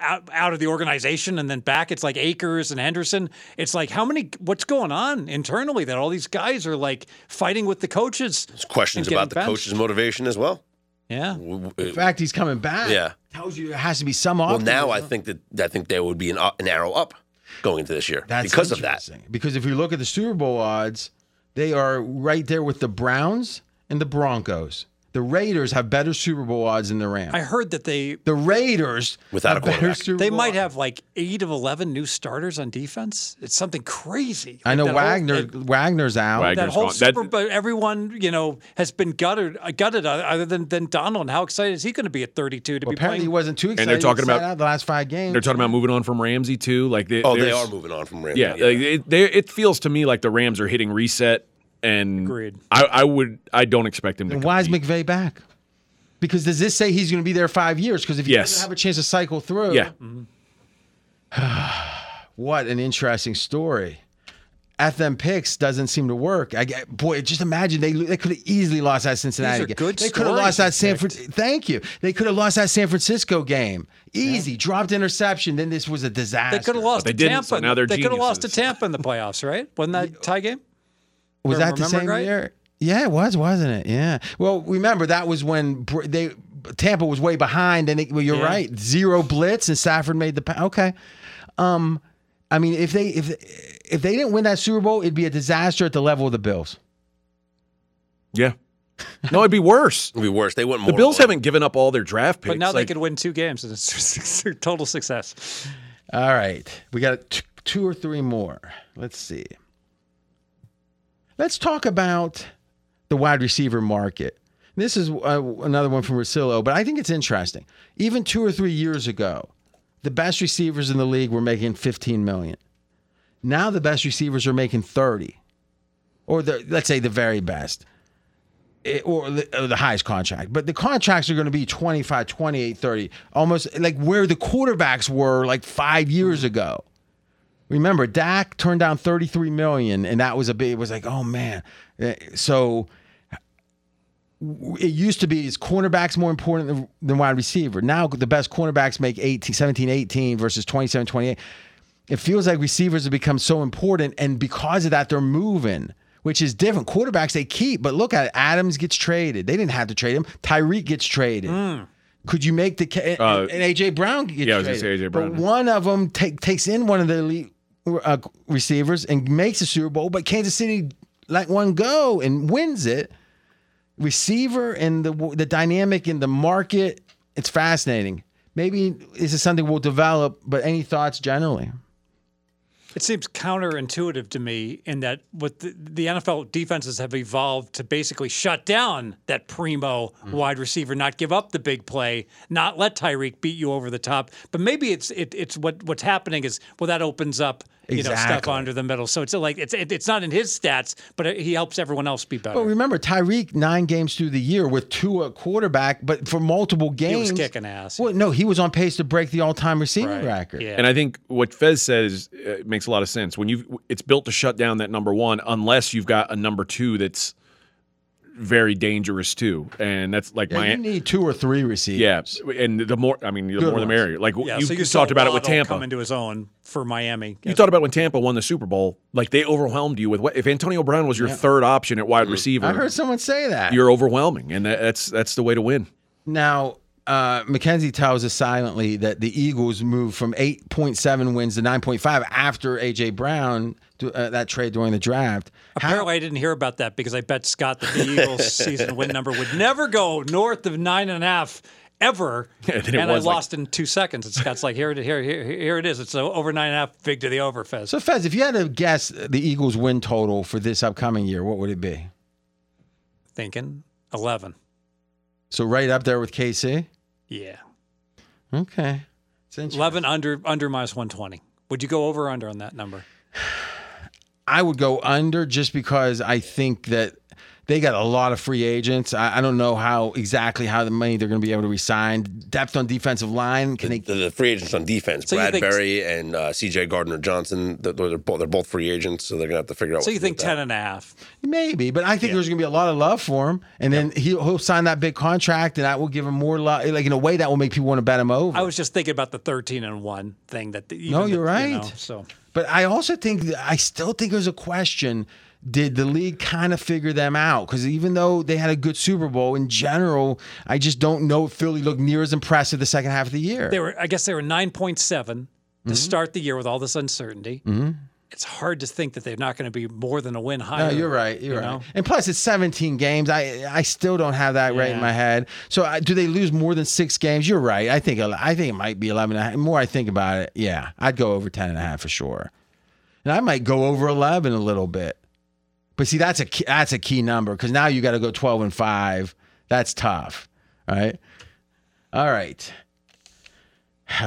out, out of the organization and then back. It's like Akers and Henderson. It's like how many? What's going on internally that all these guys are like fighting with the coaches? There's questions about the getting benched. coach's motivation as well. Yeah. in fact he's coming back, Yeah. tells you there has to be some. Well, now I think that I think there would be an, an arrow up going into this year That's because of that. interesting. Because if you look at the Super Bowl odds, they are right there with the Browns and the Broncos. The Raiders have better Super Bowl odds than the Rams. I heard that they the Raiders Without have a better quarterback. Super they might odds. have like eight of eleven new starters on defense. It's something crazy. I Like know that whole- Wagner. Wagner's out. Wagner- that whole gone. Super, but everyone you know has been gutted, uh, gutted uh, other than than Donald. And how excited is he going to be at 32 to Well, be apparently, he playing? wasn't too excited. And they're talking about- out the last five games. They're talking about moving on from Ramsey too. Like they, Oh, they are moving on from Ramsey. Yeah, like it, they, it feels to me like the Rams are hitting reset, and Agreed. I, I would, I don't expect him to. And why is compete. McVay back? Because does this say he's going to be there five years? Because if he Yes. doesn't have a chance to cycle through, Yeah, what an interesting story. FM picks doesn't seem to work. I get, boy, just imagine they they could have easily lost that Cincinnati These are game. good they could have stories lost that San picked. Fran. Thank you. They could have lost that San Francisco game. Easy, dropped interception. Then this was a disaster. They could have lost they to didn't, Tampa. so now they're they could have lost to geniuses. Tampa in the playoffs, right? Wasn't that tie game? Was that the same right? year? Yeah, it was, wasn't it? Yeah. Well, remember that was when they Tampa was way behind, and they, well, you're Yeah. right, zero blitz, and Stafford made the okay. Um, I mean, if they if if they didn't win that Super Bowl, it'd be a disaster at the level of the Bills. Yeah. No, it'd be worse. It'd be worse. They went more. The Bills haven't given up all their draft picks. But now they could win two games, and it's total success. All right, we got two or three more. Let's see. Let's talk about the wide receiver market. This is uh, another one from Rosillo, but I think it's interesting. Even two or three years ago, the best receivers in the league were making 15 million. Now the best receivers are making 30, or the let's say the very best, It- or the, or the highest contract. But the contracts are going to be 25, 28, 30, almost like where the quarterbacks were like five years ago. Remember, Dak turned down 33 million, and that was a big. It was like, oh man. Eh, So it used to be is cornerbacks more important than, than wide receiver. Now the best cornerbacks make 18, 17, 18 versus 27, 28. It feels like receivers have become so important, and because of that, they're moving, which is different. Quarterbacks they keep, but look at it. Adams gets traded. They didn't have to trade him. Tyreek gets traded. Could you make the ca- Uh, and AJ Brown gets yeah, I was gonna say A.J. Brown. But one of them take, takes in one of the elite uh, receivers and makes the Super Bowl, but Kansas City let one go and wins it receiver and the the dynamic in the market. It's fascinating. Maybe this is something we'll develop. But any thoughts generally? It seems counterintuitive to me in that what the, the NFL defenses have evolved to basically shut down that primo wide receiver, not give up the big play, not let Tyreek beat you over the top. But maybe it's it, it's what what's happening is well that opens up you know stuff Exactly. under the middle. So it's like it's it's not in his stats, but he helps everyone else be better. But remember, Tyreek nine games through the year with two at quarterback, but for multiple games, was kicking ass. Well, no, he was on pace to break the all-time receiving Right. record. Yeah. And I think what Fez says uh, makes a lot of sense. When you, it's built to shut down that number one, unless you've got a number two that's very dangerous too, and that's like Yeah, my you need two or three receivers. yeah. And the more, I mean, the more the ones. merrier. Like yeah, you, so you, you talked about it with Tampa. coming into his own for Miami. You thought about when Tampa won the Super Bowl, like they overwhelmed you with what if Antonio Brown was your third option at wide mm. receiver, I heard someone say that. you're overwhelming, and that, that's that's the way to win. Now, uh, Mackenzie tells us silently that the Eagles moved from 8.7 wins to 9.5 after AJ Brown to, uh, that trade during the draft. How- Apparently, I didn't hear about that because I bet Scott that the Eagles' season win number would never go north of nine and a half ever. And and I like- lost in two seconds. And Scott's like, here, it- here, here, here it is. It's over nine and a half, big to the over, Fez. so, Fez, if you had to guess the Eagles' win total for this upcoming year, what would it be? Thinking 11. So, right up there with KC? Yeah. Okay. It's interesting. 11 under under minus 120. Would you go over or under on that number? I would go under just because I think that they got a lot of free agents. I, I don't know how exactly how the money they're going to be able to resign. Depth on defensive line. Can they The, the free agents on defense, So you think- Bradbury and uh, C.J. Gardner Johnson, they're, they're both they're both free agents, so they're gonna have to figure out. So what you think with 10 that. and a half. Maybe, but I think there's going to be a lot of love for him, and then he'll, he'll sign that big contract, and that will give him more love. Like in a way, that will make people want to bet him over. I was just thinking about the 13 and 1 thing that the, No, you're the- you right. know, so but I also think I still think there's a question: Did the league kind of figure them out? Because even though they had a good Super Bowl in general, I just don't know if Philly looked near as impressive the second half of the year. they were I guess they were 9.7 to Mm-hmm. start the year with all this uncertainty. It's hard to think that they're not going to be more than a win higher. No, you're right. You're you right. And plus, it's 17 games. I I still don't have that right in my head. So I, do they lose more than six games? You're right. I think I think it might be 11 and a half. The more I think about it, yeah, I'd go over 10 and a half for sure. And I might go over 11 a little bit. But see, that's a key, that's a key number because now you got to go 12 and five. That's tough, right? All right.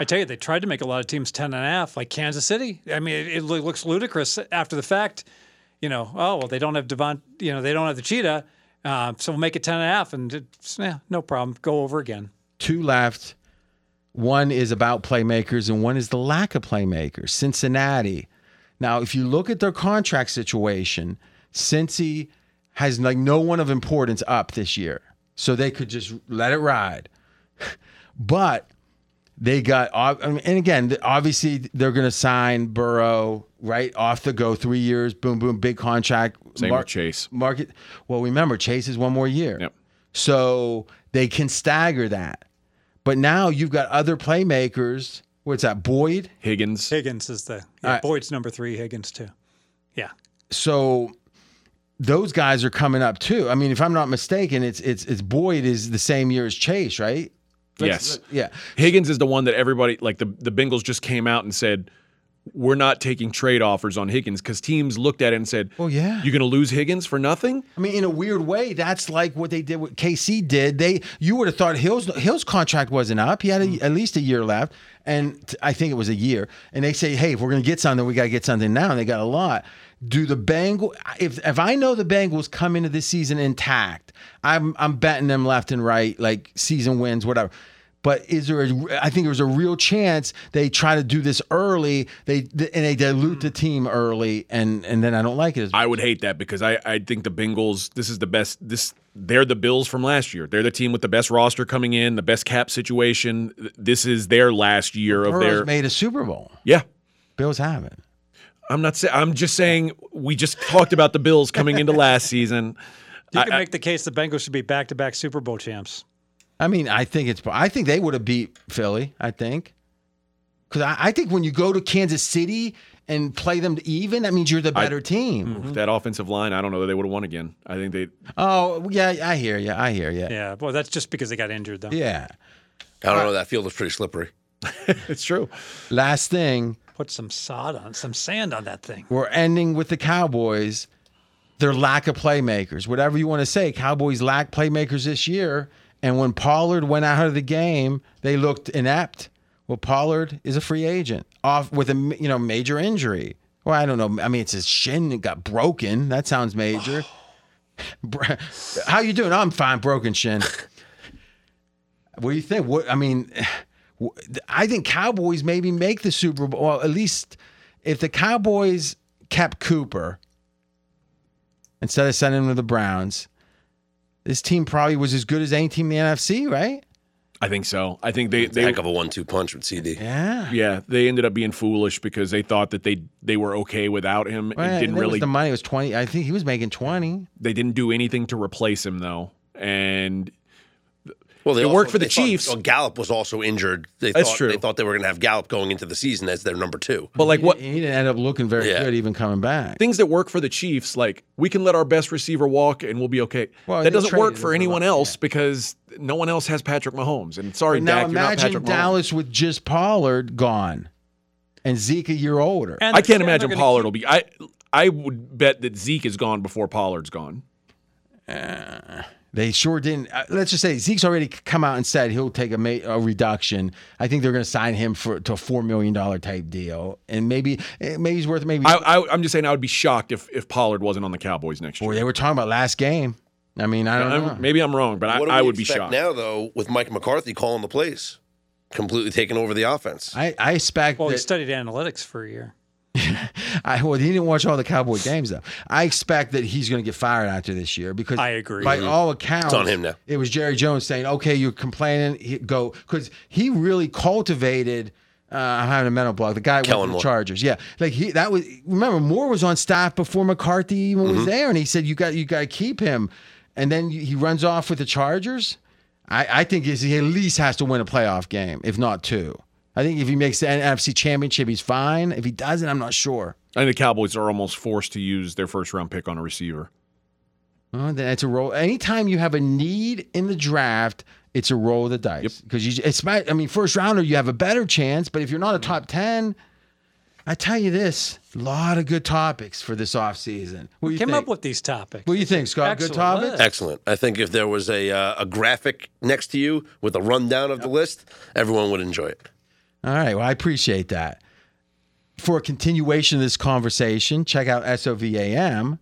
I tell you, they tried to make a lot of teams 10 and a half, like Kansas City. I mean, it, it looks ludicrous after the fact. You know, oh, well, they don't have Devon, you know, they don't have the cheetah. Uh, so we'll make it 10 and a half. And it's, yeah, no problem. Go over again. two left. One is about playmakers, and one is the lack of playmakers. Cincinnati. Now, if you look at their contract situation, Cincy has like no one of importance up this year, so they could just let it ride. but they got, ob- I mean, and again, obviously they're going to sign Burrow right off the go, three years, boom, boom, big contract. Same Mar- with Chase. Market. Well, remember Chase is one more year, Yep. so they can stagger that. But now you've got other playmakers. What's that? Boyd. Higgins. Higgins is the yeah, right. Boyd's number three. Higgins too. Yeah. so those guys are coming up too. I mean, if I'm not mistaken, it's it's it's Boyd is the same year as Chase, right? Yes. Yeah. Higgins is the one that everybody like the the Bengals just came out and said we're not taking trade offers on Higgins because teams looked at it and said, Well, yeah. you're going to lose Higgins for nothing." I mean, in a weird way, that's like what they did. What KC did. They you would have thought Hill's Hill's contract wasn't up. He had a, mm. at least a year left, and t- I think it was a year. And they say, hey, if we're going to get something, we got to get something now. And they got a lot. Do the Bengals? If if I know the Bengals come into this season intact, I'm I'm betting them left and right, like season wins, whatever. But is there? A, I think there's a real chance they try to do this early. They and they dilute the hmm. team early, and and then I don't like it as much. I would hate that because I, I think the Bengals this is the best this they're the Bills from last year. They're the team with the best roster coming in, the best cap situation. This is their last year of their made a Super Bowl. Yeah. Bills haven't. I'm not saying I'm just saying we just talked about the Bills coming into last season. You can I- make the case the Bengals should be back-to-back Super Bowl champs. I mean, I think it's. I think they would have beat Philly. I think because I, I think when you go to Kansas City and play them even, that means you're the better team. Mm-hmm. That offensive line, I don't know that they would have won again. I think they Oh yeah, I hear you. I hear you. Yeah. Yeah, well, that's just because they got injured though. Yeah, I don't know. Uh, that field is pretty slippery. it's true. Last thing, Put some sod on, some sand on that thing. we're ending with the Cowboys. Their lack of playmakers, whatever you want to say, Cowboys lack playmakers this year. And when Pollard went out of the game, they looked inept. Well, Pollard is a free agent off with a you know major injury. Well, I don't know. I mean, it's his shin that got broken. That sounds major. How you doing? I'm fine. Broken shin. What do you think? What I mean, I think Cowboys maybe make the Super Bowl. Well, at least if the Cowboys kept Cooper instead of sending him to the Browns, this team probably was as good as any team in the NFC, right? I think so. I think they they Heck of a one-two punch with CD. Yeah. yeah they ended up being foolish because they thought that they they were okay without him Right, and didn't that was really the money was twenty. I think he was making twenty. they didn't do anything to replace him though and Well, they It also- worked for the they thought- Chiefs. well, Gallup was also injured. They That's thought, true. They thought they were going to have Gallup going into the season as their number two. but like what He didn't end up looking very Yeah. good even coming back. things that work for the Chiefs, like we can let our best receiver walk and we'll be okay. Well, that doesn't work for anyone yeah. else because no one else has Patrick Mahomes. And sorry, But now Dak, you're not imagine Patrick Mahomes. Dallas with just Pollard gone, and Zeke a year older. And I can't imagine Pollard keep- will be. I I would bet that Zeke is gone before Pollard's gone. Uh, They sure didn't. Uh, let's just say Zeke's already come out and said he'll take a, ma- a reduction. I think they're going to sign him for to a four million dollar type deal, and maybe eh, maybe he's worth maybe. I, I I'm just saying I would be shocked if if Pollard wasn't on the Cowboys next Boy, year. they were talking about last game. I mean, I don't know. I'm- maybe I'm wrong, but I, What do I would be shocked. now, though, with Mike McCarthy calling the plays, completely taking over the offense? I, I expect Well, he studied analytics for a year. I well, he didn't watch all the Cowboy games though. I expect that he's going to get fired after this year because I agree. By all accounts, on him now. It was Jerry Jones saying, "Okay, you're complaining. He, go," because he really cultivated. Uh, I'm having a mental block. The guy went Kellen to the Moore. Chargers. Yeah, like he that was. Remember, Moore was on staff before McCarthy even Mm-hmm. was there, and he said, "You got you got to keep him." And then he runs off with the Chargers. I, I think he at least has to win a playoff game, if not two. I think if he makes the NFC Championship, he's fine. If he doesn't, I'm not sure. I think the Cowboys are almost forced to use their first round pick on a receiver. Well, then it's a roll. Anytime you have a need in the draft, it's a roll of the dice. Because you, it's my, I mean, first rounder, you have a better chance. But if you're not a top ten, I tell you this: a lot of good topics for this offseason. What do you Came think? up with these topics. what do you think, Scott? Good Excellent topics. Excellent. I think if there was a uh, a graphic next to you with a rundown of the list, everyone would enjoy it. All right. Well, I appreciate that. For a continuation of this conversation, check out SOVAM.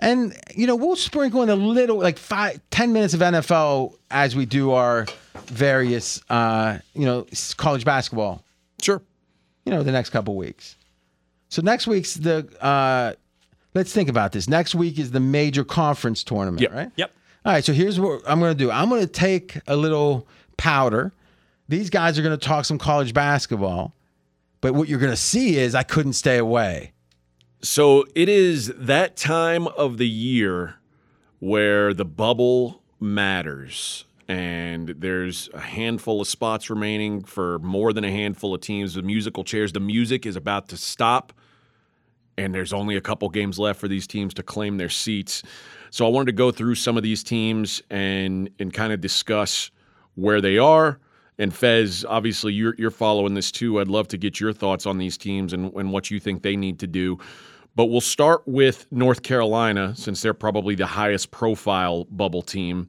And, you know, we'll sprinkle in a little, like five, 10 minutes of NFL as we do our various, uh, you know, college basketball, Sure. you know, the next couple weeks. So next week's the. Uh, let's think about this. Next week is the major conference tournament, Yep. right? Yep. All right. So here's what I'm going to do. I'm going to take a little powder. These guys are going to talk some college basketball, but what you're going to see is I couldn't stay away. So it is that time of the year where the bubble matters. And there's a handful of spots remaining for more than a handful of teams. The musical chairs, the music is about to stop. And there's only a couple games left for these teams to claim their seats. So I wanted to go through some of these teams and and kind of discuss where they are. And Fez, obviously you're you're following this too. I'd love to get your thoughts on these teams and, and what you think they need to do. But we'll start with North Carolina, since they're probably the highest profile bubble team.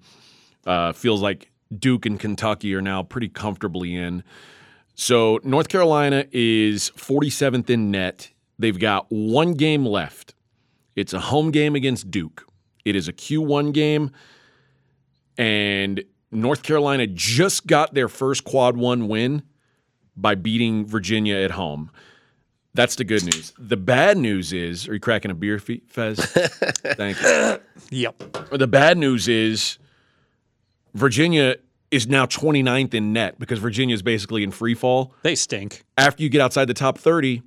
Uh, feels like Duke and Kentucky are now pretty comfortably in. So North Carolina is 47th in net. They've got one game left. It's a home game against Duke. It is a Q1 game, and North Carolina just got their first quad one win by beating Virginia at home. That's the good news. The bad news is, are you cracking a beer, Fe- Fez? Thank you. Yep. The bad news is Virginia is now 29th in net because Virginia is basically in free fall. They stink. After you get outside the top 30,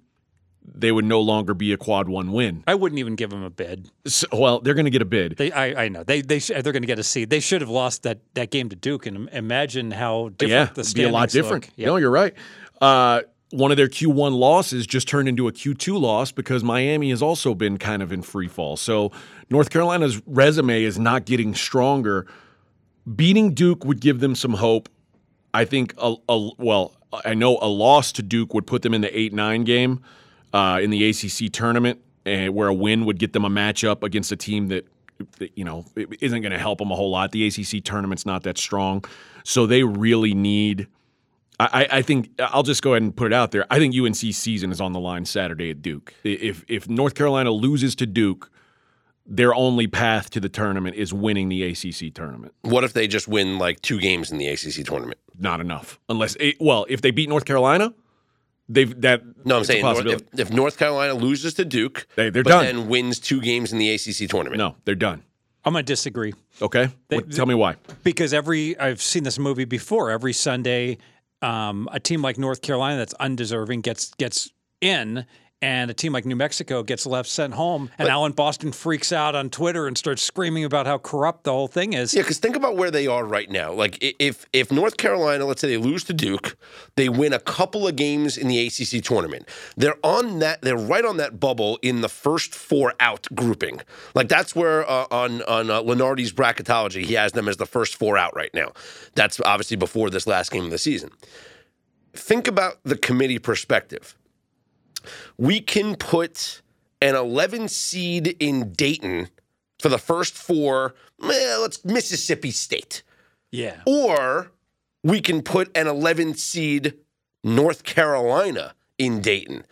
they would no longer be a quad one win. I wouldn't even give them a bid. So, well, they're going to get a bid. They, I, I know they, they, sh- they're going to get a seed. They should have lost that, that game to Duke, and imagine how different yeah, the it'd be a lot different. Yep. No, you're right. Uh, one of their Q1 losses just turned into a Q2 loss because Miami has also been kind of in free fall. So North Carolina's resume is not getting stronger. Beating Duke would give them some hope. I think a, a well, I know a loss to Duke would put them in the eight nine game uh, in the ACC tournament, and where a win would get them a matchup against a team that that, you know isn't going to help them a whole lot. The ACC tournament's not that strong, so they really need. I, I think I'll just go ahead and put it out there. I think UNC season is on the line Saturday at Duke. If if North Carolina loses to Duke, their only path to the tournament is winning the ACC tournament. What if they just win like two games in the ACC tournament? Not enough, unless it, well, if they beat North Carolina, they've that. No, I'm saying North, if, if North Carolina loses to Duke, They- they're but done. then wins two games in the ACC tournament. no, they're done. I'm going to disagree Okay, What- tell me why. because every I've seen this movie before. Every Sunday, um, a team like North Carolina that's undeserving gets gets in. And a team like New Mexico gets left sent home, and Alan Boston freaks out on Twitter and starts screaming about how corrupt the whole thing is. Yeah, because think about where they are right now. Like if if North Carolina, let's say they lose to Duke, they win a couple of games in the ACC tournament. They're on that. They're right on that bubble in the first four out grouping. Like that's where uh, on on uh, Lunardi's bracketology, he has them as the first four out right now. That's obviously before this last game of the season. Think about the committee perspective. We can put an 11 seed in Dayton for the first four, eh, let's Mississippi State. Yeah. Or we can put an 11 seed North Carolina in Dayton.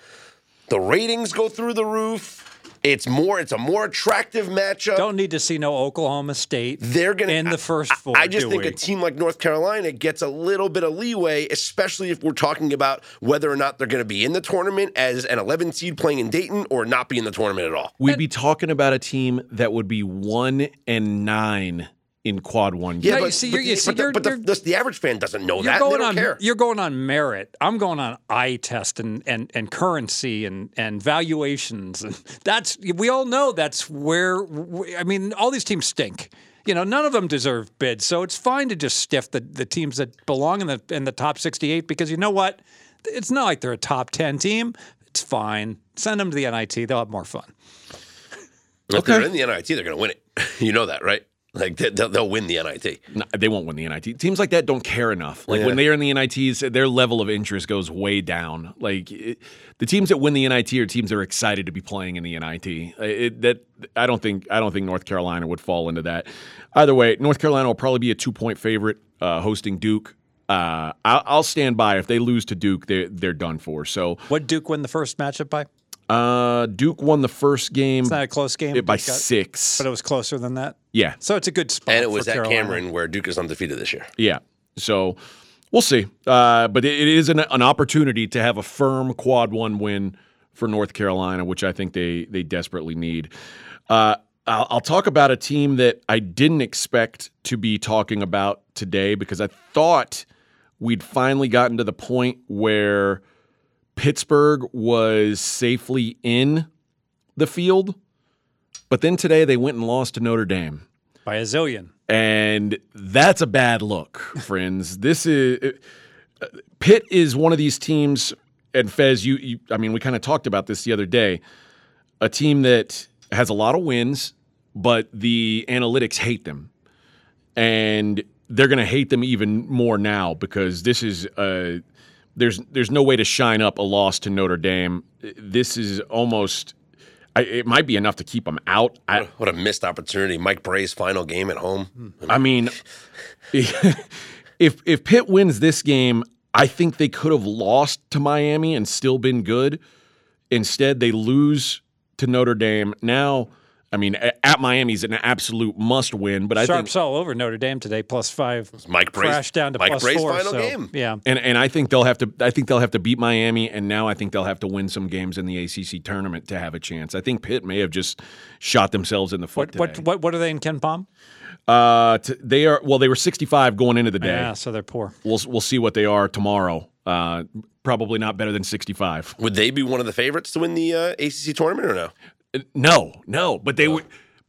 The ratings go through the roof. It's more it's a more attractive matchup. Don't need to see no Oklahoma State. They're gonna in the first four. I, just do think we? a team like North Carolina gets a little bit of leeway, especially if we're talking about whether or not they're going to be in the tournament as an 11 seed playing in Dayton or not be in the tournament at all. We'd be talking about a team that would be one and nine in quad one. Yeah, No, but, see, you're- you the, see, but, you're- but the, you're- the, the average fan doesn't know You're that. going they don't on. care. You're going on merit. I'm going on eye test and and and currency and and valuations and that's we all know that's where I mean all these teams stink. You know, none of them deserve bids, so it's fine to just stiff the, the teams that belong in the in the top 68 because you know what? It's not like they're a top 10 team. It's fine. Send them to the NIT. They'll have more fun. If they're in the NIT, they're going to win it. You know that, right? Like they- they'll, they'll win the NIT. No, they won't win the NIT. Teams like that don't care enough. Like Yeah. when they are in the NITs, their level of interest goes way down. Like it, the teams that win the NIT are teams that are excited to be playing in the NIT. It, that I don't think I don't think North Carolina would fall into that. Either way, North Carolina will probably be a two point favorite uh, hosting Duke. Uh, I'll, I'll stand by if they lose to Duke, they're they're done for. So What Duke win the first matchup by? uh, Duke won the first game It's not a close game. by got- six. but it was closer than that. Yeah, So it's a good spot. And it was for at Carolina. Cameron where Duke is undefeated this year. Yeah. So we'll see. Uh, but it, it is an, an opportunity to have a firm quad one win for North Carolina, which I think they they desperately need. Uh, I'll, I'll talk about a team that I didn't expect to be talking about today because I thought we'd finally gotten to the point where Pittsburgh was safely in the field, but then today they went and lost to Notre Dame. by a zillion. And that's a bad look, friends. This is Pitt is one of these teams, and Fez, you, you I mean, we kind of talked about this the other day. A team that has a lot of wins, but the analytics hate them, and they're going to hate them even more now because this is uh there's there's no way to shine up a loss to Notre Dame. This is almost. I, it might be enough to keep them out. I, What a missed opportunity. Mike Brey's final game at home. I mean, if if Pitt wins this game, I think they could have lost to Miami and still been good. Instead, they lose to Notre Dame. Now, I mean, a- at Miami's an absolute must win, but I think Sharps all over Notre Dame today, plus five. Mike Brey's, crashed down to Mike plus Brey's four. final so, game. Yeah. and and I think they'll have to I think they'll have to beat Miami and now I think they'll have to win some games in the ACC tournament to have a chance. I think Pitt may have just shot themselves in the foot What, what what what are they in KenPom? Uh, t- they are well. They were 65 going into the day. Yeah, so they're poor. We'll we'll see what they are tomorrow. Uh, probably not better than 65. Would they be one of the favorites to win the uh, ACC tournament or no? No, no, but they were.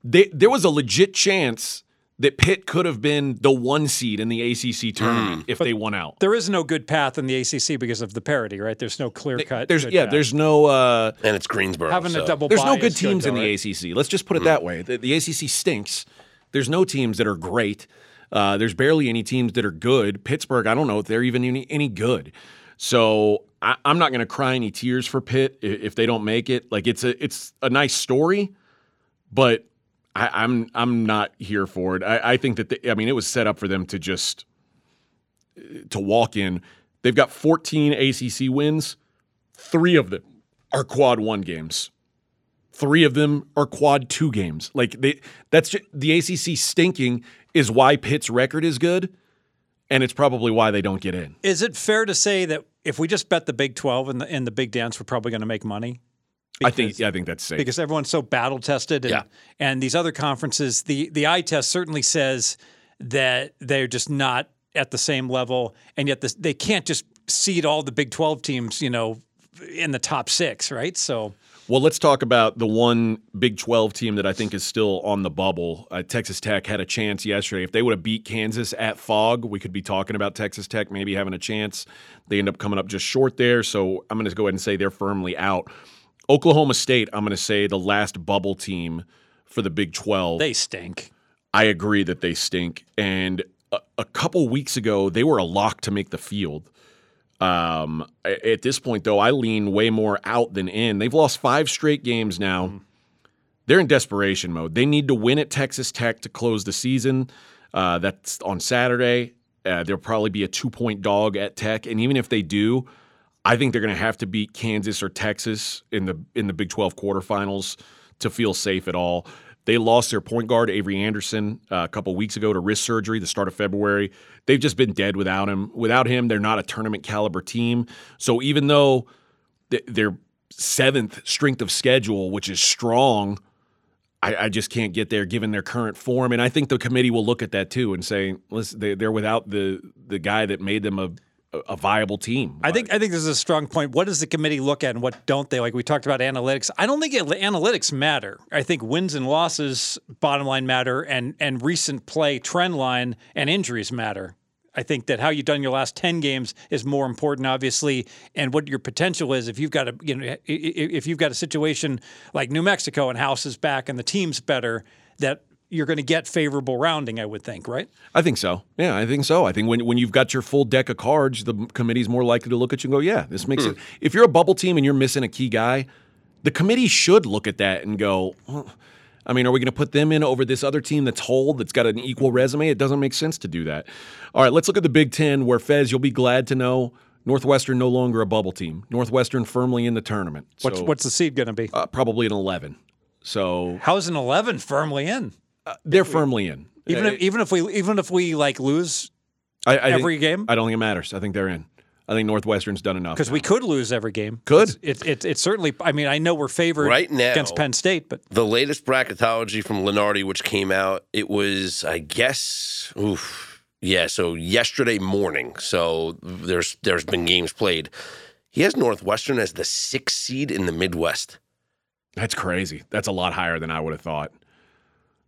They there was a legit chance that Pitt could have been the one seed in the ACC tournament if they won out. There is no good path in the ACC because of the parity, right? There's no clear cut. There's yeah, path. there's no uh, And it's Greensboro. having so. a double. there's no good is teams in though, the right? ACC. Let's just put it that way. The, the ACC stinks. There's no teams that are great. Uh, there's barely any teams that are good. Pittsburgh, I don't know if they're even any, any good. So I, I'm not going to cry any tears for Pitt if they don't make it. Like it's a it's a nice story, but I, I'm I'm not here for it. I, I think that they, I mean it was set up for them to just to walk in. They've got 14 ACC wins. Three of them are quad one games. Three of them are quad two games. Like they, that's just, the ACC stinking is why Pitt's record is good, and it's probably why they don't get in. Is it fair to say that if we just bet the Big Twelve and the in the Big Dance, we're probably going to make money? I think yeah, I think that's safe. because everyone's so battle tested and, Yeah. and these other conferences the the eye test certainly says that they're just not at the same level and yet this, they can't just seed all the Big 12 teams you know in the top 6 right so Well, let's talk about the one Big 12 team that I think is still on the bubble. Uh, Texas Tech had a chance yesterday. If they would have beat Kansas at Phog, we could be talking about Texas Tech maybe having a chance. They end up coming up just short there. So I'm going to go ahead and say they're firmly out. Oklahoma State, I'm going to say the last bubble team for the Big 12. they stink I agree that they stink. And a, a couple weeks ago, they were a lock to make the field. Um, at this point, though, I lean way more out than in. They've lost five straight games now. They're in desperation mode. They need to win at Texas Tech to close the season. Uh, that's on Saturday. Uh, there'll probably be a two point dog at Tech, and even if they do, I think they're going to have to beat Kansas or Texas in the in the Big 12 quarterfinals to feel safe at all. They lost their point guard Avery Anderson uh, a couple weeks ago to wrist surgery, the start of February. They've just been dead without him. Without him, they're not a tournament caliber team. So even though th- their seventh strength of schedule, which is strong, I, I just can't get there given their current form. And I think the committee will look at that too and say, listen, they, they're without the the guy that made them a a viable team. I think I think this is a strong point. What does the committee look at, and what don't they? Like we talked about analytics. I don't think it, analytics matter. I think wins and losses, bottom line, matter, and and recent play, trend line, and injuries matter. I think that how you've done your last ten games is more important, obviously, and what your potential is. If you've got a you know if you've got a situation like New Mexico and House is back and the team's better, that you're going to get favorable rounding. I would think, right? I think so. Yeah, I think so. I think when when you've got your full deck of cards, the committee's more likely to look at you and go, "Yeah, this makes it." If you're a bubble team and you're missing a key guy, the committee should look at that and go, well, I mean, are we going to put them in over this other team that's whole, that's got an equal resume? It doesn't make sense to do that. All right, let's look at the Big Ten, where Fez, you'll be glad to know Northwestern no longer a bubble team. Northwestern firmly in the tournament. What's what's the seed going to be? uh, probably an 11. So How's an eleven firmly in? They're firmly in. Even Uh, if even if we even if we like lose I, I think- every game? I don't think it matters. I think they're in. I think Northwestern's done enough. Because we could lose every game. Could. It's, it's, it's, it's certainly, I mean, I know we're favored Right now- against Penn State, but The latest bracketology from Lunardi, which came out, it was, I guess, oof, yeah. So yesterday morning. So there's there's been games played. He has Northwestern as the sixth seed in the Midwest. That's crazy. That's a lot higher than I would have thought.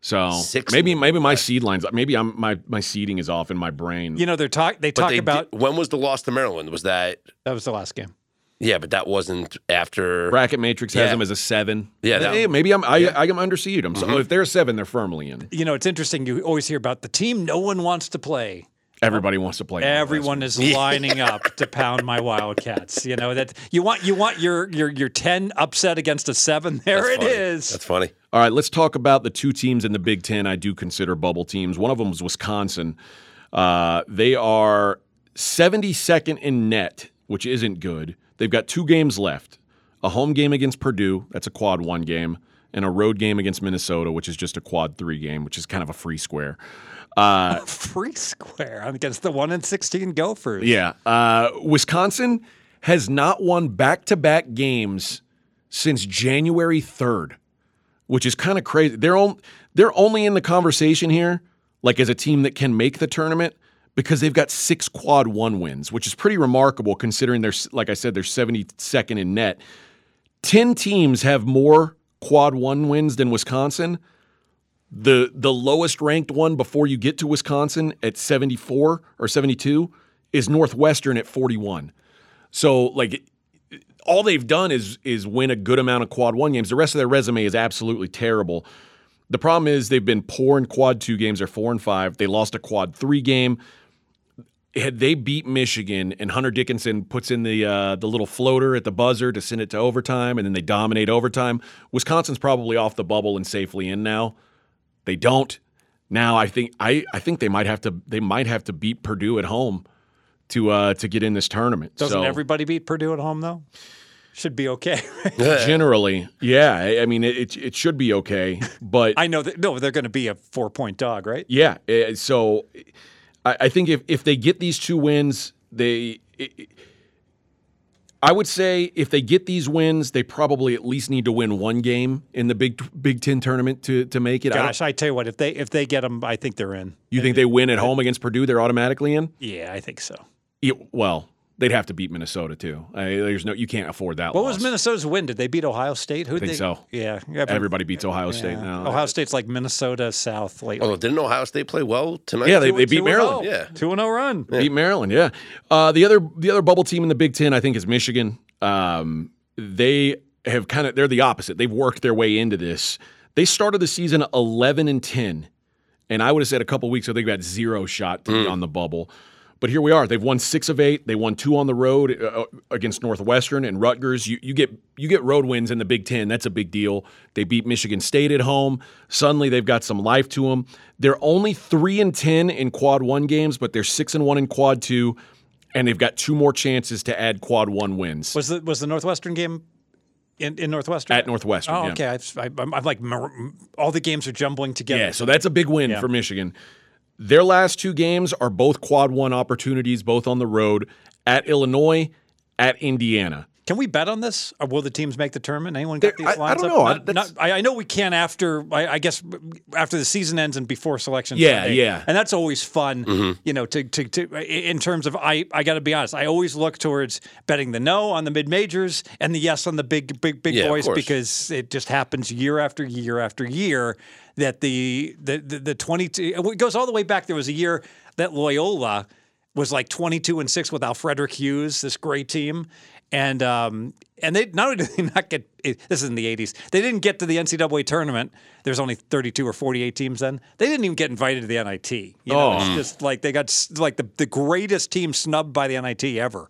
So Six maybe maybe my Midwest. seed lines maybe I'm my my seeding is off in my brain. you know, they're talk, they talk they about, did- when was the loss to Maryland? Was that that was the last game. yeah? But that wasn't after. Bracket Matrix has Yeah. them as a seven. Yeah, that- Hey, maybe I'm I, Yeah. I am underseed them. So mm-hmm. if they're a seven, they're firmly in. You know, it's interesting. You always hear about the team no one wants to play. Everybody wants to play. Everyone is lining up to pound my Wildcats. You know that you want you want your your your ten upset against a seven. There That's it funny. is. That's funny. All right, let's talk about the two teams in the Big Ten I do consider bubble teams. One of them is Wisconsin. Uh, they are 72nd in net, which isn't good. They've got two games left a home game against Purdue, that's a quad one game, and a road game against Minnesota, which is just a quad three game, which is kind of a free square. Uh, Free square against the one and sixteen Gophers. Yeah. Uh, Wisconsin has not won back to back games since January 3rd, which is kind of crazy. They're, on, they're only in the conversation here, like as a team that can make the tournament, because they've got six quad one wins, which is pretty remarkable considering they're, like I said, they're 72nd in net. 10 teams have more quad one wins than Wisconsin. The the lowest ranked one before you get to Wisconsin at 74 or 72 is Northwestern at 41. So like all they've done is is win a good amount of quad one games. The rest of their resume is absolutely terrible. The problem is they've been poor in quad two games. They're four and five. They lost a quad three game. Had they beat Michigan and Hunter Dickinson puts in the uh, the little floater at the buzzer to send it to overtime, and then they dominate overtime, Wisconsin's probably off the bubble and safely in now. They don't. Now I think I, I think they might have to they might have to beat Purdue at home to uh, to get in this tournament. Doesn't so, everybody beat Purdue at home though? Should be okay. generally, yeah. I, I mean, it, it it should be okay, but I know that no, they're going to be a four point dog, right? yeah. eh, So I, I think if if they get these two wins, they. it- I would say if they get these wins, they probably at least need to win one game in the Big Big Ten tournament to to make it. I Gosh, I tell you what, if they if they get them, I think they're in. you think they win at home against Purdue? They're automatically in. Yeah, I think so. Yeah, well, they'd have to beat Minnesota too. I, there's no, you can't afford that. What loss. was Minnesota's win? Did they beat Ohio State? Who I think they, so. Yeah, yeah but- Everybody beats Ohio State now. Ohio State's like Minnesota South lately. Oh, didn't Ohio State play well tonight? Yeah, they, Two- they beat Maryland. oh. Yeah. two and zero run. Beat Maryland. Yeah. Uh, the other the other bubble team in the Big Ten, I think, is Michigan. Um, they have kind of they're the opposite. They've worked their way into this. They started the season eleven and ten, and I would have said a couple weeks ago they got zero shot to be on the bubble. But here we are. They've won six of eight. They won two on the road uh, against Northwestern and Rutgers. You, you get you get road wins in the Big Ten. That's a big deal. They beat Michigan State at home. Suddenly they've got some life to them. They're only three and ten in quad one games, but they're six and one in quad two, and they've got two more chances to add quad one wins Was the was the Northwestern game in, in Northwestern? at Northwestern. Oh, yeah. okay. I've, I, I'm, I'm like all the games are jumbling together. Yeah, so that's a big win Yeah. for Michigan. Their last two games are both quad one opportunities, both on the road at Illinois, at Indiana. Can we bet on this? Or will the teams make the tournament? Anyone got There- these I- I lines don't know. I- Not, not, I, I know we can after. I, I guess after the season ends and before selection. Yeah, Sunday. yeah. And that's always fun. Mm-hmm. You know, to, to to in terms of I I got to be honest. I always look towards betting the no on the mid majors and the yes on the big big big Yeah, boys because it just happens year after year after year that the the the, the twenty two it goes all the way back. There was a year that Loyola was like 22 and 6 without Alfredrick Hughes, this great team. And um, and they not only did they not get this is in the 80s, they didn't get to the NCAA tournament. There's only 32 or 48 teams then. They didn't even get invited to the NIT. You know, Oh. it's just like they got like the, the greatest team snubbed by the NIT ever.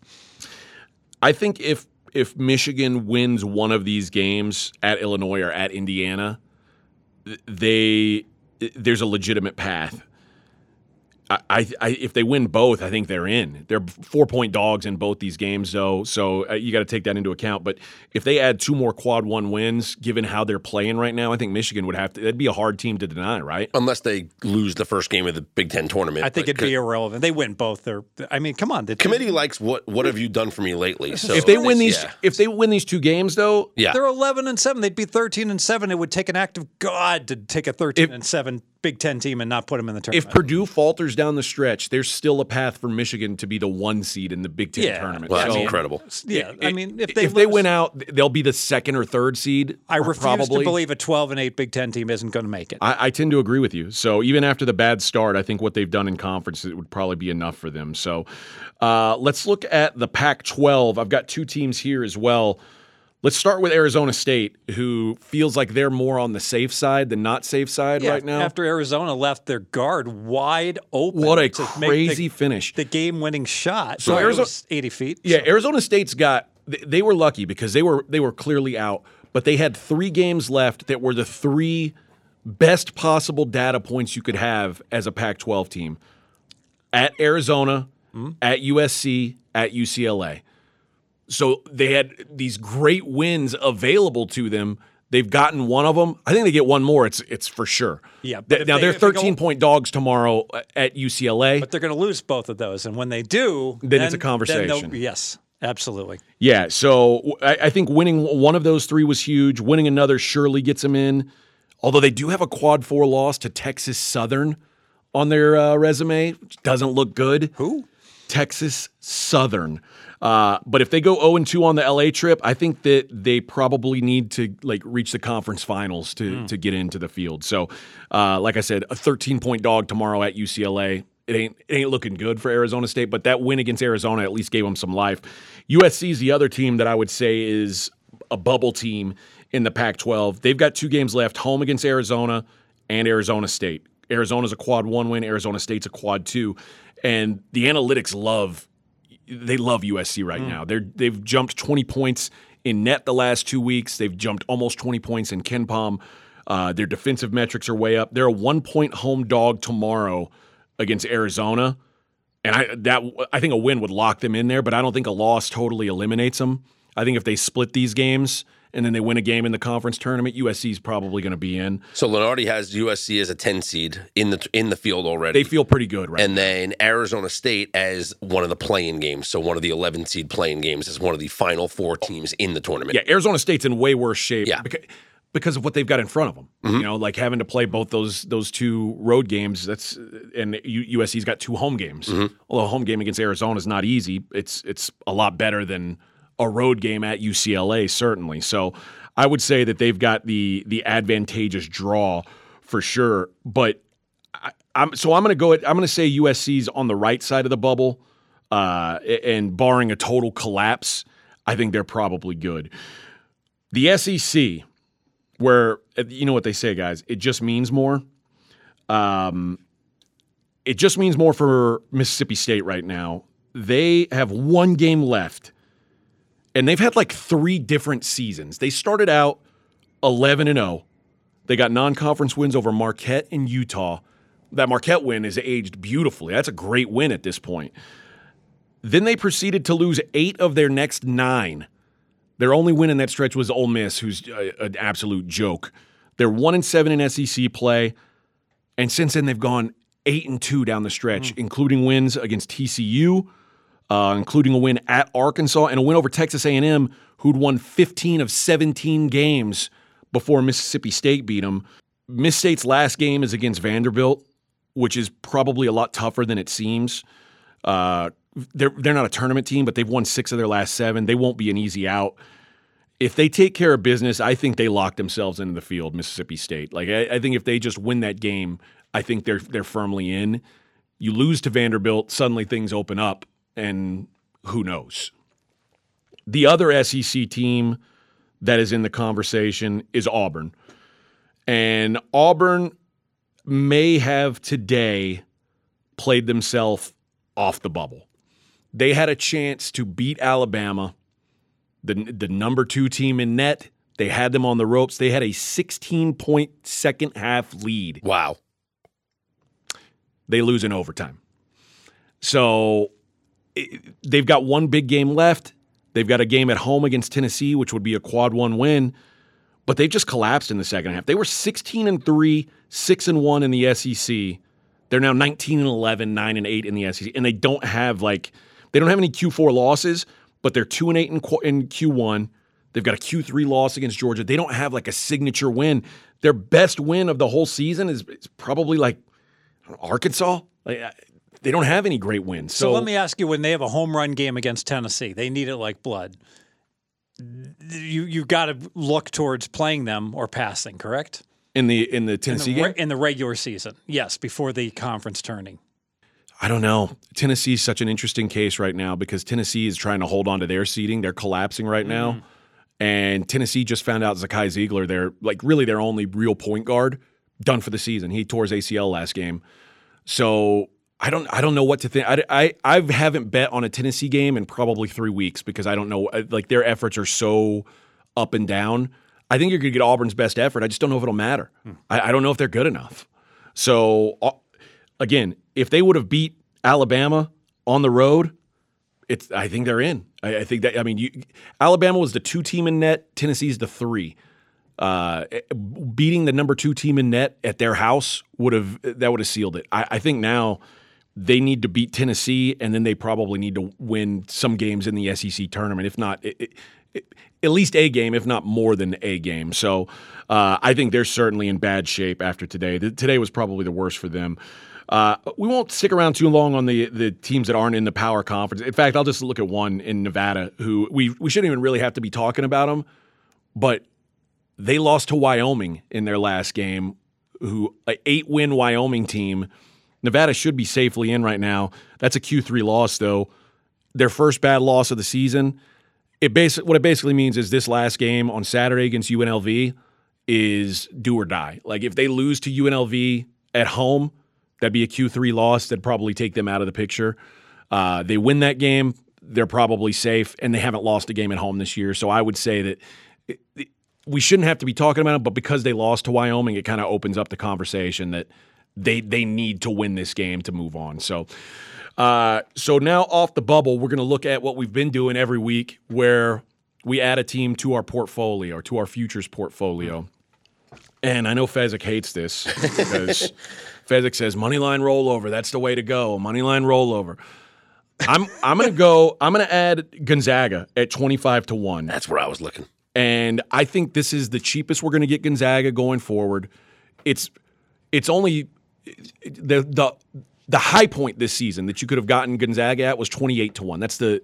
I think if if Michigan wins one of these games at Illinois or at Indiana, they there's a legitimate path. I, I, I if they win both, I think they're in. They're four point dogs in both these games, though, so uh, you got to take that into account. But if they add two more quad one wins, given how they're playing right now, I think Michigan would have to. That'd be a hard team to deny, right? Unless they lose the first game of the Big Ten tournament. I think it'd be irrelevant. They win both. They're, I mean, come on. The committee likes what what have you done for me lately? So if they win these, yeah. if they win these two games, though, yeah. They're 11 and 7. They'd be 13 and 7. It would take an act of God to take a 13 and 7 Big 10 team and not put them in the tournament. if. Purdue falters down the stretch, there's still a path for Michigan to be the one seed in the Big Ten Yeah. tournament. well, that's So- incredible. yeah, I mean, if they if they lose- win out, they'll be the second or third seed. I refuse probably. to believe a 12 and 8 Big 10 team isn't going to make it. I, I tend to agree with you. So even after the bad start, I think what they've done in conference it would probably be enough for them. So uh, let's look at the Pac-12. I've got two teams here as well. Let's start with Arizona State, who feels like they're more on the safe side than not safe side Yeah, right now. After Arizona left their guard wide open. what a crazy the, finish! the game-winning shot. So So Arizona- 80 feet. Yeah, so- Arizona State's got they- they were lucky because they were they were clearly out, but they had three games left that were the three best possible data points you could have as a Pac-12 team. At Arizona, mm-hmm. at USC, at UCLA. So they had these great wins available to them. They've gotten one of them. I think they get one more. It's it's for sure. Yeah, but Th- if now they- they're if they go- 13 point dogs tomorrow uh, at UCLA. But they're going to lose both of those. And when they do, Then it's a conversation. yes, absolutely. Yeah, so I think winning one of those three was huge. Winning another surely gets them in. Although they do have a quad four loss to Texas Southern on their uh, resume, which doesn't look good. Who? Texas Southern. Uh, but if they go 0 and 2 on the LA trip, I think that they probably need to like reach the conference finals to to get into the field. So, uh, like I said, a 13 point dog tomorrow at UCLA. It ain't it ain't looking good for Arizona State, but that win against Arizona at least gave them some life. USC is the other team that I would say is a bubble team in the Pac-12. They've got two games left: home against Arizona and Arizona State. Arizona's a quad one win. Arizona State's a quad two, and the analytics love they love USC right now. They're they've jumped 20 points in net the last two weeks. They've jumped almost 20 points in KenPom. Uh, their defensive metrics are way up. They're a one point home dog tomorrow against Arizona, and I that I think a win would lock them in there. But I don't think a loss totally eliminates them. I think if they split these games and then they win a game in the conference tournament, USC is probably going to be in. So Lunardi has USC as a 10 seed in the in the field already. They feel pretty good right and then Arizona State as one of the playing games. So one of the 11 seed playing games as one of the final four teams in the tournament. Yeah, Arizona State's in way worse shape. Yeah. Because, because of what they've got in front of them. Mm-hmm. You know, like having to play both those those two road games. That's and USC's got two home games. Mm-hmm. Although a home game against Arizona is not easy, it's it's a lot better than a road game at UCLA certainly. So I would say that they've got the the advantageous draw for sure. But I, I'm so I'm going to go. At, I'm going to say USC's on the right side of the bubble, uh, and barring a total collapse, I think they're probably good. The SEC, where you know what they say, guys, it just means more. Um, it just means more for Mississippi State right now. They have one game left, and they've had like three different seasons. They started out 11 and 0. They got non-conference wins over Marquette and Utah. That Marquette win is aged beautifully. That's a great win at this point. Then they proceeded to lose eight of their next nine. Their only win in that stretch was Ole Miss, who's a- an absolute joke. They're one and seven in SEC play, and since then they've gone eight and two down the stretch, hmm. including wins against TCU, uh, including a win at Arkansas and a win over Texas A&M, who'd won 15 of 17 games before Mississippi State beat them. Miss State's last game is against Vanderbilt, which is probably a lot tougher than it seems. Uh, they're they're not a tournament team, but they've won six of their last seven. They won't be an easy out. If they take care of business, I think they lock themselves into the field. Mississippi State. Like I, I think if they just win that game, I think they're they're firmly in. You lose to Vanderbilt, suddenly things open up, and who knows? The other SEC team that is in the conversation is Auburn, and Auburn may have today played themselves off the bubble. They had a chance to beat Alabama, the, the number two team in net. They had them on the ropes. They had a 16 point second half lead. Wow. they lose in overtime. So they've got one big game left. They've got a game at home against Tennessee, which would be a quad one win, but they've just collapsed in the second half. They were 16 and 3, 6 and 1 in the SEC. They're now 19 and 11, 9 and 8 in the SEC, and they don't have like they don't have any Q4 losses, but they're 2 and 8 in, Q- in Q1. They've got a Q3 loss against Georgia. They don't have like a signature win. Their best win of the whole season is, is probably like Arkansas. Like, they don't have any great wins. So, So, let me ask you: When they have a home run game against Tennessee, they need it like blood. You you've got to look towards playing them or passing, correct? in the in the In Tennessee the, game, in the regular season, yes, before the conference turning. I don't know. Tennessee's such an interesting case right now because Tennessee is trying to hold on to their seating. They're collapsing right now. Mm-hmm. And Tennessee just found out Zakai Zeigler, they're like really their only real point guard, done for the season. He tore his ACL last game. So I don't I don't know what to think. I, I, I haven't bet on a Tennessee game in probably three weeks because I don't know uh, like their efforts are so up and down. I think you're gonna get Auburn's best effort. I just don't know if it'll matter. I, I don't know if they're good enough. So uh, again, if they would have beat Alabama on the road, it's I think they're in. I, I think that I mean you, Alabama was the two team in net, Tennessee's the three. Uh, beating the number two team in net at their house would have that would have sealed it. I, I think now they need to beat Tennessee, and then they probably need to win some games in the SEC tournament. If not, it, it, at least a game, if not more than a game. So uh, I think they're certainly in bad shape after today. The, today was probably the worst for them. Uh, we won't stick around too long on the the teams that aren't in the power conference. In fact, I'll just look at one in Nevada who we we shouldn't even really have to be talking about them, but they lost to Wyoming in their last game, who a eight win Wyoming team. Nevada should be safely in right now. That's a Q3 loss though. Their first bad loss of the season. It basic what it basically means is this last game on Saturday against UNLV is do or die. Like if they lose to UNLV at home, that'd be a Q3 loss. That'd probably take them out of the picture. Uh, they win that game, they're probably safe, and they haven't lost a game at home this year. So I would say that it- it- we shouldn't have to be talking about it, but because they lost to Wyoming, it kind of opens up the conversation that they they need to win this game to move on. So. Uh, so now off the bubble, we're going to look at what we've been doing every week, where we add a team to our portfolio or to our futures portfolio. And I know Fezzik hates this because Fezzik says money line rollover. That's the way to go. Money line rollover. I'm I'm gonna go. I'm gonna add Gonzaga at 25 to one. That's where I was looking. And I think this is the cheapest we're going to get Gonzaga going forward. It's it's only the the the high point this season that you could have gotten Gonzaga at was 28 to 1. That's the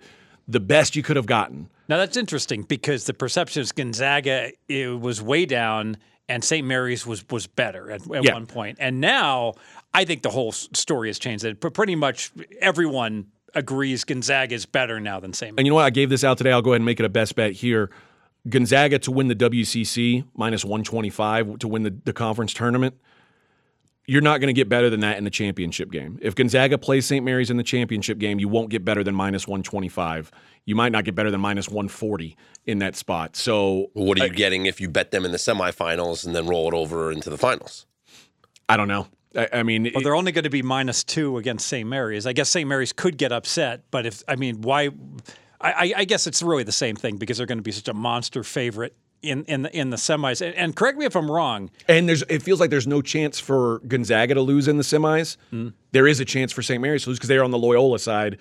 the best you could have gotten. Now that's interesting because the perception is Gonzaga it was way down and St. Mary's was was better at, at Yeah. one point, and now I think the whole story has changed. That pr- pretty much everyone agrees Gonzaga is better now than St. Mary's. And you know what? I gave this out today. I'll go ahead and make it a best bet here. Gonzaga to win the WCC minus 125 to win the, the conference tournament. You're not going to get better than that in the championship game. If Gonzaga plays St. Mary's in the championship game, you won't get better than minus 125. You might not get better than minus 140 in that spot. So What are you getting if you bet them in the semifinals and then roll it over into the finals? I don't know. I, I mean, Well, they're only going to be minus two against St. Mary's. I guess St. Mary's could get upset, but if I mean, why? I, I- I guess it's really the same thing because they're going to be such a monster favorite in in the, in the semis. And, and correct me if I'm wrong. And there's it feels like there's no chance for Gonzaga to lose in the semis. There is a chance for St. Mary's to lose because they're on the Loyola side,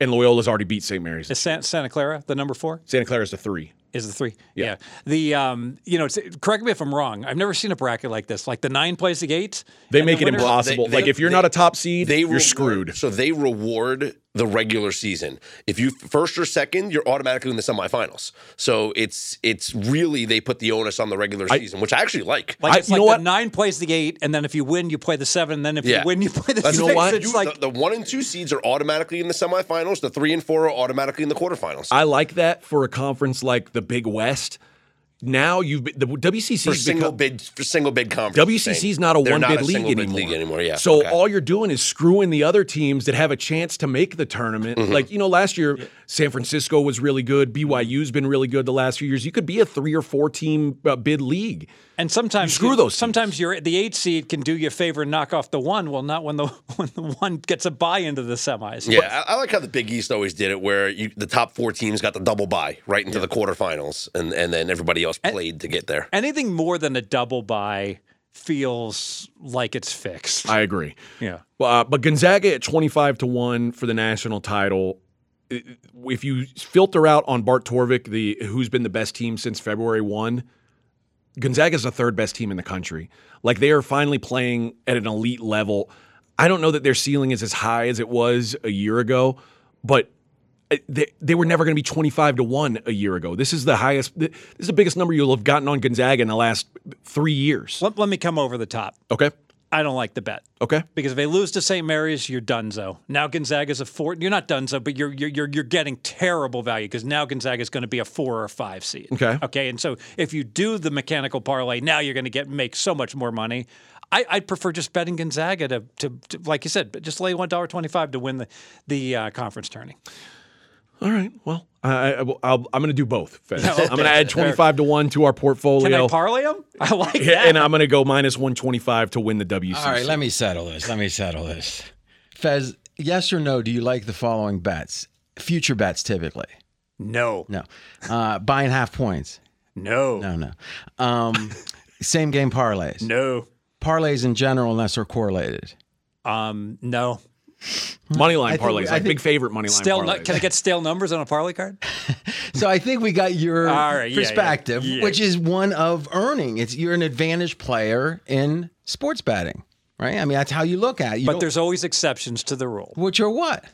and Loyola's already beat St. Mary's. Is San, Santa Clara the number four? Santa Clara's the three. Is the three? Yeah. The um, you know, it's, correct me if I'm wrong. I've never seen a bracket like this. Like the nine plays the eight. They make the it winners- impossible. They- they- like if you're they- not a top seed, They you're reward- screwed. So they reward the regular season. If you first or second, you're automatically in the semifinals. So it's it's really they put the onus on the regular season, which I actually like. Like I- it's you like know the what? nine plays the eight, and then if you win, you play the seven. And then if Yeah. you win, you play the That's six. know what? It's You- like the, the one and two seeds are automatically in the semifinals. The three and four are automatically in the quarterfinals. I like that for a conference like the Big West. Now you've been, the WCC for single become, bid for single bid conference. WCC is not a They're one not bid a league single bid anymore. league anymore. Yeah. So okay. all you're doing is screwing the other teams that have a chance to make the tournament. Mm-hmm. Like you know, last year San Francisco was really good. BYU's been really good the last few years. You could be a three or four team uh, bid league. And sometimes You screw those teams. Sometimes you're the eight seed can do you a favor and knock off the one. Well, not when the when the one gets a bye into the semis. Yeah, I, I like how the Big East always did it, where you, the top four teams got the double bye right into the quarterfinals, and and then everybody else played to get there. Anything more than a double bye feels like it's fixed. I agree. yeah. Uh, but Gonzaga at 25 to 1 for the national title. If you filter out on Bart Torvik, the who's been the best team since February 1, Gonzaga's the third best team in the country. Like they are finally playing at an elite level. I don't know that their ceiling is as high as it was a year ago, but they, they were never going to be 25 to 1 a year ago. This is the highest this is the biggest number you'll have gotten on Gonzaga in the last 3 years. Let, let me come over the top. Okay? I don't like the bet. Okay. Because if they lose to St. Mary's, you're donezo. Now Gonzaga's a four. You're not donezo, but you're you're you're, you're getting terrible value because now Gonzaga's going to be a four or five seed. Okay. Okay. And so if you do the mechanical parlay, now you're going to get make so much more money. I, I'd prefer just betting Gonzaga to, to, to like you said, just lay one dollar twenty five to win the the uh, conference tourney. All right. Well, I, I, I'll, I'm going to do both. Fez. I'm going to add 25 to 1 to our portfolio. Can. I parlay them? I like Yeah, that. and I'm going to go minus 125 to win the WCC. All right, let me settle this. Let me settle this. Fez, yes or no? Do you like the following bets? Future bets, typically. no, No. Uh, buying half points. no, No, no. Um, same game parlays. no. Parlays in general, unless they're correlated. Um, no. Hmm. money line I think- parlays, I like big favorite money line Stale. parlays. Can I get stale numbers on a parlay card? So I think we got your right, yeah, yeah. perspective, Yeah. which is one of earning. It's you're an advantage player in sports betting, right? I mean, that's how you look at it. You But there's always exceptions to the rule. which are what?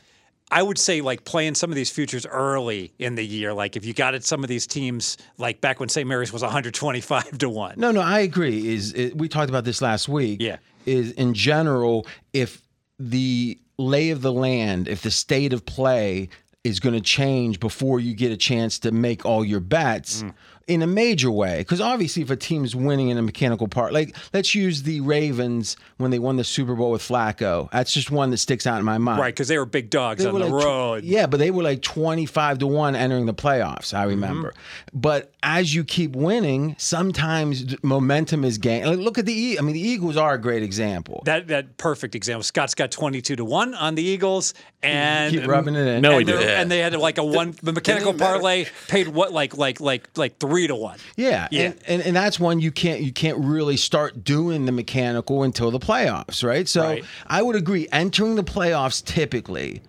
I would say like playing some of these futures early in the year. Like if you got at some of these teams, like back when St. Mary's was 125 to one. No, no, I agree. Is it, we talked about this last week? Yeah. Is in general, if the lay of the land, if the state of play is going to change before you get a chance to make all your bets Mm. In a major way, because obviously, if a team's winning in a mechanical part, like let's use the Ravens when they won the Super Bowl with Flacco. That's just one that sticks out in my mind. Right, because they were big dogs They on the like road. yeah, but they were like 25 to 1 entering the playoffs, I remember. Mm-hmm. But as you keep winning, sometimes momentum is gained. Like, look at the E I mean the Eagles are a great example. That that perfect example. Scott's got 22 to one on the Eagles, and keep rubbing it in. No, he and, they're- didn't. and they had like a one. The mechanical parlay paid what like like like like three to one. Yeah, Yeah. And, and and that's one you can't you can't really start doing the mechanical until the playoffs, right? So Right. I would agree. Entering the playoffs typically,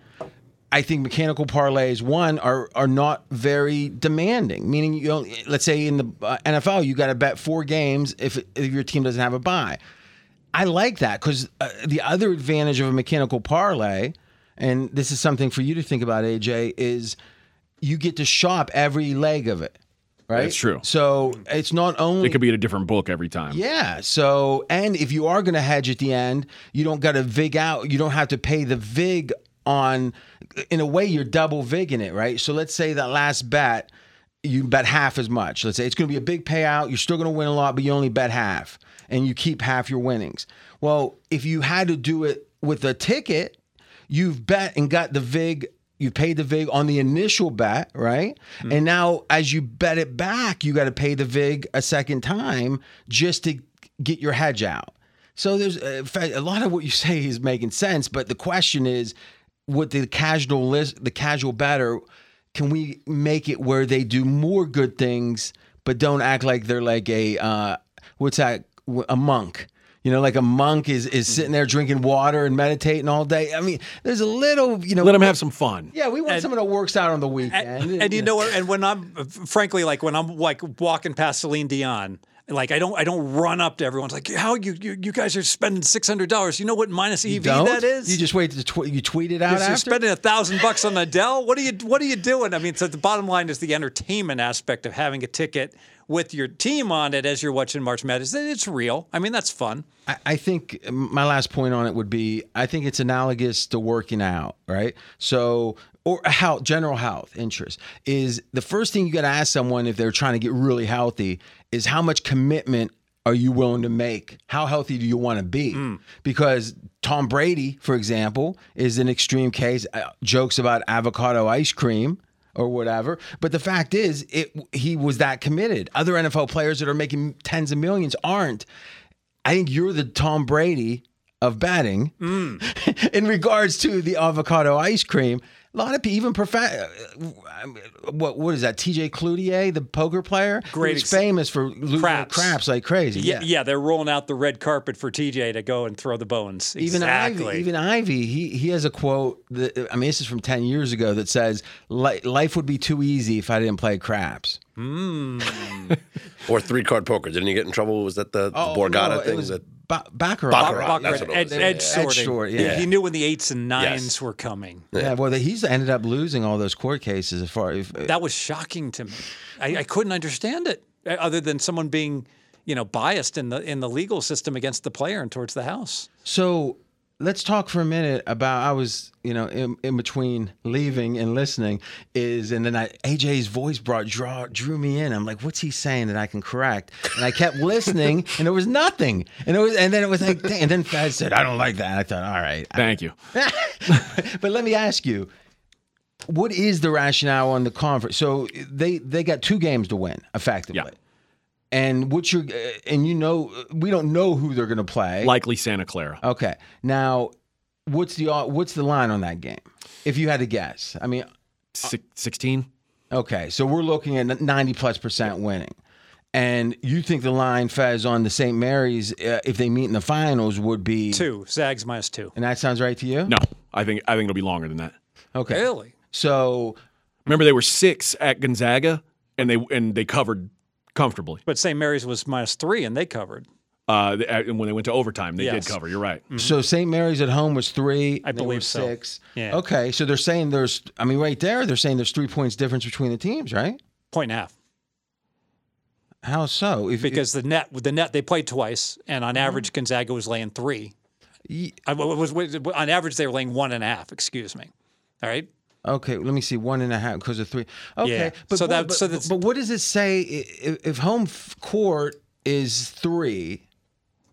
I think mechanical parlays one are are not very demanding. Meaning, you let's say in the uh, NFL, you got to bet four games if if your team doesn't have a bye. I like that because uh, the other advantage of a mechanical parlay, and this is something for you to think about, AJ, is you get to shop every leg of it. Right. That's true. So it's not only It could be a different book every time. yeah. So, and if you are going to hedge at the end, you don't got to vig out. You don't have to pay the vig on. In a way, you're double vigging it, right? So let's say that last bet, you bet half as much. Let's say it's going to be a big payout. You're still going to win a lot, but you only bet half, and you keep half your winnings. Well, if you had to do it with a ticket, you've bet and got the vig you paid the vig on the initial bet right? And now as you bet it back you got to pay the vig a second time just to get your hedge out. So there's uh, fact, a lot of what you say is making sense but the question is with the casual list the casual bettor can we make it where they do more good things but don't act like they're like a uh, what's that a monk you know, like a monk is is mm-hmm. sitting there drinking water and meditating all day. I mean, there's a little, you know, Let them have some fun. yeah, we want And- someone that works out on the weekend. And, and you know? And when I'm, frankly, like when I'm like walking past Celine Dion, like I don't, I don't run up to everyone's like, how you, you, you guys are spending six hundred dollars? You know what minus EV that is? You just wait to tw- you tweet it out You're spending a thousand bucks on Adele. What are you What are you doing? I mean, so the bottom line is the entertainment aspect of having a ticket with your team on it as you're watching March Madness. It's real. I mean, that's fun. I, I think my last point on it would be I think it's analogous to working out, right? So or health, general health interest is the first thing you got to ask someone if they're trying to get really healthy is how much commitment are you willing to make? How healthy do you want to be? Because Tom Brady, for example, is an extreme case. Uh, jokes about avocado ice cream or whatever, but the fact is, it he was that committed. Other NFL players that are making tens of millions aren't. I think you're the Tom Brady of betting mm. in regards to the avocado ice cream. A lot of people, even prof- uh, what what is that? T.J. Cloutier, the poker player, Great who's ex- famous for losing Craps. craps like crazy. Yeah, yeah, they're rolling out the red carpet for TJ to go and throw the bones. Even exactly. Ivey, even Ivey, he he has a quote. That, I mean, this is from ten years ago that says, "Life would be too easy if I didn't play craps." Or three card poker. Didn't he get in trouble? Was that the, the Borgata Oh, no, thing? It was that, ba- Baccarat. Baccarat, Baccarat, that's what it edge, was. edge Edge sorting. sort, yeah. He knew when the eights and nines Yes. were coming. Yeah, well, he's ended up losing all those court cases. As far if, That was shocking to me. I, I couldn't understand it, uh, other than someone being, you know, biased in the in the legal system against the player and towards the house. So let's talk for a minute about I was you know in, in between leaving and listening is and then I AJ's voice brought draw drew me in. I'm like, what's he saying that I can correct? And I kept listening and there was nothing. And it was and then it was like dang. and then Faz said, I don't like that. And I thought, all right. Thank you. but let me ask you. What is the rationale on the conference? So they they got two games to win effectively, Yeah. And what's your uh, and you know we don't know who they're going to play. Likely Santa Clara. Okay. Now, what's the what's the line on that game? If you had to guess, I mean, 16? okay, so we're looking at ninety plus percent winning, and you think the line Fez on the St. Mary's uh, if they meet in the finals would be Two Zags minus two. and that sounds right to you? No, I think I think it'll be longer than that. Okay. Really? So Remember, they were six at Gonzaga, and they and they covered comfortably. But St. Mary's was minus three, and they covered. Uh, and when they went to overtime, they Yes. did cover. You're right. so St. Mary's at home was three. I they were believe so. six. Yeah. Okay, so they're saying there's. I mean, right there, they're saying there's three points difference between the teams, right? Point and a half. How so? If, Because the net, the net, they played twice, and on average, Gonzaga was laying three. Ye- I was, was on average they were laying one and a half. Excuse me. All right. Okay, let me see. One and a half because of three. Okay, Yeah. but So what- that- but, so that's- but what does it say if, if home court is three?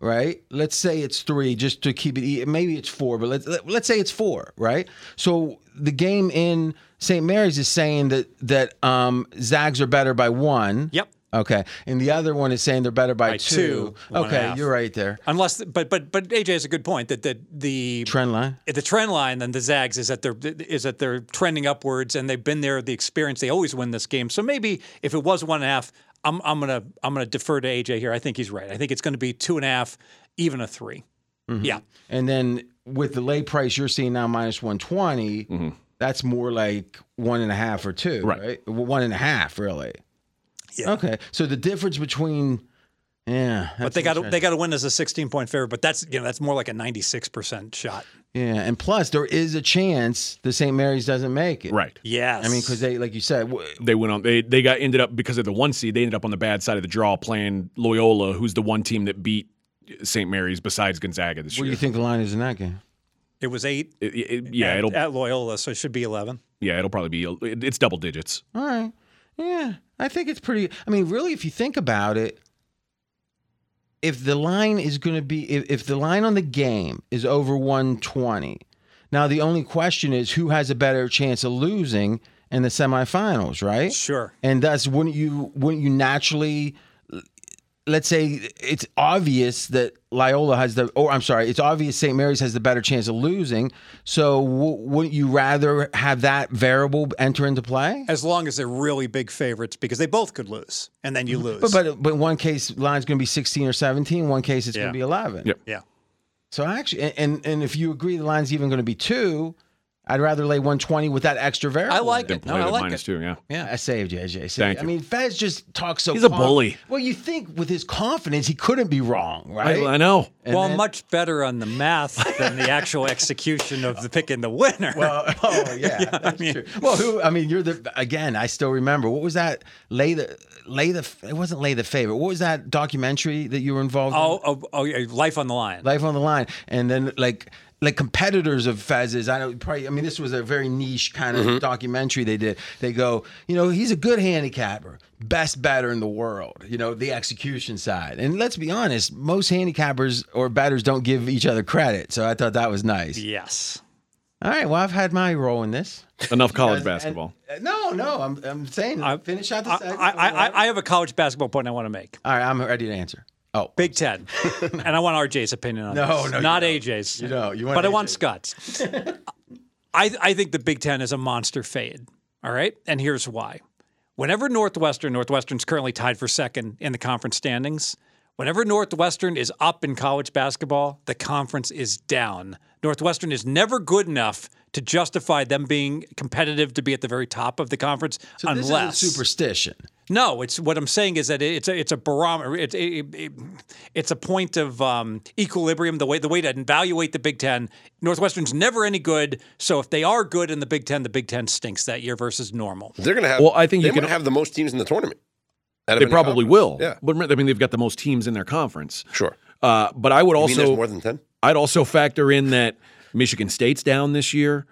Right. Let's say it's three, just to keep it. Maybe it's four, but let's let, let's say it's four. Right. So the game in St. Mary's is saying that that um, Zags are better by one. Yep. Okay, and the other one is saying they're better by, By two. two, one and a Okay, you're right there. Unless, but but but AJ has a good point that the the Trend line. the trend line then the Zags is that they're is that they're trending upwards and they've been there the experience they always win this game. So maybe if it was one and a half, I'm I'm gonna I'm gonna defer to AJ here. I think he's right. I think it's going to be two and a half, even a 3 Mm-hmm. Yeah, And then with the lay price you're seeing now minus 120, that's more like one and a half or two, right? Right. One and a half, really. Yeah. Okay. So the difference between, yeah. but they got to they got to win as a 16 point favorite. But that's you know that's more like a 96 percent shot. Yeah. And plus, there is a chance the St. Mary's doesn't make it. Right. Yes, I mean, because they, like you said, w- They went on. They they got ended up because of the one seed. They ended up on the bad side of the draw, playing Loyola, who's the one team that beat St. Mary's besides Gonzaga this year. what do you think the line is in that game? it was eight. It- it- yeah, at, it'll at Loyola, so it should be 11. yeah, it'll probably be. It's double digits. All right. Yeah. I think it's pretty. I mean, really, if you think about it, if the line is going to be, if, if the line on the game is over 120, now the only question is who has a better chance of losing in the semifinals, right? Sure. And thus, wouldn't you, wouldn't you naturally, let's say it's obvious that Loyola has the, or I'm sorry, it's obvious St. Mary's has the better chance of losing. So w- wouldn't you rather have that variable enter into play? As long as they're really big favorites, because they both could lose, and then you mm-hmm. lose. But but but in one case line's going to be 16 or 17. One case it's Yeah. going to be 11. Yep. yeah. So actually, and- and and if you agree the line's even going to be two, I'd rather lay 120 with that extra variable. I like it. No, play I like minus it. two. Yeah. Yeah. I saved you, AJ. See, Thank I mean, Fez just talks so. He's a bully. Well, you think with his confidence he couldn't be wrong, right? I, I know. And well, then- much better on the math than the actual execution of the picking the winner. Well, oh yeah, that's mean- true. Well, who? I mean, you're the again. I still remember what was that? Lay the lay the. It wasn't lay the favorite. What was that documentary that you were involved in? oh, oh, oh, yeah, life on the line. Life on the line, and then like like competitors of Fez's. I know probably. I mean, this was a very niche kind of mm-hmm. documentary they did. They go, you know, he's a good handicapper, best bettor in the world. You know, the execution side. And let's be honest, most handicappers or batters don't give each other credit. So I thought that was nice. Yes. All right, well, I've had my role in this. Enough college And- basketball. and- no, no, I'm, I'm saying I, finish out the I. I, I, I have a college basketball point I want to make. All right, I'm ready to answer. Oh, Big Ten, and I want RJ's opinion on No, this. no, not. AJ's. You don't. You want but I want Scott's. I I think the Big Ten is a monster fade. All right, and here's why. Whenever Northwestern, Northwestern's currently tied for second in the conference standings. Whenever Northwestern is up in college basketball, the conference is down. Northwestern is never good enough to justify them being competitive to be at the very top of the conference, so this unless superstition. No, it's what I'm saying is that it's a it's a barometer. It's a, it- it's a point of um, equilibrium. The way the way to evaluate the Big Ten. Northwestern's never any good. So if they are good in the Big Ten, the Big Ten stinks that year versus normal. They're going to have. Well, I think they you can- might have the most teams in the tournament. out They probably conference. will. Yeah, But I mean, they've got the most teams in their conference. sure. Uh, but I would I mean, there's also more than ten. I'd also factor in that Michigan State's down this year.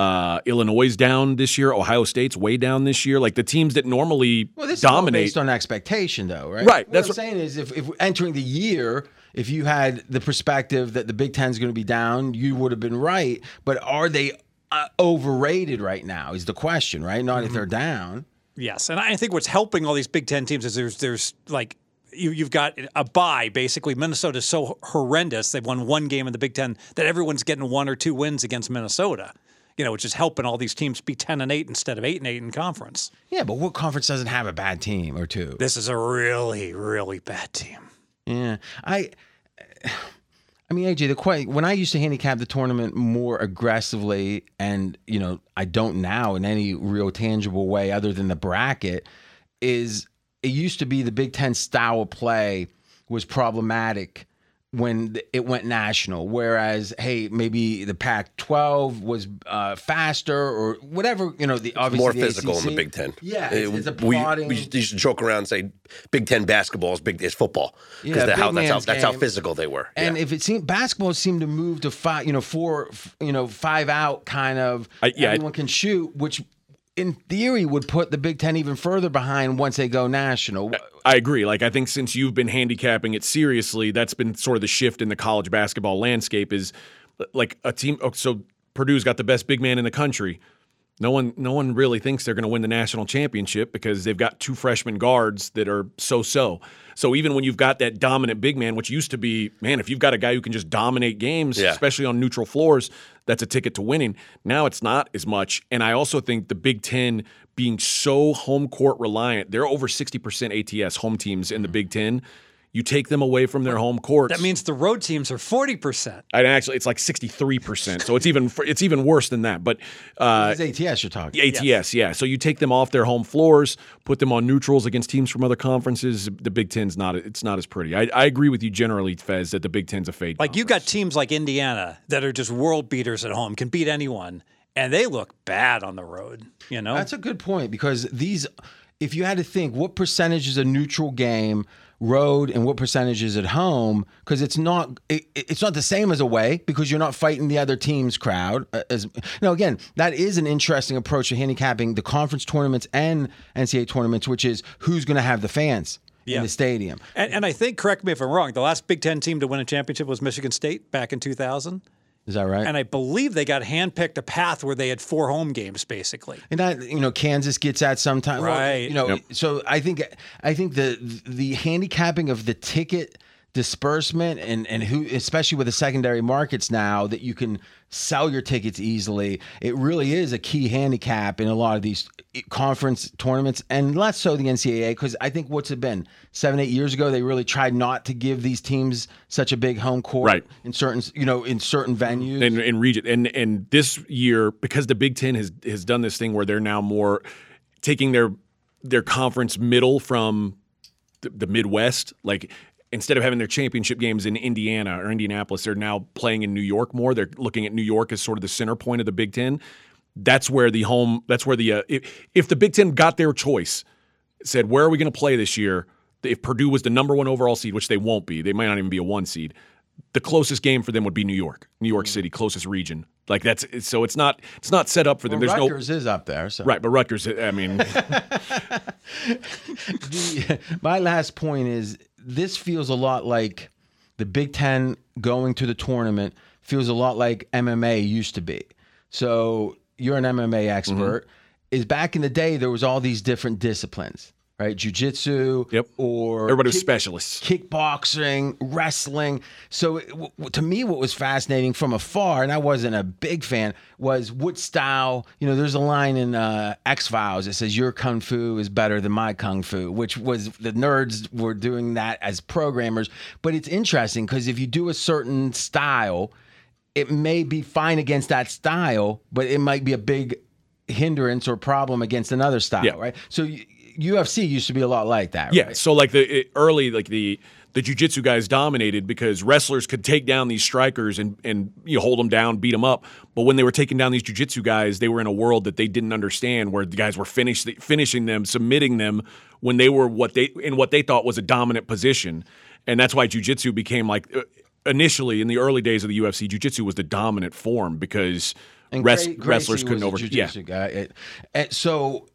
Uh, Illinois is down this year. Ohio State's way down this year. Like the teams that normally Well, this is all dominate. based on expectation, though, right? Right, What that's I'm what- saying is, if, if entering the year, if you had the perspective that the Big Ten is going to be down, you would have been right. But are they uh, overrated right now? Is the question, right? Not Mm-hmm. if they're down. Yes, and I think what's helping all these Big Ten teams is there's there's like you, you've got a buy basically. Minnesota's so horrendous; they've won one game in the Big Ten that everyone's getting one or two wins against Minnesota. You know, which is helping all these teams be ten and eight instead of eight and eight in conference. Yeah, but what conference doesn't have a bad team or two? This is a really, really bad team. Yeah, I. I mean, AJ, the que- when I used to handicap the tournament more aggressively, and you know, I don't now in any real tangible way other than the bracket, is it used to be the Big Ten style of play was problematic when it went national. Whereas, hey, maybe the Pac-12 was uh, faster or whatever. You know, the obviously More the physical in the Big Ten. Yeah, Uh, it's, we, we used to joke around and say Big Ten basketball is big is football because big how that's how that's how physical they were. And yeah. if it seemed basketball seemed to move to five, you know, four, you know, five out kind of. I- yeah, I- everyone can shoot, which in theory would put the Big Ten even further behind once they go national. I agree. Like I think since you've been handicapping it seriously, that's been sort of the shift in the college basketball landscape. Is like a team. oh, So Purdue's got the best big man in the country. No one, no one really thinks they're going to win the national championship because they've got two freshman guards that are so-so. So even when you've got that dominant big man, which used to be, man, if you've got a guy who can just dominate games, Yeah. especially on neutral floors, that's a ticket to winning. Now it's not as much. And I also think the Big Ten being so home court reliant, they're over 60% ATS home teams in the mm. Big Ten. You take them away from their home courts. That means the road teams are forty percent. and actually it's like 63%. So it's even it's even worse than that. But uh, it's ATS you're talking. ATS, yeah. So you take them off their home floors, put them on neutrals against teams from other conferences. The Big Ten's not it's not as pretty. I, I agree with you generally, Fez, that the Big Ten's a fade. Like you got teams like Indiana that are just world beaters at home, can beat anyone, and they look bad on the road. You know, That's a good point because these, if you had to think, what percentage is a neutral game? Road and what percentage is at home because it's not it, it's not the same as away because you're not fighting the other team's crowd uh, as now again that is an interesting approach to handicapping the conference tournaments and NCAA tournaments which is who's going to have the fans Yeah. in the stadium and, and I think, correct me if I'm wrong, the last Big Ten team to win a championship was Michigan State back in 2000. Is that right And I believe they got handpicked a path where they had four home games, basically. And that you know Kansas gets at sometimes, Right. you know, so I think I think the the handicapping of the ticket disbursement and and who, especially with the secondary markets now that you can sell your tickets easily, it really is a key handicap in a lot of these conference tournaments, and less so the NCAA because I think what's it been seven eight years ago they really tried not to give these teams such a big home court Right. in certain you know in certain venues. in, in region. And and this year, because the Big Ten has has done this thing where they're now more taking their their conference middle from the, the Midwest, like. Instead of having their championship games in Indiana or Indianapolis, they're now playing in New York more. They're looking at New York as sort of the center point of the Big Ten. That's where the home. That's where the uh, if, if the Big Ten got their choice, said where are we going to play this year? If Purdue was the number one overall seed, which they won't be, they might not even be a one seed. the closest game for them would be New York, New York City, closest region. Like that's so it's not it's not set up for them. Well, There's Rutgers is up there. So. right, but Rutgers. I mean, The- my last point is this feels a lot like the Big Ten going to the tournament feels a lot like MMA used to be. So you're an MMA mm-hmm. expert. Is back in the day there was all these different disciplines, right? Jiu-jitsu Yep. or everybody was kick- specialists. kickboxing, wrestling. So it, w- w- to me, what was fascinating from afar, and I wasn't a big fan, was what style. You know, there's a line in uh, X Files that says your kung fu is better than my kung fu, which was the nerds were doing that as programmers. But it's interesting because if you do a certain style, it may be fine against that style, but it might be a big hindrance or problem against another style, Yeah. right? So. UFC used to be a lot like that, Yeah. right? So like the it, early like the the jujitsu guys dominated because wrestlers could take down these strikers and and you know, hold them down, beat them up. But when they were taking down these jujitsu guys, they were in a world that they didn't understand, where the guys were finish, finishing them, submitting them when they were what they in what they thought was a dominant position, and that's why jujitsu became like. uh, Initially, in the early days of the UFC, jiu-jitsu was the dominant form because res- Gra- wrestlers couldn't over. Yeah, jiu-jitsu. It- and so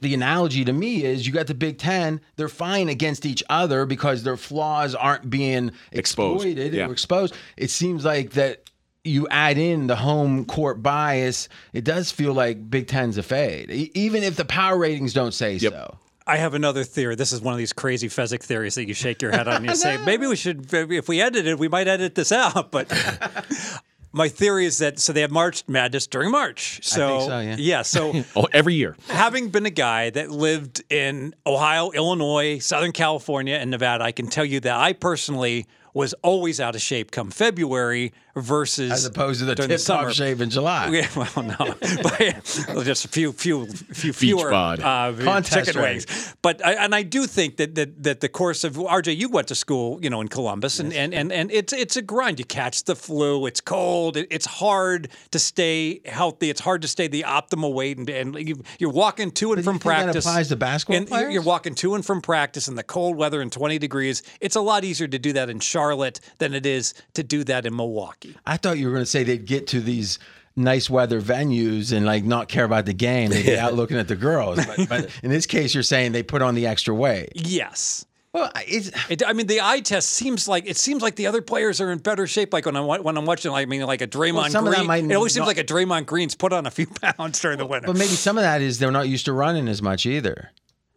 the analogy to me is you got the Big Ten, they're fine against each other because their flaws aren't being Exposed, exploited yeah. or exposed. It seems like that you add in the home court bias, it does feel like Big Ten's a fade, e- even if the power ratings don't say Yep. so. I have another theory. This is one of these crazy Fezzik theories that you shake your head on and you say, maybe we should, if we edited it, we might edit this out. But my theory is that, so they have March Madness during March. So, so, yeah. so oh, every year. having been a guy that lived in Ohio, Illinois, Southern California, and Nevada, I can tell you that I personally was always out of shape come February versus As opposed to the tip top shape in July. Yeah, well, no, but just a few, few, few fewer uh, Contest chicken wings. But I, and I do think that, that that the course of RJ, you went to school, you know, in Columbus, and, and and and it's it's a grind. You catch the flu. It's cold. It, it's hard to stay healthy. It's hard to stay the optimal weight, and, and you, you're walking to and But from think that practice. applies to basketball and you're- You're walking to and from practice in the cold weather and 20 degrees. It's a lot easier to do that in Charlotte than it is to do that in Milwaukee. I thought you were going to say they'd get to these nice weather venues and like not care about the game. They'd be out looking at the girls. But, but in this case, you're saying they put on the extra weight. Yes. Well, it's It, I mean, the eye test seems like it seems like the other players are in better shape. Like when I'm when I'm watching, like, I mean, like a Draymond some of that Green. might it always seems like a Draymond Green's put on a few pounds during the winter. but maybe some of that is they're not used to running as much either.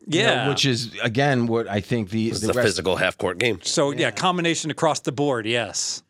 You know, yeah, which is again what I think the the the rest- physical half court game. so yeah. combination across the board. Yes.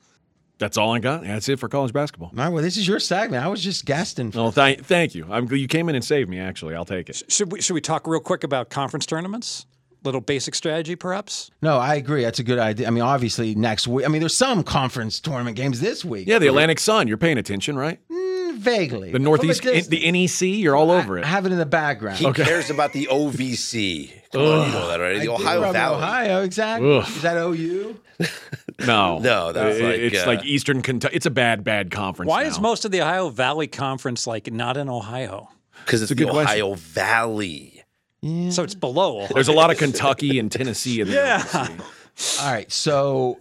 That's all I got. That's it for college basketball. All right, well, this is your segment. I was just guesting. Well, th- thank you. I'm, you came in and saved me. Actually, I'll take it. Should we should we talk real quick about conference tournaments? Little basic strategy, perhaps. No, I agree. That's a good idea. I mean, obviously next week. I mean, there's some conference tournament games this week. Yeah, the Atlantic Sun. You're paying attention, right? Mm, vaguely. The Northeast, From the. NEC. You're all over it. I have it in the background. He cares about the OVC. Come on, you know that already. The I Ohio Valley. Ohio, exactly. Ugh. Is that OU? No, No, that's It- like, it's uh, like Eastern Kentucky. It's a bad, bad conference. Why now. is most of the Ohio Valley Conference like not in Ohio? Because it's, a the good question. Ohio Valley. Yeah. So it's below. Ohio. There's a lot of Kentucky and Tennessee in there. Yeah. All right. So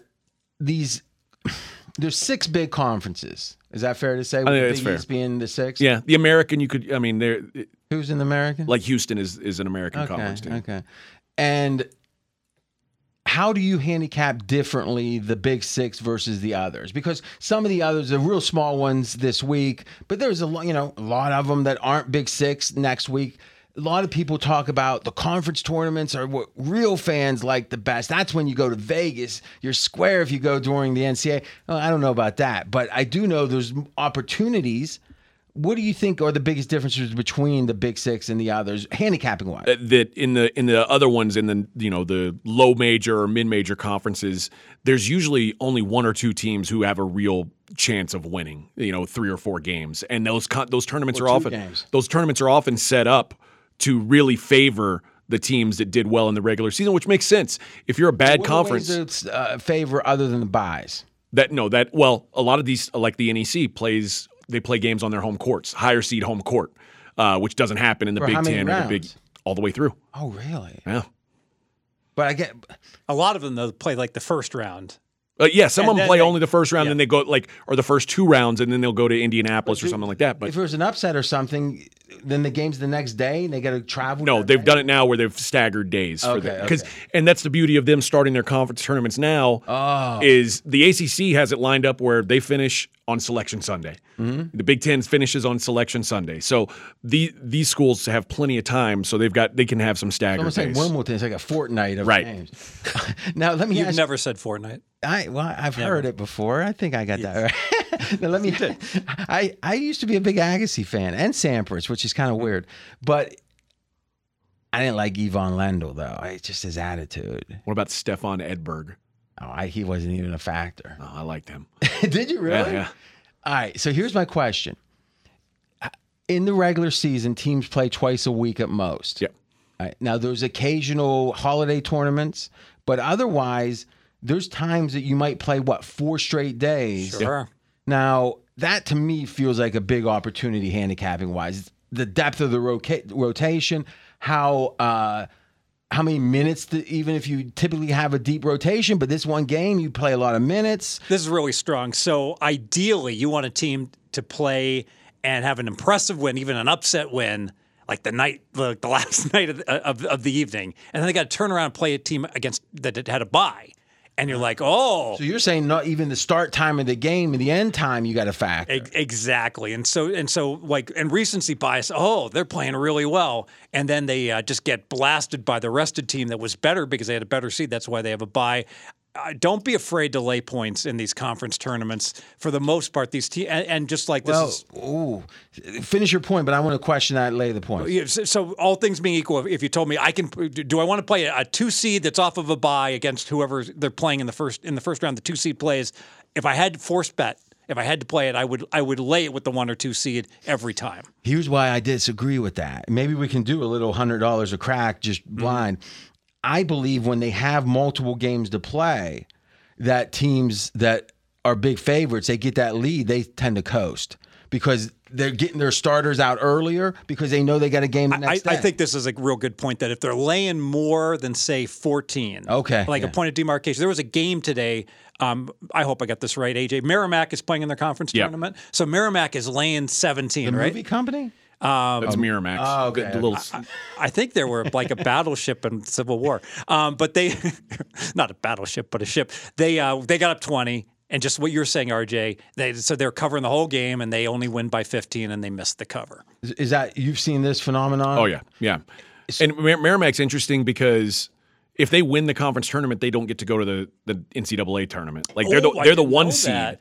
these there's six big conferences. Is that fair to say? With think the that's Big fair. East being the six. Yeah, the American. You could. I mean, they're Who's in the American? like Houston is is an American okay. conference team. Okay. And how do you handicap differently the big six versus the others? Because some of the others are real small ones this week, but there's a lot, you know, a lot of them that aren't big six next week. A lot of people talk about the conference tournaments are what real fans like the best. That's when you go to Vegas. You're square if you go during the NCAA. Well, I don't know about that, but I do know there's opportunities. What do you think are the biggest differences between the big six and the others, handicapping wise? Uh, that in the in the other ones in the you know the low major or mid major conferences there's usually only one or two teams who have a real chance of winning you know three or four games and those those tournaments Or are often games. those tournaments are often set up to really favor the teams that did well in the regular season which makes sense if you're a bad What conference uh, favor other than the buys? that no that well a lot of these like the NEC plays they play games on their home courts higher seed home court uh, which doesn't happen in the For Big how many Ten or the Big all the way through Oh, really? yeah But I get A lot of them though play like the first round. Uh, yeah, some And of them play they- only the first round, yeah. and they go like, or the first two rounds, and then they'll go to Indianapolis or something like that. But if it was an upset or something, then the game's the next day and they got to travel. No, they've day? done it now where they've staggered days for Okay, that. Because okay. and that's the beauty of them starting their conference tournaments now. Oh. Is the ACC has it lined up where they finish on Selection Sunday. Mm-hmm. The Big Ten finishes on Selection Sunday. So the these schools have plenty of time, so they've got they can have some staggered Almost like days. Wimbledon. It's like a fortnight of Right. games. now let me You've ask. never said Fortnite. I well, I've heard it before. I think I got that right. now let me. I I used to be a big Agassi fan and Sampras, which is kind of weird, but I didn't like Ivan Lendl though. I just his attitude. What about Stefan Edberg? Oh, I, he wasn't even a factor. Oh, I liked him. Did you really? Yeah, yeah. All right. So here's my question. In the regular season, teams play twice a week at most. Yep. Right. Now there's occasional holiday tournaments, but otherwise, there's times that you might play what four straight days. Sure. Now that to me feels like a big opportunity handicapping wise. The depth of the roca- rotation, how uh, how many minutes, to, even if you typically have a deep rotation, but this one game you play a lot of minutes. This is really strong. So ideally, you want a team to play and have an impressive win, even an upset win, like the night, the, the last night of, the- of, of the evening, and then they got to turn around and play a team against that had a bye, and you're like, oh, So you're saying not even the start time of the game and the end time you got to factor. Ex- Exactly, and so and so like and recency bias. Oh, they're playing really well, and then they uh, just get blasted by the rested team that was better because they had a better seed. That's why they have a bye. Uh, don't be afraid to lay points in these conference tournaments. For the most part, these teams and, and just like this well, is ooh, finish your point, but I want to question that. Lay the point. so, so all things being equal, if- you told me I can, do I want to play a two seed that's off of a bye against whoever they're playing in the first in the first round? The two seed plays. If I had to force bet, if I had to play it, I would I would lay it with the one or two seed every time. Here's why I disagree with that. Maybe we can do a little hundred dollars a crack, just blind. I believe when they have multiple games to play, that teams that are big favorites, they get that lead, they tend to coast because they're getting their starters out earlier because they know they got a game the I, next I day. think this is a real good point that if they're laying more than say 14, Okay, like yeah. a point of demarcation. There was a game today. Um, I hope I got this right. AJ Merrimack is playing in their conference Yeah. tournament, so Merrimack is laying 17, the right? movie company. That's Miramax. oh, okay, The- the little- I think there were like a battleship in Civil War, um, but they not a battleship, but a ship. They uh, they got up twenty, and just what you're saying, RJ. They so they're covering the whole game, and they only win by fifteen, and they missed the cover. Is, is that you've seen this phenomenon? Oh yeah, yeah. And Mer- Merrimack's interesting because if they win the conference tournament, they don't get to go to the, the NCAA tournament. Like they're Oh, the I they're the one seed. that.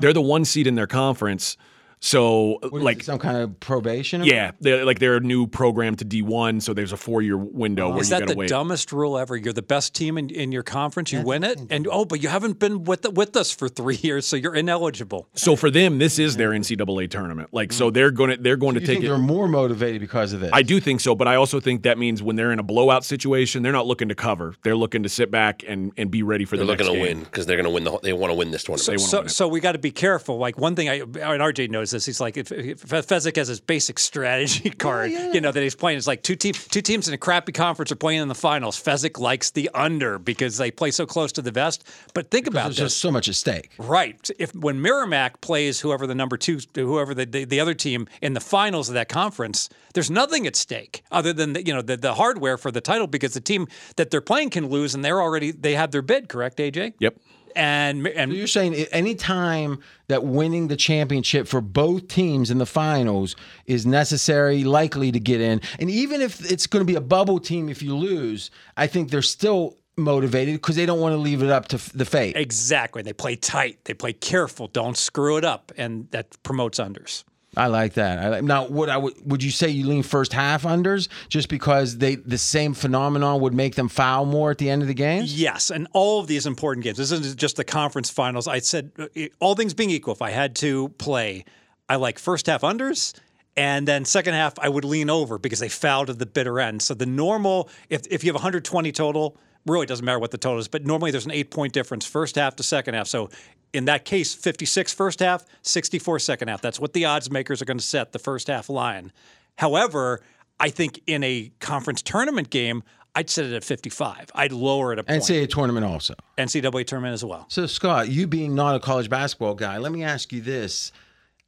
They're the one seed in their conference. So What is like some kind of probation. yeah, they're like they're a new program to D one, so there's a four year window where Is you that got the wait. dumbest rule ever? You're the best team in, in your conference, you win it, and oh, but you haven't been with with us for three years, so you're ineligible. So for them, this is their NCAA tournament. Like so, mm. they're going to they're going You to think take it. they're more motivated because of this? I do think so, but I also think that means when they're in a blowout situation, they're not looking to cover. They're looking to sit back and, and be ready for They're the looking next to game. win because they're going to win the. They want to win this tournament. So, so we got to be careful. Like one thing, I and RJ knows this. He's like, if, if Fezzik has his basic strategy oh, card, you know, that he's playing. It's like two teams, two teams in a crappy conference are playing in the finals. Fezzik likes the under because they play so close to the vest. But think about There's this. just so much at stake. Right. If when Merrimack plays whoever the number two, whoever the, the, the other team in the finals of that conference, there's nothing at stake other than the, you know the, the hardware for the title because the team that they're playing can lose and they're already they have their bid. Correct, AJ? Yep. And and You're saying any time that winning the championship for both teams in the finals is necessary, likely to get in, and even if it's going to be a bubble team if you lose, I think they're still motivated because they don't want to leave it up to f- the fate. Exactly. They play tight. They play careful. Don't screw it up, and that promotes unders. I like that. I like, now, would I would would you say you lean first half unders just because they the same phenomenon would make them foul more at the end of the game? Yes, and all of these important games. This isn't just the conference finals. I said, uh, all things being equal, if I had to play, I like first half unders. And then second half, I would lean over because they fouled at the bitter end. So the normal, if, if you have 120 total, really doesn't matter what the total is, but normally there's an eight point difference first half to second half. So in that case, 56 first half, 64 second half. That's what the odds makers are going to set the first half line. However, I think in a conference tournament game, I'd set it at 55. I'd lower it a point. NCAA tournament also. NCAA tournament as well. So, Scott, you being not a college basketball guy, let me ask you this.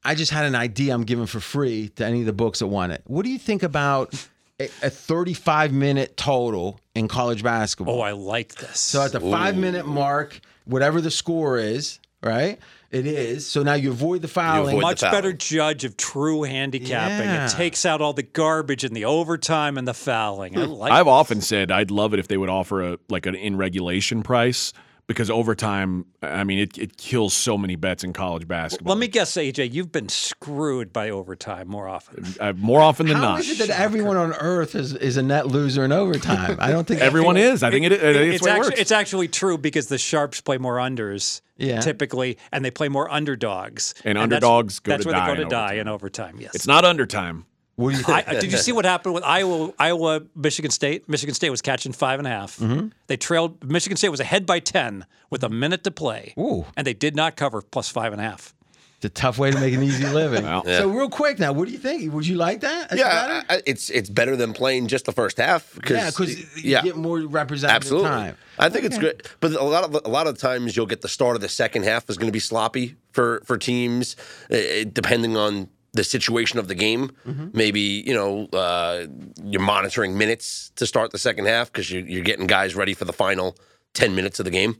I just had an idea I'm giving for free to any of the books that want it. What do you think about a, a 35 minute total in college basketball? Oh, I like this. so at the five minute mark, whatever the score is, right? It is. So now you avoid the fouling. avoid the much foul. better judge of true handicapping. Yeah. It takes out all the garbage and the overtime and the fouling. I hmm. like I've often said I'd love it if they would offer a like an in regulation price because overtime. I mean, it, it kills so many bets in college basketball. Let me guess, AJ, you've been screwed by overtime more often. uh, more often than How not. is it that everyone on earth is, is a net loser in overtime? I don't think Everyone is. I think it. I think it's, It's the way it works. it's actually true because the sharps play more unders Yeah. typically, and they play more underdogs. And that's- underdogs go that's to where die they go to in die overtime. in overtime. Yes. It's not undertime. What you? I, did you see what happened with Iowa? Iowa, Michigan State. Michigan State was catching five and a half. Mm-hmm. They trailed. Michigan State was ahead by ten with a minute to play, Ooh. and they did not cover plus five and a half. It's a tough way to make an easy living. Well, So real quick now, what do you think? Would you like that? That's Yeah, better? I- I- it's it's better than playing just the first half. Cause, yeah, because you get more representative absolutely. time. I think it's great, but a lot of a lot of times you'll get the start of the second half is going to be sloppy for for teams, eh, depending on the situation of the game. Maybe you know uh, you're monitoring minutes to start the second half because you're, you're getting guys ready for the final ten minutes of the game.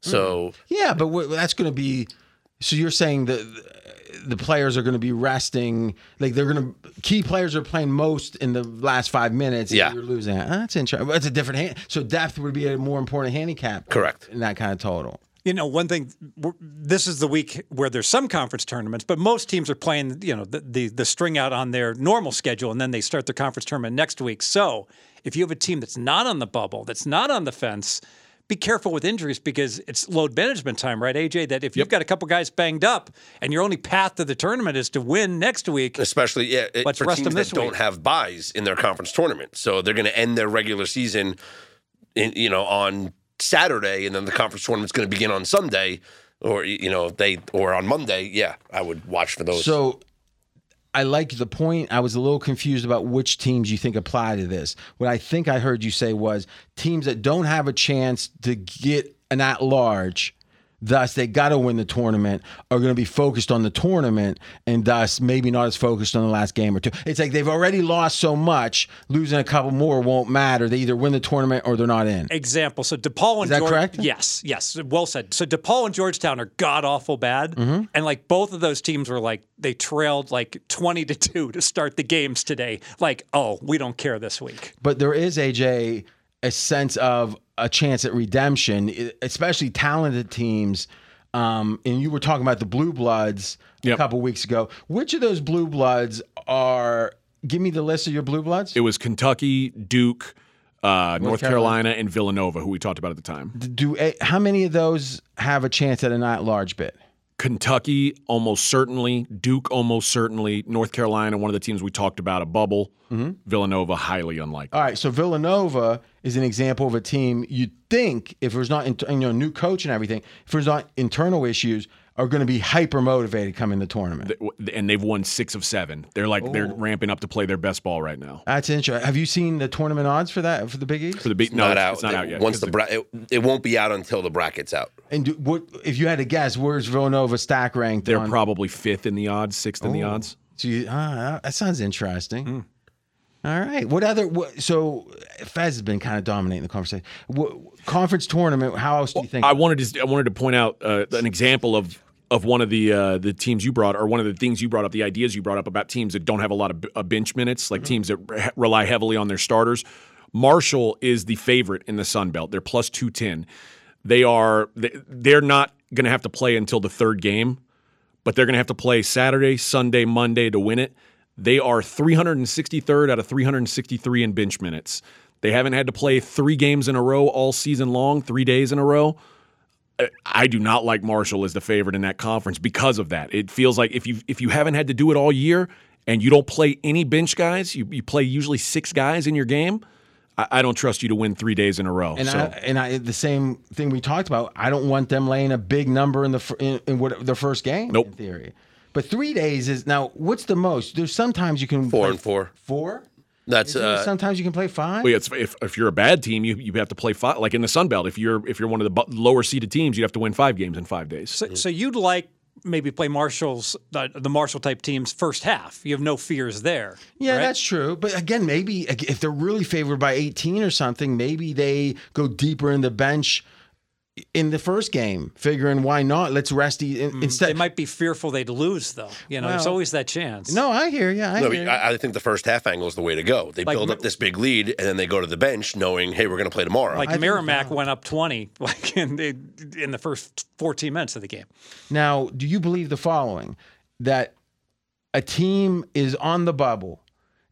So Yeah, but what, that's going to be. So you're saying that the players are going to be resting, like they're going to key players are playing most in the last five minutes. Yeah. you're losing. Ah, that's interesting. That's a different hand. So depth would be a more important handicap. Correct. in that kind of total. You know, one thing. This is the week where there's some conference tournaments, but most teams are playing. You know, the the, the string out on their normal schedule, and then they start their conference tournament next week. So, if you have a team that's not on the bubble, that's not on the fence, be careful with injuries because it's load management time, right, AJ? That if you've got a couple guys banged up and your only path to the tournament is to win next week, especially yeah, it- for rest teams that don't week. have buys in their conference tournament. So they're going to end their regular season, in, you know, on Saturday, and then the conference tournament's going to begin on Sunday, or you know, if they or on Monday. Yeah, I would watch for those. So I like the point. I was a little confused about which teams you think apply to this. What I think I heard you say was teams that don't have a chance to get an at large, thus they got to win the tournament, are going to be focused on the tournament and thus maybe not as focused on the last game or two. It's like they've already lost so much, losing a couple more won't matter. They either win the tournament or they're not in. example. So DePaul and that George- correct? Yes, yes, well said. So DePaul and Georgetown are god awful bad, Mm-hmm. and like both of those teams were like they trailed like twenty to two to start the games today. Like, oh, we don't care this week. but there is AJ a sense of a chance at redemption, especially talented teams. Um, and you were talking about the blue bloods a Yep. couple weeks ago. Which of those blue bloods are? Give me the list of your blue bloods. It was Kentucky, Duke, uh, North, Carolina. Carolina, and Villanova, who we talked about at the time. Do a- how many of those have a chance at a not large bid? Kentucky, almost certainly. Duke, almost certainly. North Carolina, one of the teams we talked about, a bubble. Mm-hmm. Villanova, highly unlikely. All right, so Villanova is an example of a team you'd think if there's not you know new coach and everything, if there's not internal issues, are going to be hyper motivated coming the tournament. and they've won six of seven. They're like Oh. they're ramping up to play their best ball right now. That's interesting. Have you seen the tournament odds for that for the Big East? For the big, no, not it's, out. it's not out yet. Once 'cause the bra- it, it won't be out until the bracket's out. And do, what if you had to guess? Where's Villanova stack ranked? they're on- probably fifth in the odds, sixth in the Oh. odds. So you, ah, that sounds interesting. Hmm. All right. What other? What, so Fez has been kind of dominating the conversation. What, conference tournament. How else do you think? I wanted to I wanted to point out uh, an example of of one of the uh, the teams you brought, or one of the things you brought up, the ideas you brought up about teams that don't have a lot of b- uh, bench minutes, like teams that re- rely heavily on their starters. Marshall is the favorite in the Sun Belt. They're plus two ten. They are they- they're not going to have to play until the third game, but they're going to have to play Saturday, Sunday, Monday to win it. They are 363rd out of 363 in bench minutes. They haven't had to play three games in a row all season long, three days in a row. Uh, I do not like Marshall as the favorite in that conference because of that. It feels like if you if you haven't had to do it all year and you don't play any bench guys, you, you play usually six guys in your game. I, I don't trust you to win three days in a row. and so I, and I the same thing we talked about. I don't want them laying a big number in the in, in what their first game. Nope. In theory, but three days is now. What's the most? There's sometimes you can Four play and four. Four. That's Isn't it uh, sometimes you can play five. Well, it's, if if you're a bad team, you you have to play five. Like in the Sun Belt, if you're if you're one of the lower seeded teams, you have to win five games in five days. So, so you'd like maybe play Marshall's the, the Marshall type teams first half. You have no fears there. Yeah, right? that's true. But again, maybe if they're really favored by 18 or something, maybe they go deeper in the bench in the first game, figuring why not? Let's rest e- in- mm, They might be fearful they'd lose though. You know, there's always that chance. no, I hear you. I no, hear you. I, I think the first half angle is the way to go. They Like build up this big lead, and then they go to the bench knowing, hey, we're going to play tomorrow. Like think Merrimack went up 20 like in the, in the first 14 minutes of the game. Now, do you believe the following that a team is on the bubble,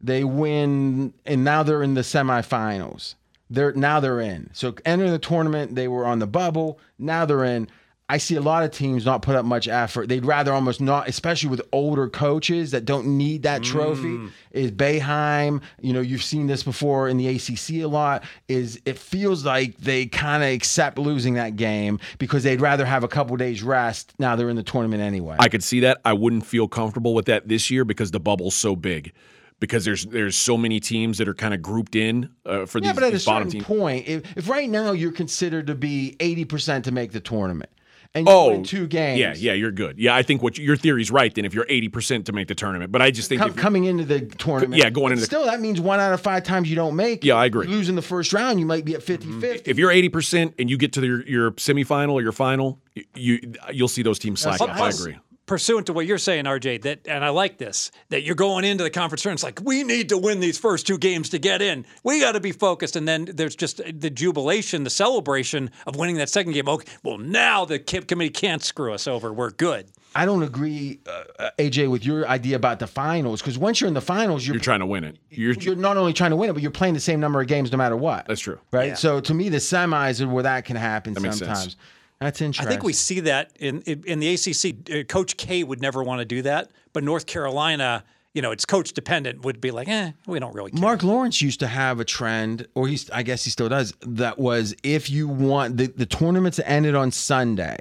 they win, and now they're in the semifinals. They're now they're in. So entering the tournament, they were on the bubble. Now they're in. I see a lot of teams not put up much effort. They'd rather almost not, especially with older coaches that don't need that trophy. Mm. Is Boeheim, you know, you've seen this before in the ACC a lot. Is it feels like they kind of accept losing that game because they'd rather have a couple days rest. Now they're in the tournament anyway. I could see that. I wouldn't feel comfortable with that this year because the bubble's so big. Because there's there's so many teams that are kind of grouped in uh, for yeah, these, but at a bottom certain teams. point, if, if right now you're considered to be eighty percent to make the tournament, and you Oh, win two games, Yeah, yeah, you're good. Yeah, I think what your theory's right. Then if you're 80 percent to make the tournament, but I just think com- coming into the tournament. Yeah, going into the- Still, that means one out of five times you don't make. Yeah, I agree. Losing the first round, you might be at 50 50. if you're 80 percent and you get to your, your semifinal or your final, you you'll see those teams slack off. I agree. Pursuant to what you're saying, RJ, that and I like this, that you're going into the conference tournament. It's like we need to win these first two games to get in. We got to be focused, and then there's just the jubilation, the celebration of winning that second game. Okay, well now the ki- committee can't screw us over. We're good. I don't agree, uh, uh, AJ, with your idea about the finals because once you're in the finals, you're, You're trying to win it. You're, you're not only trying to win it, but you're playing the same number of games no matter what. That's true. Right. So to me, the semis are where that can happen makes sense. sometimes. That's interesting. I think we see that in in, in the ACC. Uh, Coach K would never want to do that, but North Carolina, you know, it's coach dependent. Would be like, eh, we don't really care. Mark Lawrence used to have a trend, or he's I guess he still does, that was if you want the, the tournaments ended on Sunday.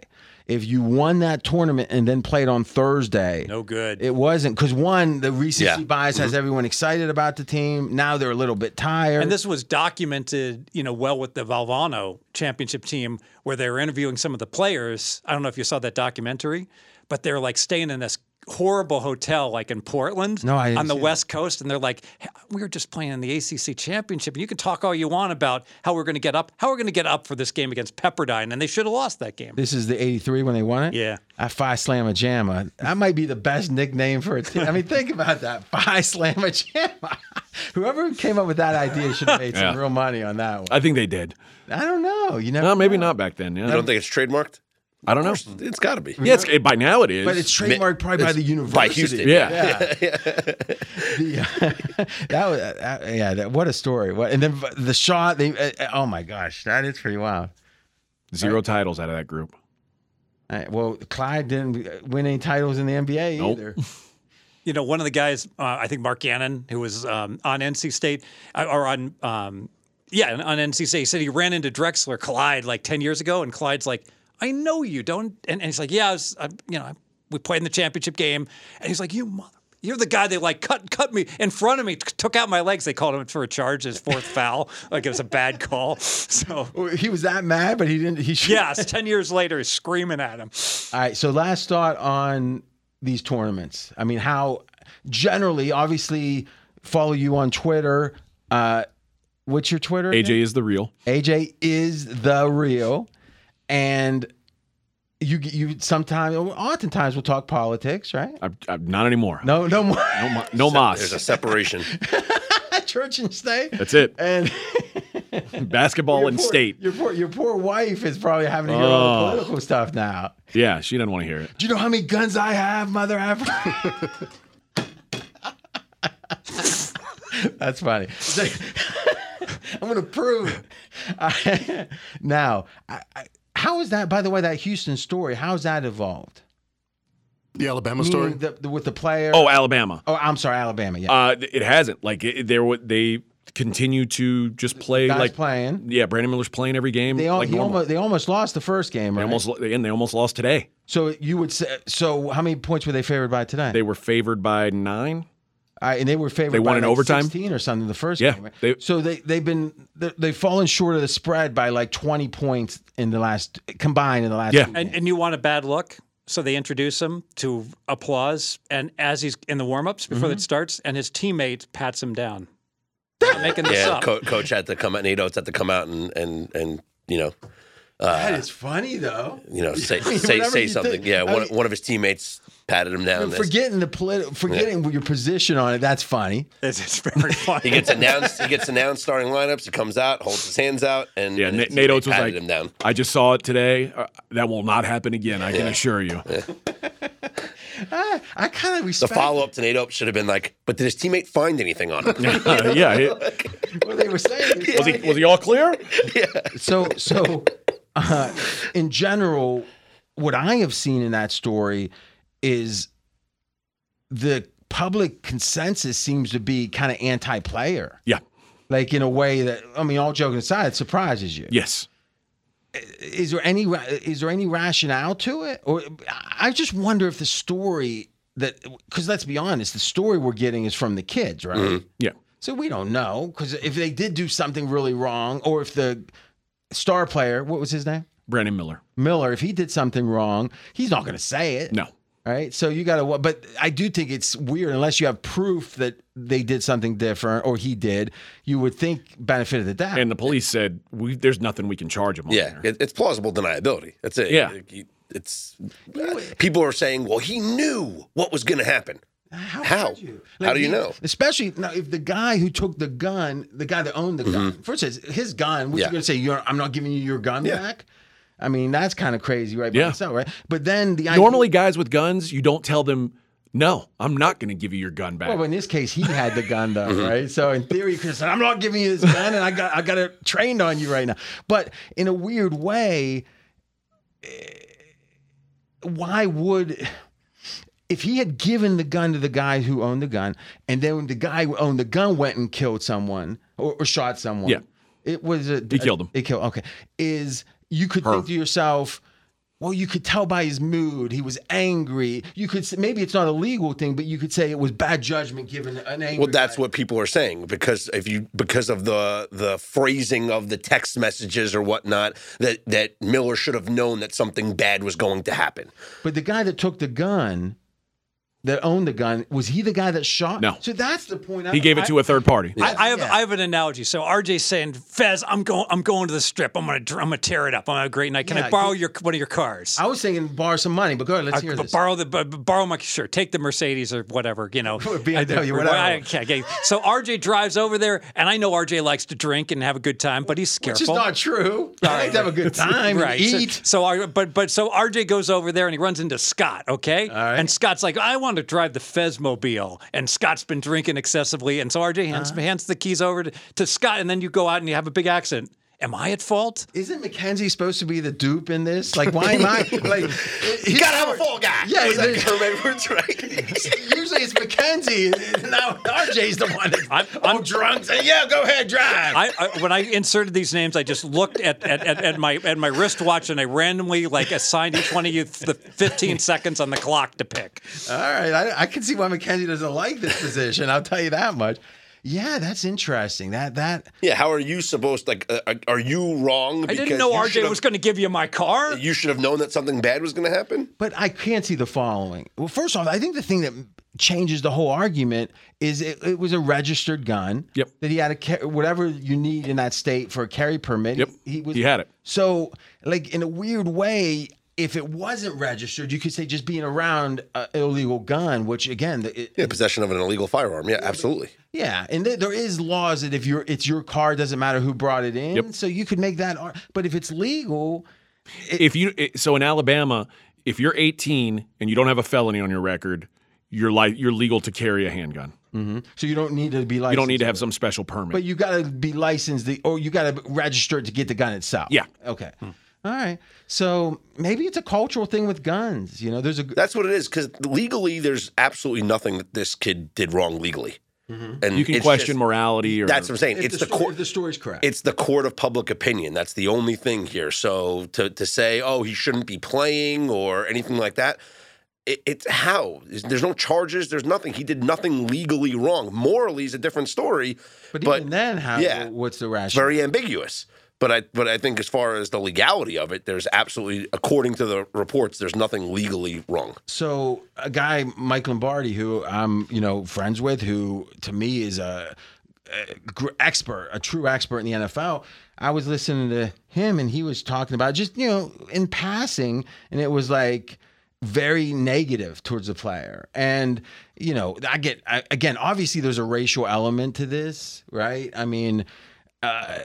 If you won that tournament and then played on Thursday, No good. It wasn't because one, the recency Yeah. bias has mm-hmm. everyone excited about the team. Now they're a little bit tired. And this was documented, you know, well with the Valvano championship team, where they were interviewing some of the players. I don't know if you saw that documentary, but they're like staying in this horrible hotel, like in Portland, No, I on the see that. West Coast, and they're like, "Hey, "We were just playing in the ACC championship. and You can talk all you want about how we're going to get up, how we're going to get up for this game against Pepperdine, and they should have lost that game." this is the '83 when they won it. Yeah. I Phi Slama Jama. That might be the best nickname for a team. I mean, think about that. Phi Slama Jama. Whoever came up with that idea should have made some Yeah. real money on that one. I think they did. I don't know. You never. No, maybe know. not back then. Yeah. I don't think it's trademarked. I don't know. It's got to be. Yeah, it's, it, by now it is. But it's trademarked probably by the university. by Houston. yeah. The, that was uh, yeah. That, what a story. What and then the shot. They uh, oh my gosh, that is pretty wild. Zero titles out of that group. Uh, well, Clyde didn't win any titles in the NBA Nope. either. You know, one of the guys, uh, I think Mark Gannon, who was um, on NC State uh, or on, um, yeah, on NC State, said he ran into Drexler, Clyde, like 10 years ago. And Clyde's like, I know you don't. And, and he's like, yeah, I was, I, you know, we played in the championship game. And he's like, you mother. You're the guy they like cut cut me in front of me, t- took out my legs. They called him for a charge, his fourth foul. Like it was a bad call. So, He was that mad, but he didn't. He should. yes, 10 years later, he's screaming at him. All right. So last thought on these tournaments. I mean, how generally, obviously, follow you on Twitter. Uh, what's your Twitter? again? AJ is the real. AJ is the real, and you you sometimes, oftentimes, we'll talk politics, right? I, I, not anymore. No, no more No, mo- no moss. There's a separation. church and state. That's it. And Basketball your and poor- state. Your poor, your poor wife is probably having to hear all the Oh. political stuff now. Yeah, she doesn't want to hear it. Do you know how many guns I have, Mother Africa? That's funny. I'm going to prove. I- now, I, I, how is that? By the way, that Houston story. How's that evolved? The Alabama story. The, the- with the player. Oh, Alabama. oh, I'm sorry, Alabama. Yeah, Uh, it hasn't. Like it, there, wa- they continue to just play guys like playing. Yeah, Brandon Miller's playing every game. They, al- like almost, they almost lost the first game, They right? almost and they almost lost today. so you would say. So how many points were they favored by today? They were favored by nine. Uh, and they were favored. They won by in like overtime? 16 or something the first Yeah, game. right? they- so they they've been they- they've fallen short of the spread by like 20 points in the last combined in the last. Yeah. two And, games. and you want a bad look? So they introduce him to applause, and as he's in the warm-ups before Mm-hmm. it starts, and his teammate pats him down. Not making this Yeah, up. co- coach had to come out. Nate Oats had to come out and and and you know that is funny though. you know say say say something. think. Yeah, I one, mean- one of his teammates patted him down. That's- Forgetting the polit- forgetting your position on it. That's funny. It's, it's very funny. He gets announced. He gets announced starting lineups. He comes out, holds his hands out, and Yeah, and Na- Nate teammate Oates was like, him down. I just saw it today. Uh, that will not happen again. I can assure you. I, I kind of The follow up to Nate Oats should have been like, but did his teammate find anything on him? Uh, yeah. it- what they were saying. was he was he all clear? Yeah. so so uh, in general what i have seen in that story is the public consensus seems to be kind of anti-player Yeah. like in a way that i mean all joking aside it surprises you Yes. is there any is there any rationale to it or i just wonder if the story that because let's be honest the story we're getting is from the kids right mm-hmm. Yeah. so we don't know because if they did do something really wrong or if the star player what was his name Brandon Miller. Miller, if he did something wrong, he's not going to say it. No. Right. So you got to, but I do think it's weird unless you have proof that they did something different or he did. You would think benefit of the doubt. And the police said, we, "There's nothing we can charge him." On yeah, there." it, it's plausible deniability. That's it. Yeah. Like, you- it's people are saying, well, he knew what was going to happen. how? how? could you? How do you he- know? Especially now, if the guy who took the gun, the guy that owned the gun, first it's his gun. What Mm-hmm. Yeah. you going to say? You're, I'm not giving you your gun Yeah. back. I mean, that's kind of crazy, right? by Yeah. itself, right? But then the idea- Normally, guys with guns, you don't tell them, "No, I'm not going to give you your gun back." Well, in this case, he had the gun though, Mm-hmm. right? So in theory, you could have said, "I'm not giving you this gun, and I got I got it trained on you right now." But in a weird way, eh, why would if he had given the gun to the guy who owned the gun, and then the guy who owned the gun went and killed someone or, or shot someone? Yeah. it was a He killed him. It killed. Okay, is you could Her. think to yourself. Well, you could tell by his mood. He was angry. You could say, maybe it's not a legal thing, but you could say it was bad judgment given an angry. Well, that's guy. what people are saying because if you because of the the phrasing of the text messages or whatnot that that Miller should have known that something bad was going to happen. But the guy that took the gun, that owned the gun, was he the guy that shot? No. So that's the point. he gave it to a third party. I, I have Yeah. I have an analogy. So RJ's saying, Fez, I'm going I'm going to the strip. I'm gonna I'm gonna tear it up. I'm gonna have a great night. Can Yeah, I borrow you- your one of your cars? I was thinking borrow some money, but go ahead. Let's I hear could this. borrow the b- b- borrow my sure take the Mercedes or whatever you know BMW, I- whatever. I- okay, okay. So RJ drives over there, and I know RJ likes to drink and have a good time, but he's Which is not true. I like to have a good time right. So- eat. So, R- but but so RJ goes over there and he runs into Scott. Okay. right. And Scott's like, I want to drive the Fezmobile, and Scott's been drinking excessively, and so RJ hands Uh-huh. hands the keys over to, to Scott, and then you go out and you have a big accident. Am I at fault? Isn't Mackenzie supposed to be the dupe in this? Like, why am I? Like, You gotta have a fall guy. Yeah, Was that Herm Edwards, right? Usually it's Mackenzie. Now RJ's the one I'm- I'm- drunk. Saying, yeah, go ahead, drive. I, I when I inserted these names, I just looked at, at, at, at my at my wristwatch and I randomly like assigned each one of you the 15 seconds on the clock to pick. All right, I, I can see why Mackenzie doesn't like this position. I'll tell you that much. Yeah, that's interesting. That that yeah, how are you supposed like uh, are you wrong? I didn't know RJ was going to give you my car. You should have known that something bad was going to happen. But I can't see the following. Well, first off, I think the thing that changes the whole argument is it, it was a registered gun. Yep. That he had a whatever you need in that state for a carry permit. Yep. He, was. He had it. So, like in a weird way, if it wasn't registered, you could say just being around an illegal gun, which again, the, it, Yeah, possession of an illegal firearm. Yeah, absolutely. yeah, and th- there is laws that if you're it's your car, doesn't matter who brought it in. Yep. So you could make that. ar- But if it's legal, if you it- so in Alabama, if you're 18 and you don't have a felony on your record, you're like you're legal to carry a handgun. Mm-hmm. so you don't need to be licensed. You don't need to have some special permit. But you got to be licensed, the, or you got to register to get the gun itself. Yeah. Okay. Hmm. All right. So maybe it's a cultural thing with guns. You know, there's a. That's what it is. Because legally, there's absolutely nothing that this kid did wrong legally. Mm-hmm. And you can question just- morality or That's what I'm saying. if It's the, the, court. the story's correct. It's the court of public opinion. That's the only thing here. So to to say, oh, he shouldn't be playing or anything like that, it, it's how there's no charges. There's nothing. He did nothing legally wrong. Morally is a different story. But, even then, how? yeah. What's the it's rationale? very ambiguous. But I but I think as far as the legality of it, there's absolutely, according to the reports, there's nothing legally wrong. So a guy, Mike Lombardi, who I'm, you know, friends with, who to me is a, a expert, a true expert in the NFL. I was listening to him, and he was talking about just, you know, in passing, and it was like very negative towards the player. And you know, I get I, again, obviously, there's a racial element to this, right? I mean. Uh,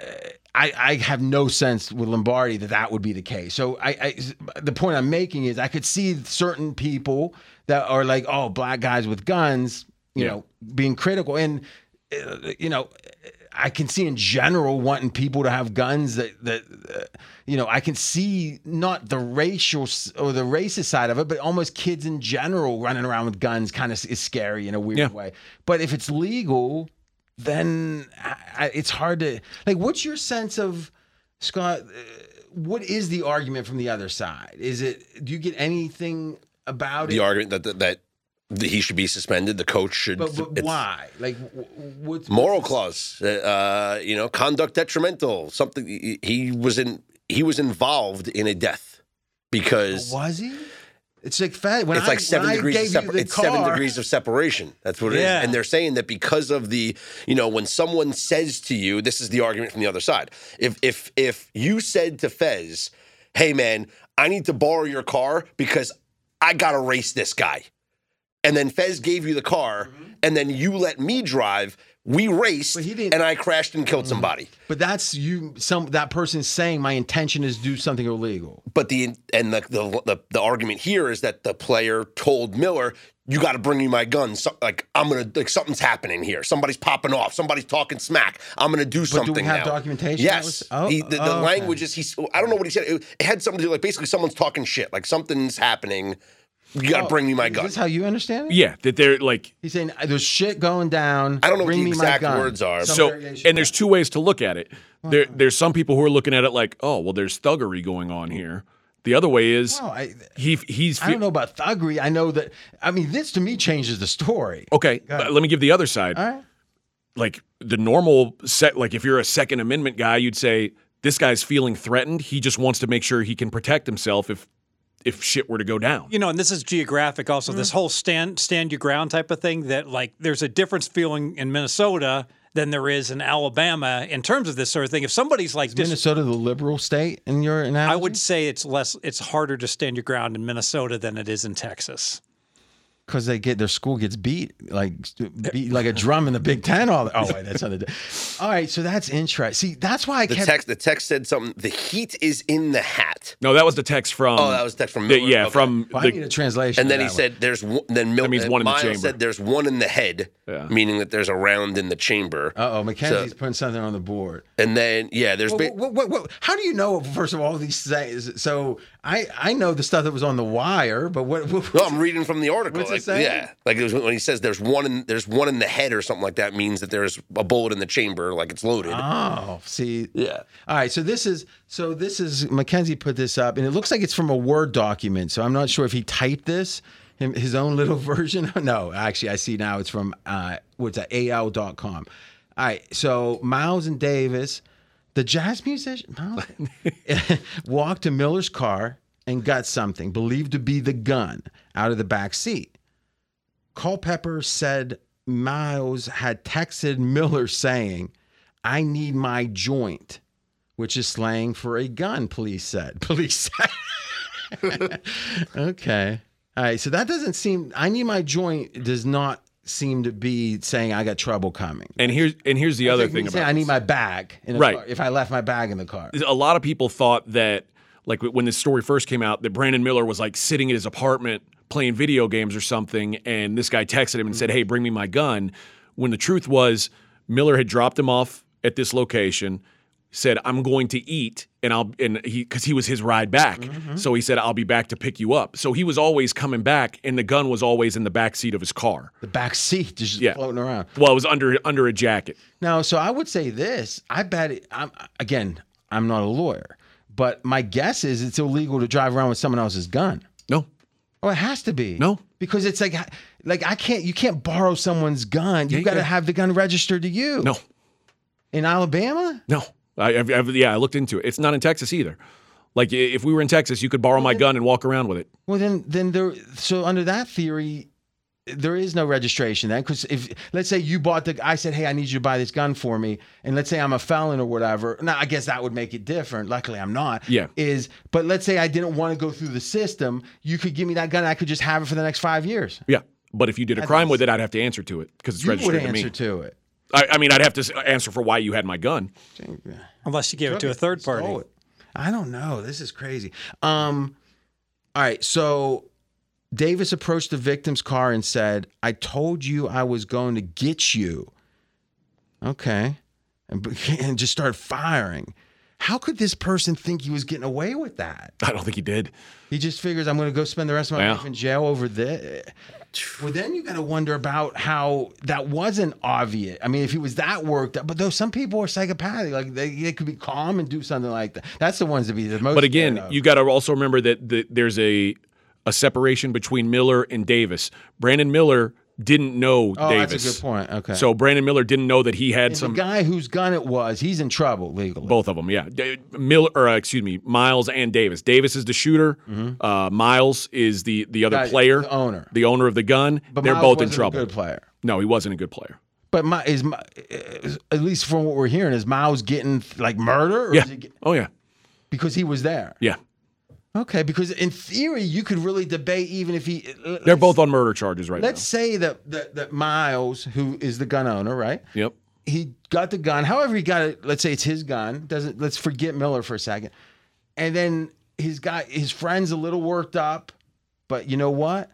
I, I have no sense with Lombardi that that would be the case. So I, I, the point I'm making is I could see certain people that are like, oh, black guys with guns, you Yeah. know, being critical, and uh, you know, I can see in general wanting people to have guns that that uh, you know I can see not the racial or the racist side of it, but almost kids in general running around with guns kind of is scary in a weird Yeah. way. But if it's legal, then I, I, it's hard to like. What's your sense of Scott? Uh, what is the argument from the other side? Is it? Do you get anything about The it? argument that that, that he should be suspended, the coach should. but, but why? Like, what's Moral what's- clause, uh, you know, conduct detrimental. Something he, he was in. He was involved in a death because Was he? It's like fat. When it's I, like seven when degrees. Of gave you separ- the it's seven degrees of separation. That's what it is. Yeah. And they're saying that because of the, you know, when someone says to you, this is the argument from the other side. If if if you said to Fez, "Hey man, I need to borrow your car because I gotta race this guy," and then Fez gave you the car, mm-hmm. and then you let me drive. We raced, But and I crashed and killed mm. somebody. But that's you. Some that person saying my intention is to do something illegal. But the and the the the, the argument here is that the player told Miller, "You got to bring me my gun. So, like I'm gonna like something's happening here. Somebody's popping off. Somebody's talking smack. I'm gonna do do we something have now." documentation that Yes. was- oh, He- the the oh, okay. language is he's. I don't know what he said. It, it had something to do like basically someone's talking shit. Like something's happening. You got to oh, bring me my Oh, Is gun. this how you understand it? Yeah, that they're like He's saying uh, there's shit going down. I don't know what Bring the me my exact gun." words are. Some so variation. and there's two ways to look at it. There there's some people who are looking at it like, oh, well, there's thuggery going on here. The other way is No, I, he he's I don't know about thuggery. I know that. I mean, this to me changes the story. Okay, but let me give the other side. All right. Like the normal set, like if you're a Second Amendment guy, you'd say this guy's feeling threatened. He just wants to make sure he can protect himself if if shit were to go down. You know, and this is geographic also, this Mm-hmm. whole stand stand your ground type of thing that like there's a difference feeling in Minnesota than there is in Alabama in terms of this sort of thing. If somebody's like dis- Minnesota, the liberal state, in your analogy? I would say it's less it's harder to stand your ground in Minnesota than it is in Texas. Because they get their school gets beat like beat like a drum in the Big Ten. All oh wait, that's not the. All right, so that's interesting. See, that's why I the kept. text the text said something. The heat is in the hat. No, that was the text from. Oh, that was text from the- Miller? yeah, Okay. from Well, I need the, a translation. And then he that said, "There's one." Then Mil- means uh, one in the chamber. said, "There's one in the head," Yeah. meaning that there's a round in the chamber. one. Uh-oh, Mackenzie's So- putting something on the board. And then yeah, there's. ba- What, what, what, how do you know? First of all, these things. So I I know the stuff that was on the wire, but what? what no, I'm reading from the article. What's it saying? Yeah, like it was when he says there's one in there's one in the head or something like that means that there's a bullet in the chamber, like it's loaded. Oh, see. Yeah. All right. So this is so this is Mackenzie put this up, and it looks like it's from a Word document. So I'm not sure if he typed this, him, his own little version. no, actually, I see now it's from uh, what's that? AL.com. All right. So Miles and Davis, the jazz musician, Miles, walked to Miller's car and got something believed to be the gun out of the back seat. Culpepper said Miles had texted Miller saying, I need my joint, which is slang for a gun, police said. Police said. okay. All right. So that doesn't seem, I need my joint does not seem to be saying I got trouble coming. and here's and here's the other thing about saying I need my bag in the Right. car if I left my bag in the car. a lot of people thought that like when this story first came out that Brandon Miller was like sitting in his apartment playing video games or something and this guy texted him and said, mm-hmm. "Hey, bring me my gun." When the truth was Miller had dropped him off at this location, said, "I'm going to eat." And I'll and he cuz he was his ride back. Mm-hmm. So he said, "I'll be back to pick you up." So he was always coming back and the gun was always in the back seat of his car. The back seat just Yeah. floating around. Well, it was under under a jacket. Now, so I would say this. I bet it. I'm again. I'm not a lawyer, but my guess is it's illegal to drive around with someone else's gun. No. Oh, it has to be. No. because it's like, like I can't. You can't borrow someone's gun. You you got to can. have the gun registered to you. No, in Alabama. no. I, I've, I've, yeah, I looked into it. It's not in Texas either. Like if we were in Texas, you could borrow my gun and walk around with it. Well, then, then there. So under that theory, there is no registration then, because if let's say you bought the, I said, hey, I need you to buy this gun for me, and let's say I'm a felon or whatever. Now, I guess that would make it different. Luckily, I'm not. Yeah. Is but let's say I didn't want to go through the system, you could give me that gun, and I could just have it for the next five years. Yeah. But if you did a crime with it, I'd have to answer to it because it's You would registered to answer me. to it. I, I mean, I'd have to answer for why you had my gun. Unless you gave it to a third party. Stole it. I don't know. This is crazy. Um, all right. So Davis approached the victim's car and said, "I told you I was going to get you." Okay, and, and just started firing. How could this person think he was getting away with that? I don't think he did. He just figures I'm going to go spend the rest of my Yeah. life in jail over this. Well, then you got to wonder about how that wasn't obvious. I mean, if he was that worked up, but though some people are psychopathic, like they, they could be calm and do something like that. That's the ones to be the most. But again, you got to also remember that the, there's a a separation between Miller and Davis. Brandon Miller didn't know oh, Davis. that's a good point. Okay, So Brandon Miller didn't know that he had And some the guy whose gun it was, he's in trouble legally. both of them. Yeah, Da- Miller or uh, excuse me, Miles and Davis. Davis is the shooter. Uh, Miles is the the other Mm-hmm. Player, the owner. the owner of the gun. But They're Miles both in trouble. good player. No, he wasn't a good player. But my is my, at least from what we're hearing, is Miles getting like murder? Or Yeah. get- Oh yeah. because he was there. Yeah. Okay, because in theory, you could really debate even if he. Uh, They're both on murder charges right now. Let's say that, that that Miles, who is the gun owner, right? Yep. He got the gun. However, he got it. Let's say it's his gun. Doesn't let's forget Miller for a second. And then his guy, his friend's a little worked up, but you know what?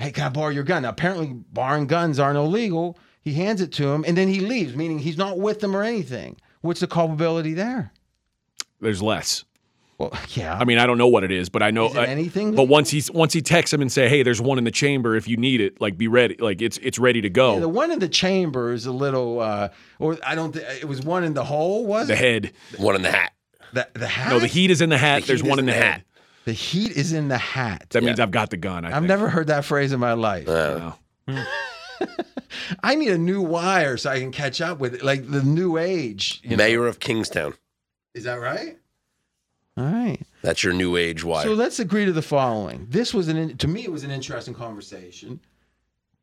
Hey, can I borrow your gun? Now, apparently, borrowing guns aren't illegal. He hands it to him, and then he leaves, meaning he's not with them or anything. What's the culpability there? There's less. Well, yeah. I mean, I don't know what it is, but I know Is it I- anything But once he's once he texts him and say, "Hey, there's one in the chamber. If you need it, like be ready. Like it's it's ready to go." the one in the chamber is a little, uh, or I don't. Th- it was one in the hole. Was the it? head. One in the hat. The, the hat. No, the heat is in the hat. The there's one in the, in the head. hat. The heat is in the hat. That means I've got the gun. I I've think. never heard that phrase in my life. No. I need a new wire so I can catch up with it, like the new age. you know. Mayor of Kingstown. Is that right? All right. That's your new age wire. So let's agree to the following. This was an to me it was an interesting conversation.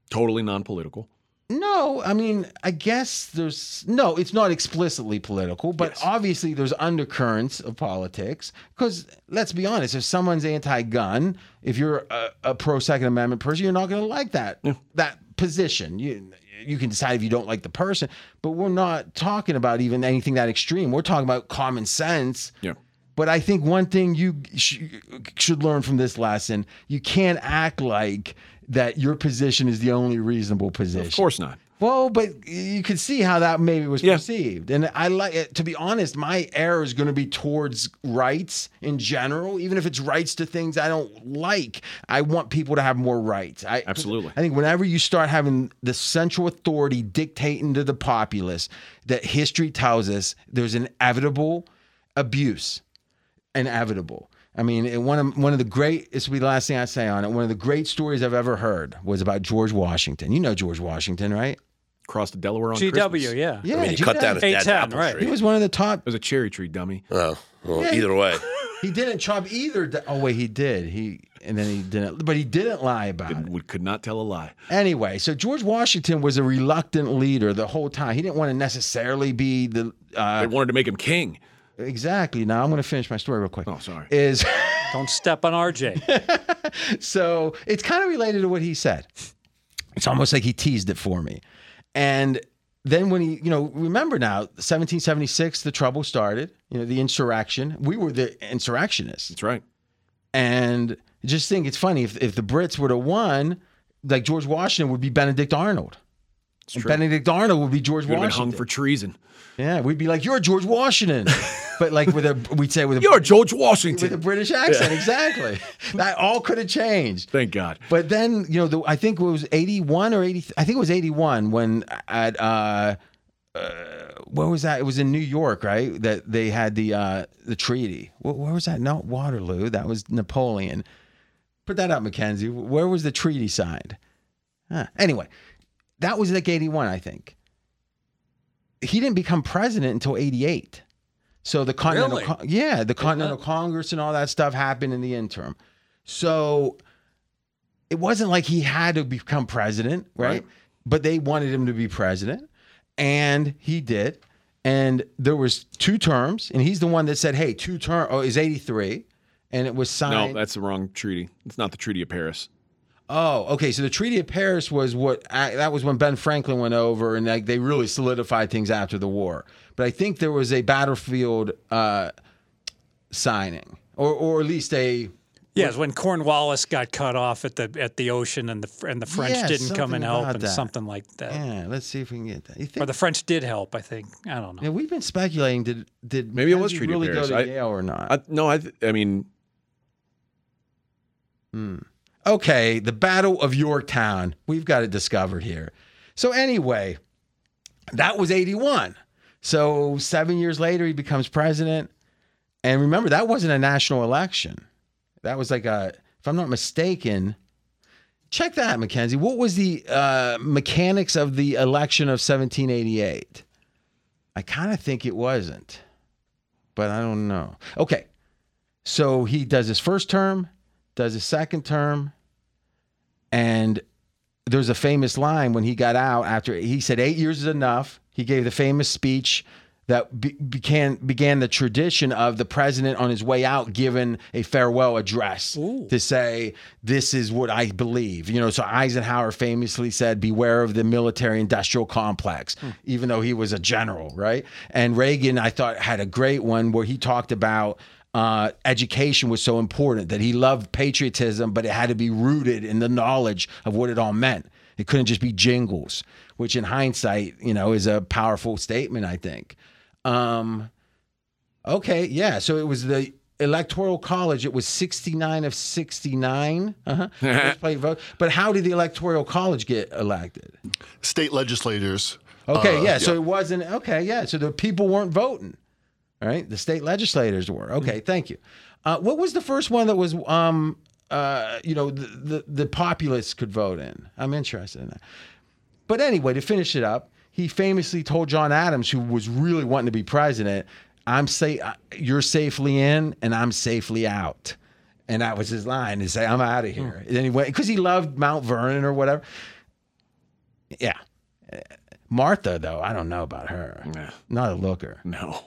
Totally non-political. No, I mean, I guess there's no, it's not explicitly political, but Yes. obviously there's undercurrents of politics. Because let's be honest, if someone's anti-gun, if you're a, a pro Second Amendment person, you're not going to like that that position. You you can decide if you don't like the person, but we're not talking about even anything that extreme. We're talking about common sense. Yeah. But I think one thing you sh- should learn from this lesson: you can't act like that your position is the only reasonable position. Of course not. Well, but you could see how that maybe was Yeah. perceived. And I like it. To be honest, my error is going to be towards rights in general, even if it's rights to things I don't like. I want people to have more rights. I, Absolutely. I think whenever you start having the central authority dictating to the populace, that history tells us there's inevitable abuse. Inevitable. I mean, it- one of one of the great. This will be the last thing I say on it. One of the great stories I've ever heard was about George Washington. You know George Washington, right? Cross the Delaware on GW, Christmas. yeah. Yeah, I mean, he G- cut down his dad's 810, apple right. He was one of the top. It was a cherry tree, dummy. Oh, well, Yeah. either way. He didn't chop either. d- Oh wait, he did. He and then he didn't. But he didn't lie about it. We could not tell a lie. Anyway, so George Washington was a reluctant leader the whole time. He didn't want to necessarily be the. They Uh, wanted to make him king. Exactly. Now I'm going to finish my story real quick. Oh, sorry. Is Don't step on RJ. so it's kind of related to what he said. It's almost like he teased it for me. And then when he, you know, remember now, 1776, the trouble started, you know, the insurrection. We were the insurrectionists. That's right. And just think it's funny if, if the Brits would have won, like George Washington would be Benedict Arnold. And. Benedict Arnold would be George Would have been Washington. hung for treason. yeah, we'd be like, "You're George Washington," but like with a, we'd say with a, You're George Washington with a British accent. Exactly. that all could have changed. Thank God. But then, you know, the, I think it was 81 or 80, I think it was 81 when at, uh, uh, where was that? It was in New York, right? That they had the, uh, the treaty. Where, where was that? Not Waterloo. That was Napoleon. Put that up, Mackenzie. Where was the treaty signed? Huh. Anyway, that was like 81, I think. He didn't become president until 88. So the Continental, Really? Con- yeah, the Continental Congress and all that stuff happened in the interim. So it wasn't like he had to become president, right? Right. But they wanted him to be president, and he did. And there was two terms, and he's the one that said, "Hey, two term." Oh, is eighty three, and it was signed. No, that's the wrong treaty. It's not the Treaty of Paris. Oh, okay. So the Treaty of Paris was what uh, that was when Ben Franklin went over, and like they really solidified things after the war. But I think there was a battlefield uh, signing, or or at least a Yes, when Cornwallis got cut off at the at the ocean, and the and the French Yeah, didn't come and help, and that. something like that. yeah. Let's see if we can get that. You Or think? the French did help, I think. I don't know. yeah, we've been speculating. Did did Maybe it was treated Treaty really Paris. go to I- Yale or not? I, no, I. I mean, okay, the Battle of Yorktown. We've got it discovered here. So anyway, that was 81. So 7 years later he becomes president. And remember that wasn't a national election. That was like a if I'm not mistaken, check that Mackenzie. What was the uh, mechanics of the election of 1788? I kind of think it wasn't. But I don't know. Okay. So he does his first term, does his second term, and there's a famous line when he got out after he said eight years is enough. He gave the famous speech that be, began began the tradition of the president on his way out giving a farewell address to say this is what I believe. You know, so Eisenhower famously said, "Beware of the military-industrial complex," even though he was a general, right? And Reagan, I thought, had a great one where he talked about uh, education was so important that he loved patriotism, but it had to be rooted in the knowledge of what it all meant. It couldn't just be jingles, which in hindsight, you know, is a powerful statement, I think. Um, okay, yeah. So it was the electoral college. It was 69 of 69. Uh-huh. Vote. But how did the electoral college get elected? State legislators. Okay, uh, yeah. So it wasn't okay. Yeah. So the people weren't voting. right? The state legislators were. Okay. Thank you. Uh, what was the first one that was, um, uh, you know, the, the the populace could vote in? I'm interested in that. But anyway, to finish it up, he famously told John Adams, who was really wanting to be president, "I'm say uh, you're safely in, and I'm safely out." And that was his line say, "I'm out of hmm. here." And then he went because he loved Mount Vernon or whatever. Yeah. Martha, though, I don't know about her. Not a looker. no.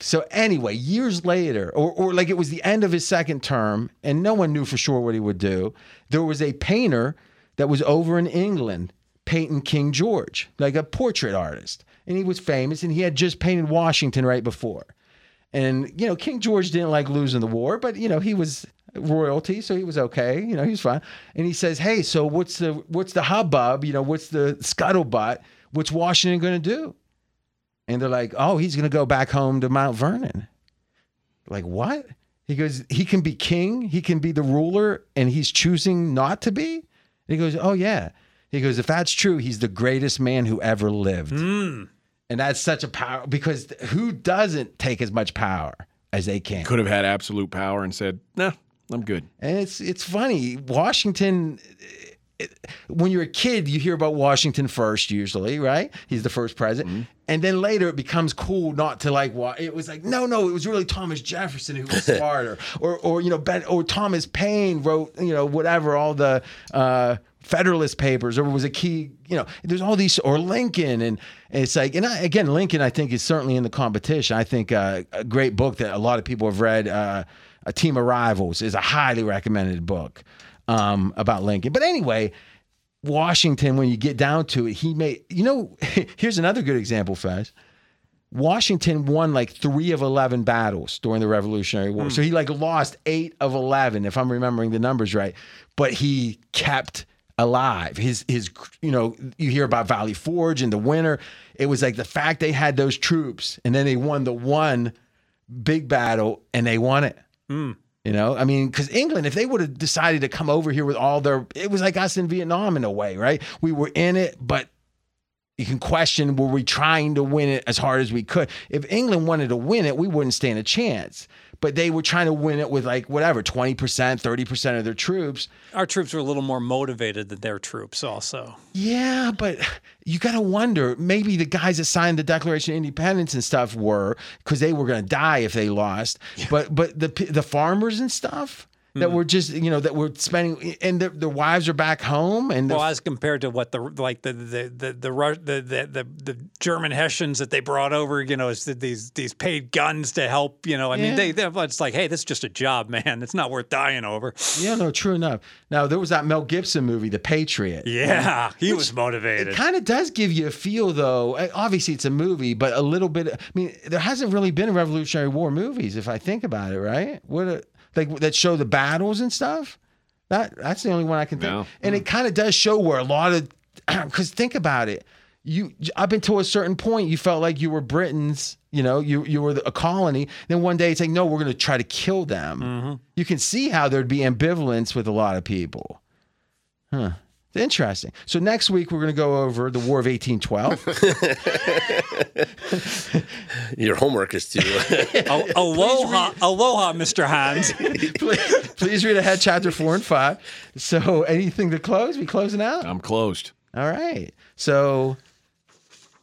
So anyway, years later, or, or like it was the end of his second term, and no one knew for sure what he would do. There was a painter that was over in England painting King George, like a portrait artist, and he was famous, and he had just painted Washington right before. And you know, King George didn't like losing the war, but you know, he was royalty, so he was okay. You know, he was fine. And he says, "Hey, so what's the what's the hubbub? You know, what's the scuttlebutt? What's Washington to do?" And they're like, "Oh, he's to go back home to Mount Vernon." Like what? He goes, "He can be king, he can be the ruler, and he's choosing not to be." And he goes, "Oh yeah." He goes, "If that's true, he's the greatest man who ever lived." And that's such a power because who doesn't take as much power as they can? Could have had absolute power and said, "Nah, I'm good." And it's it's funny. Washington. it- when you're a kid, you hear about Washington first, usually, right? He's the first president, and then later it becomes cool not to like. Wa- It was like, no, no, it was really Thomas Jefferson who was smarter, or or you know, ben, or Thomas Paine wrote, you know, whatever all the uh, Federalist Papers, or was a key, you know, there's all these, or Lincoln, and, and it's like, and I, again, Lincoln, I think is certainly in the competition. I think uh, a great book that a lot of people have read. Uh, a Team of Rivals is a highly recommended book um, about Lincoln. But anyway, Washington, when you get down to it, he made, you know, here's another good example, Fez. Washington won like three of 11 battles during the Revolutionary War. So he like lost eight of 11, if I'm remembering the numbers right. But he kept alive. His, his, you know, you hear about Valley Forge in the winter. It was like the fact they had those troops and then they won the one big battle and they won it. Hmm. You know, I mean, because England, if they would have decided to come over here with all their, it was like us in Vietnam in a way, right? We were in it, but you can question were we trying to win it as hard as we could? If England wanted to win it, we wouldn't stand a chance. But they were trying to win it with like whatever, 20%, 30% of their troops. Our troops were a little more motivated than their troops, also. Yeah, but you got to wonder maybe the guys that signed the Declaration of Independence and stuff were because they were going to die if they lost. But but the the farmers and stuff that Hmm. were just you know that were spending and their, their wives are back home and the Well, as compared to what the like the the the the the, the, the, German Hessians that they brought over, you know, is these these paid guns to help. You know, I Yeah. mean, they they it's like, hey, this is just a job, man. It's not worth dying over. Yeah, no, true enough. Now there was that Mel Gibson movie, The Patriot. Yeah, he was motivated. It kind of does give you a feel, though. Uh, Obviously, it's a movie, but a little bit. I mean, there hasn't really been Revolutionary War movies, if I think about it, right? What a, like that show the battles and stuff. That that's the only one I can think. No. And it mm. kind of does show where a lot of because think about it. You up until a certain point, you felt like you were Britons. You know, you you were a colony. Then one day it's like, no, we're going to try to kill them. Mm-hmm. You can see how there'd be ambivalence with a lot of people. Huh. Interesting. So next week we're going to go over the War of 1812. Your homework is to Al- aloha, aloha, Mr. Hand. please, please read ahead chapter four and five. So anything to close? We closing out? I'm closed. All right. So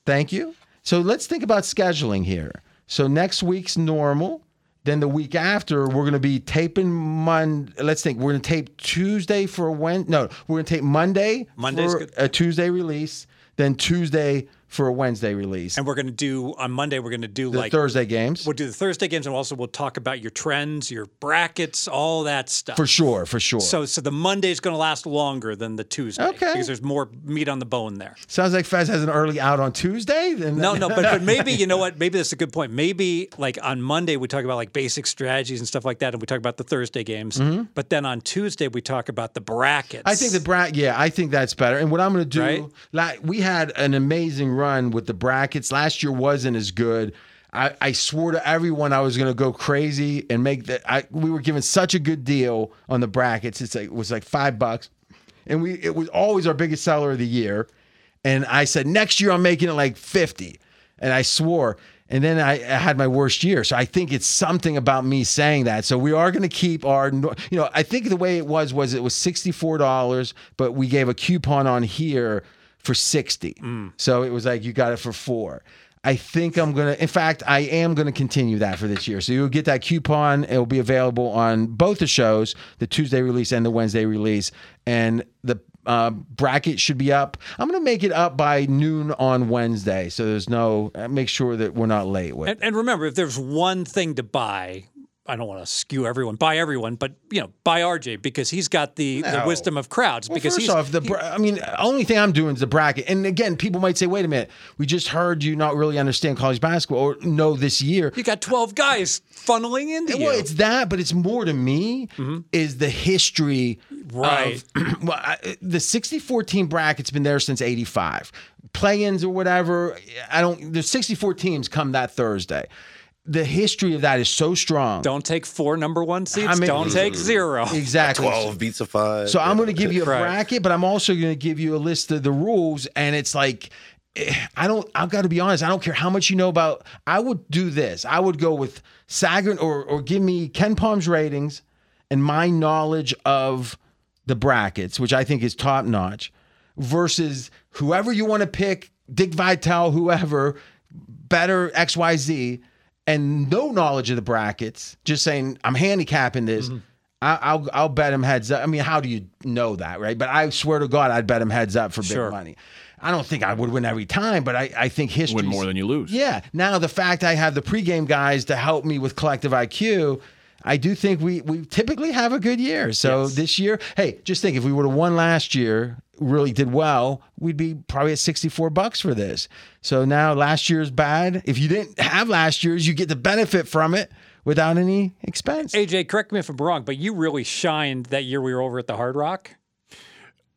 thank you. So let's think about scheduling here. So next week's normal. Then the week after, we're going to be taping Mon. Let's think. We're going to tape Tuesday for a Wed. No, we're going to tape Monday Monday's for good. a Tuesday release. Then Tuesday for a Wednesday release. And we're going to do on Monday. We're going to do the like Thursday games. we'll do the Thursday games, and also we'll talk about your trends, your brackets, all that stuff. For sure, for sure. So, so the Monday is going to last longer than the Tuesday, Okay. because there's more meat on the bone there. Sounds like Fez has an early out on Tuesday. Then No, no, but but maybe you know what? Maybe that's a good point. Maybe like on Monday we talk about like basic strategies and stuff like that, and we talk about the Thursday games. But then on Tuesday we talk about the brackets. Mm-hmm. I think the bracket. Yeah, I think that's better. And what I'm going to do, Right? like, we had an amazing run with the brackets. Last year wasn't as good. I, I swore to everyone I was going to go crazy and make that. I we were given such a good deal on the brackets. It's like, it was like five bucks, and we it was always our biggest seller of the year. And I said next year I'm making it like fifty, and I swore. And then I, I had my worst year. So I think it's something about me saying that. So we are going to keep our, you know, I think the way it was was it was $64, but we gave a coupon on here for 60. So it was like you got it for 4. I think I'm to in fact I am to continue that for this year. So you'll get that coupon. It will be available on both the shows, the Tuesday release and the Wednesday release and the uh, bracket should be up. I'm to make it up by noon on Wednesday, so there's no. uh, Make sure that we're not late with. And, and remember, if there's one thing to buy, I don't want to skew everyone, by everyone, but you know, buy RJ because he's got the, the wisdom of crowds. Well, because first he's off, the bra- I mean, only thing I'm doing is the bracket. And again, people might say, "Wait a minute, we just heard you not really understand college basketball or know this year." you got 12 guys funneling into you. Well, it's that, but it's more to me mm-hmm. is the history Right. of well, I, the 64 team bracket's been there since 85. Play-ins or whatever, I don't the 64 teams come that Thursday. The history of that is so strong. don't take four number one seats. I mean- don't take zero. exactly. 12 beats a five. So I'm going to give you a Right. bracket, but I'm also going to give you a list of the rules. And it's like, eh, I don't. I've got to be honest. I don't care how much you know about. I would do this. I would go with Sagarin or or give me KenPom's ratings and my knowledge of the brackets, which I think is top notch, versus whoever you want to pick, Dick Vitale, whoever, bettor X Y Z, and no knowledge of the brackets. Just saying, I'm handicapping this. Mm-hmm. I, I'll I'll bet him heads up. I mean, how do you know that, right? But I swear to God, I'd bet him heads up for big Sure. money. I don't think I would win every time, but I, I think history Win more than you lose. Yeah. Now the fact I have the pregame guys to help me with collective IQ, I do think we we typically have a good year. So this year, hey, just think if we would have won last year, really did well, we'd be probably at 64 bucks for this. So now last year's bad. If you didn't have last year's, you get the benefit from it without any expense. AJ, correct me if I'm wrong, but you really shined that year we were over at the Hard Rock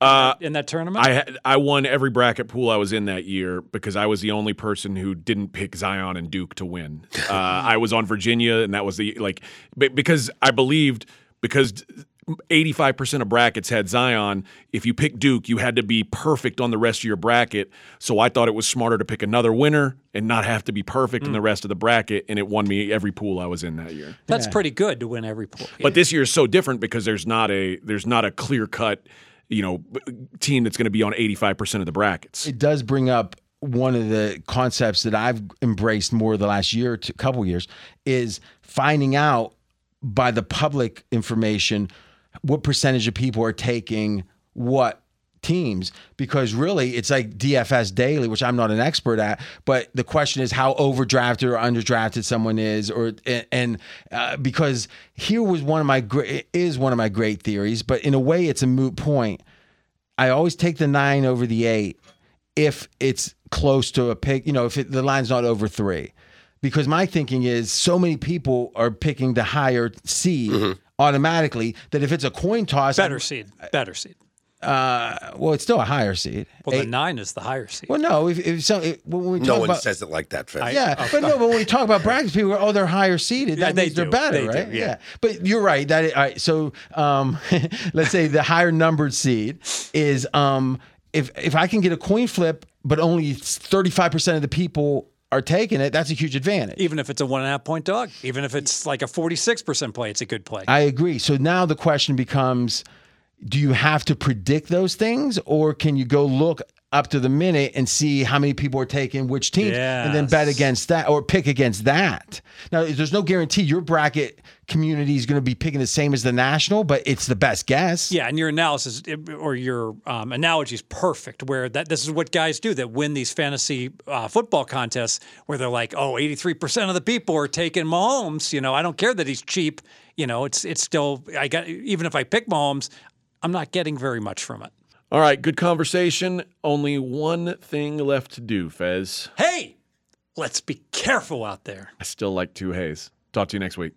Uh, in that tournament. I I won every bracket pool I was in that year because I was the only person who didn't pick Zion and Duke to win. Uh, I was on Virginia, and that was the like because I believed because 85% of brackets had Zion. If you pick Duke, you had to be perfect on the rest of your bracket. So I thought it was smarter to pick another winner and not have to be perfect in the rest of the bracket. And it won me every pool I was in that year. That's pretty good to win every pool. But this year is so different because there's not a there's not a clear cut, you know, team that's going to be on 85% of the brackets. it does bring up one of the concepts that I've embraced more the last year to couple years is finding out by the public information what percentage of people are taking what teams because really it's like DFS daily which I'm not an expert at but the question is how overdrafted or underdrafted someone is or and uh, because here was one of my great is one of my great theories but in a way it's a moot point I always take the 9 over the 8 if it's close to a pick, you know, if it, the line's not over three. Because my thinking is so many people are picking the higher seed automatically that if it's a coin toss, better seed. Better seed. Uh, well, it's still a higher seed. Well, the Eight- nine is the higher seed. well, no, if, if so, if, when we talk No one about, says it like that, Fez. yeah, but no, but when we talk about brackets, people go, "Oh, they're higher seeded." Yeah, That they means they're do. better, They do, right? yeah. But you're right. That all right. So, um, let's say the higher numbered seed is um, if if I can get a coin flip, but only 35 percent of the people are taking it, that's a huge advantage. Even if it's a one and a half point dog, even if it's like a 46% play, it's a good play. I agree. So now the question becomes do you have to predict those things or can you go look up to the minute and see how many people are taking which teams and then bet against that or pick against that? Now, there's no guarantee your bracket community is going to be picking the same as the national, but it's the best guess. Yeah, and your analysis or your um, analogy is perfect. Where that this is what guys do that win these fantasy uh, football contests, where they're like, "Oh, 83 percent of the people are taking Mahomes." You know, I don't care that he's cheap. You know, it's it's still I got even if I pick Mahomes, I'm not getting very much from it. All right, good conversation. Only one thing left to do, Fez. Hey, let's be careful out there. I still like two hays. Talk to you next week.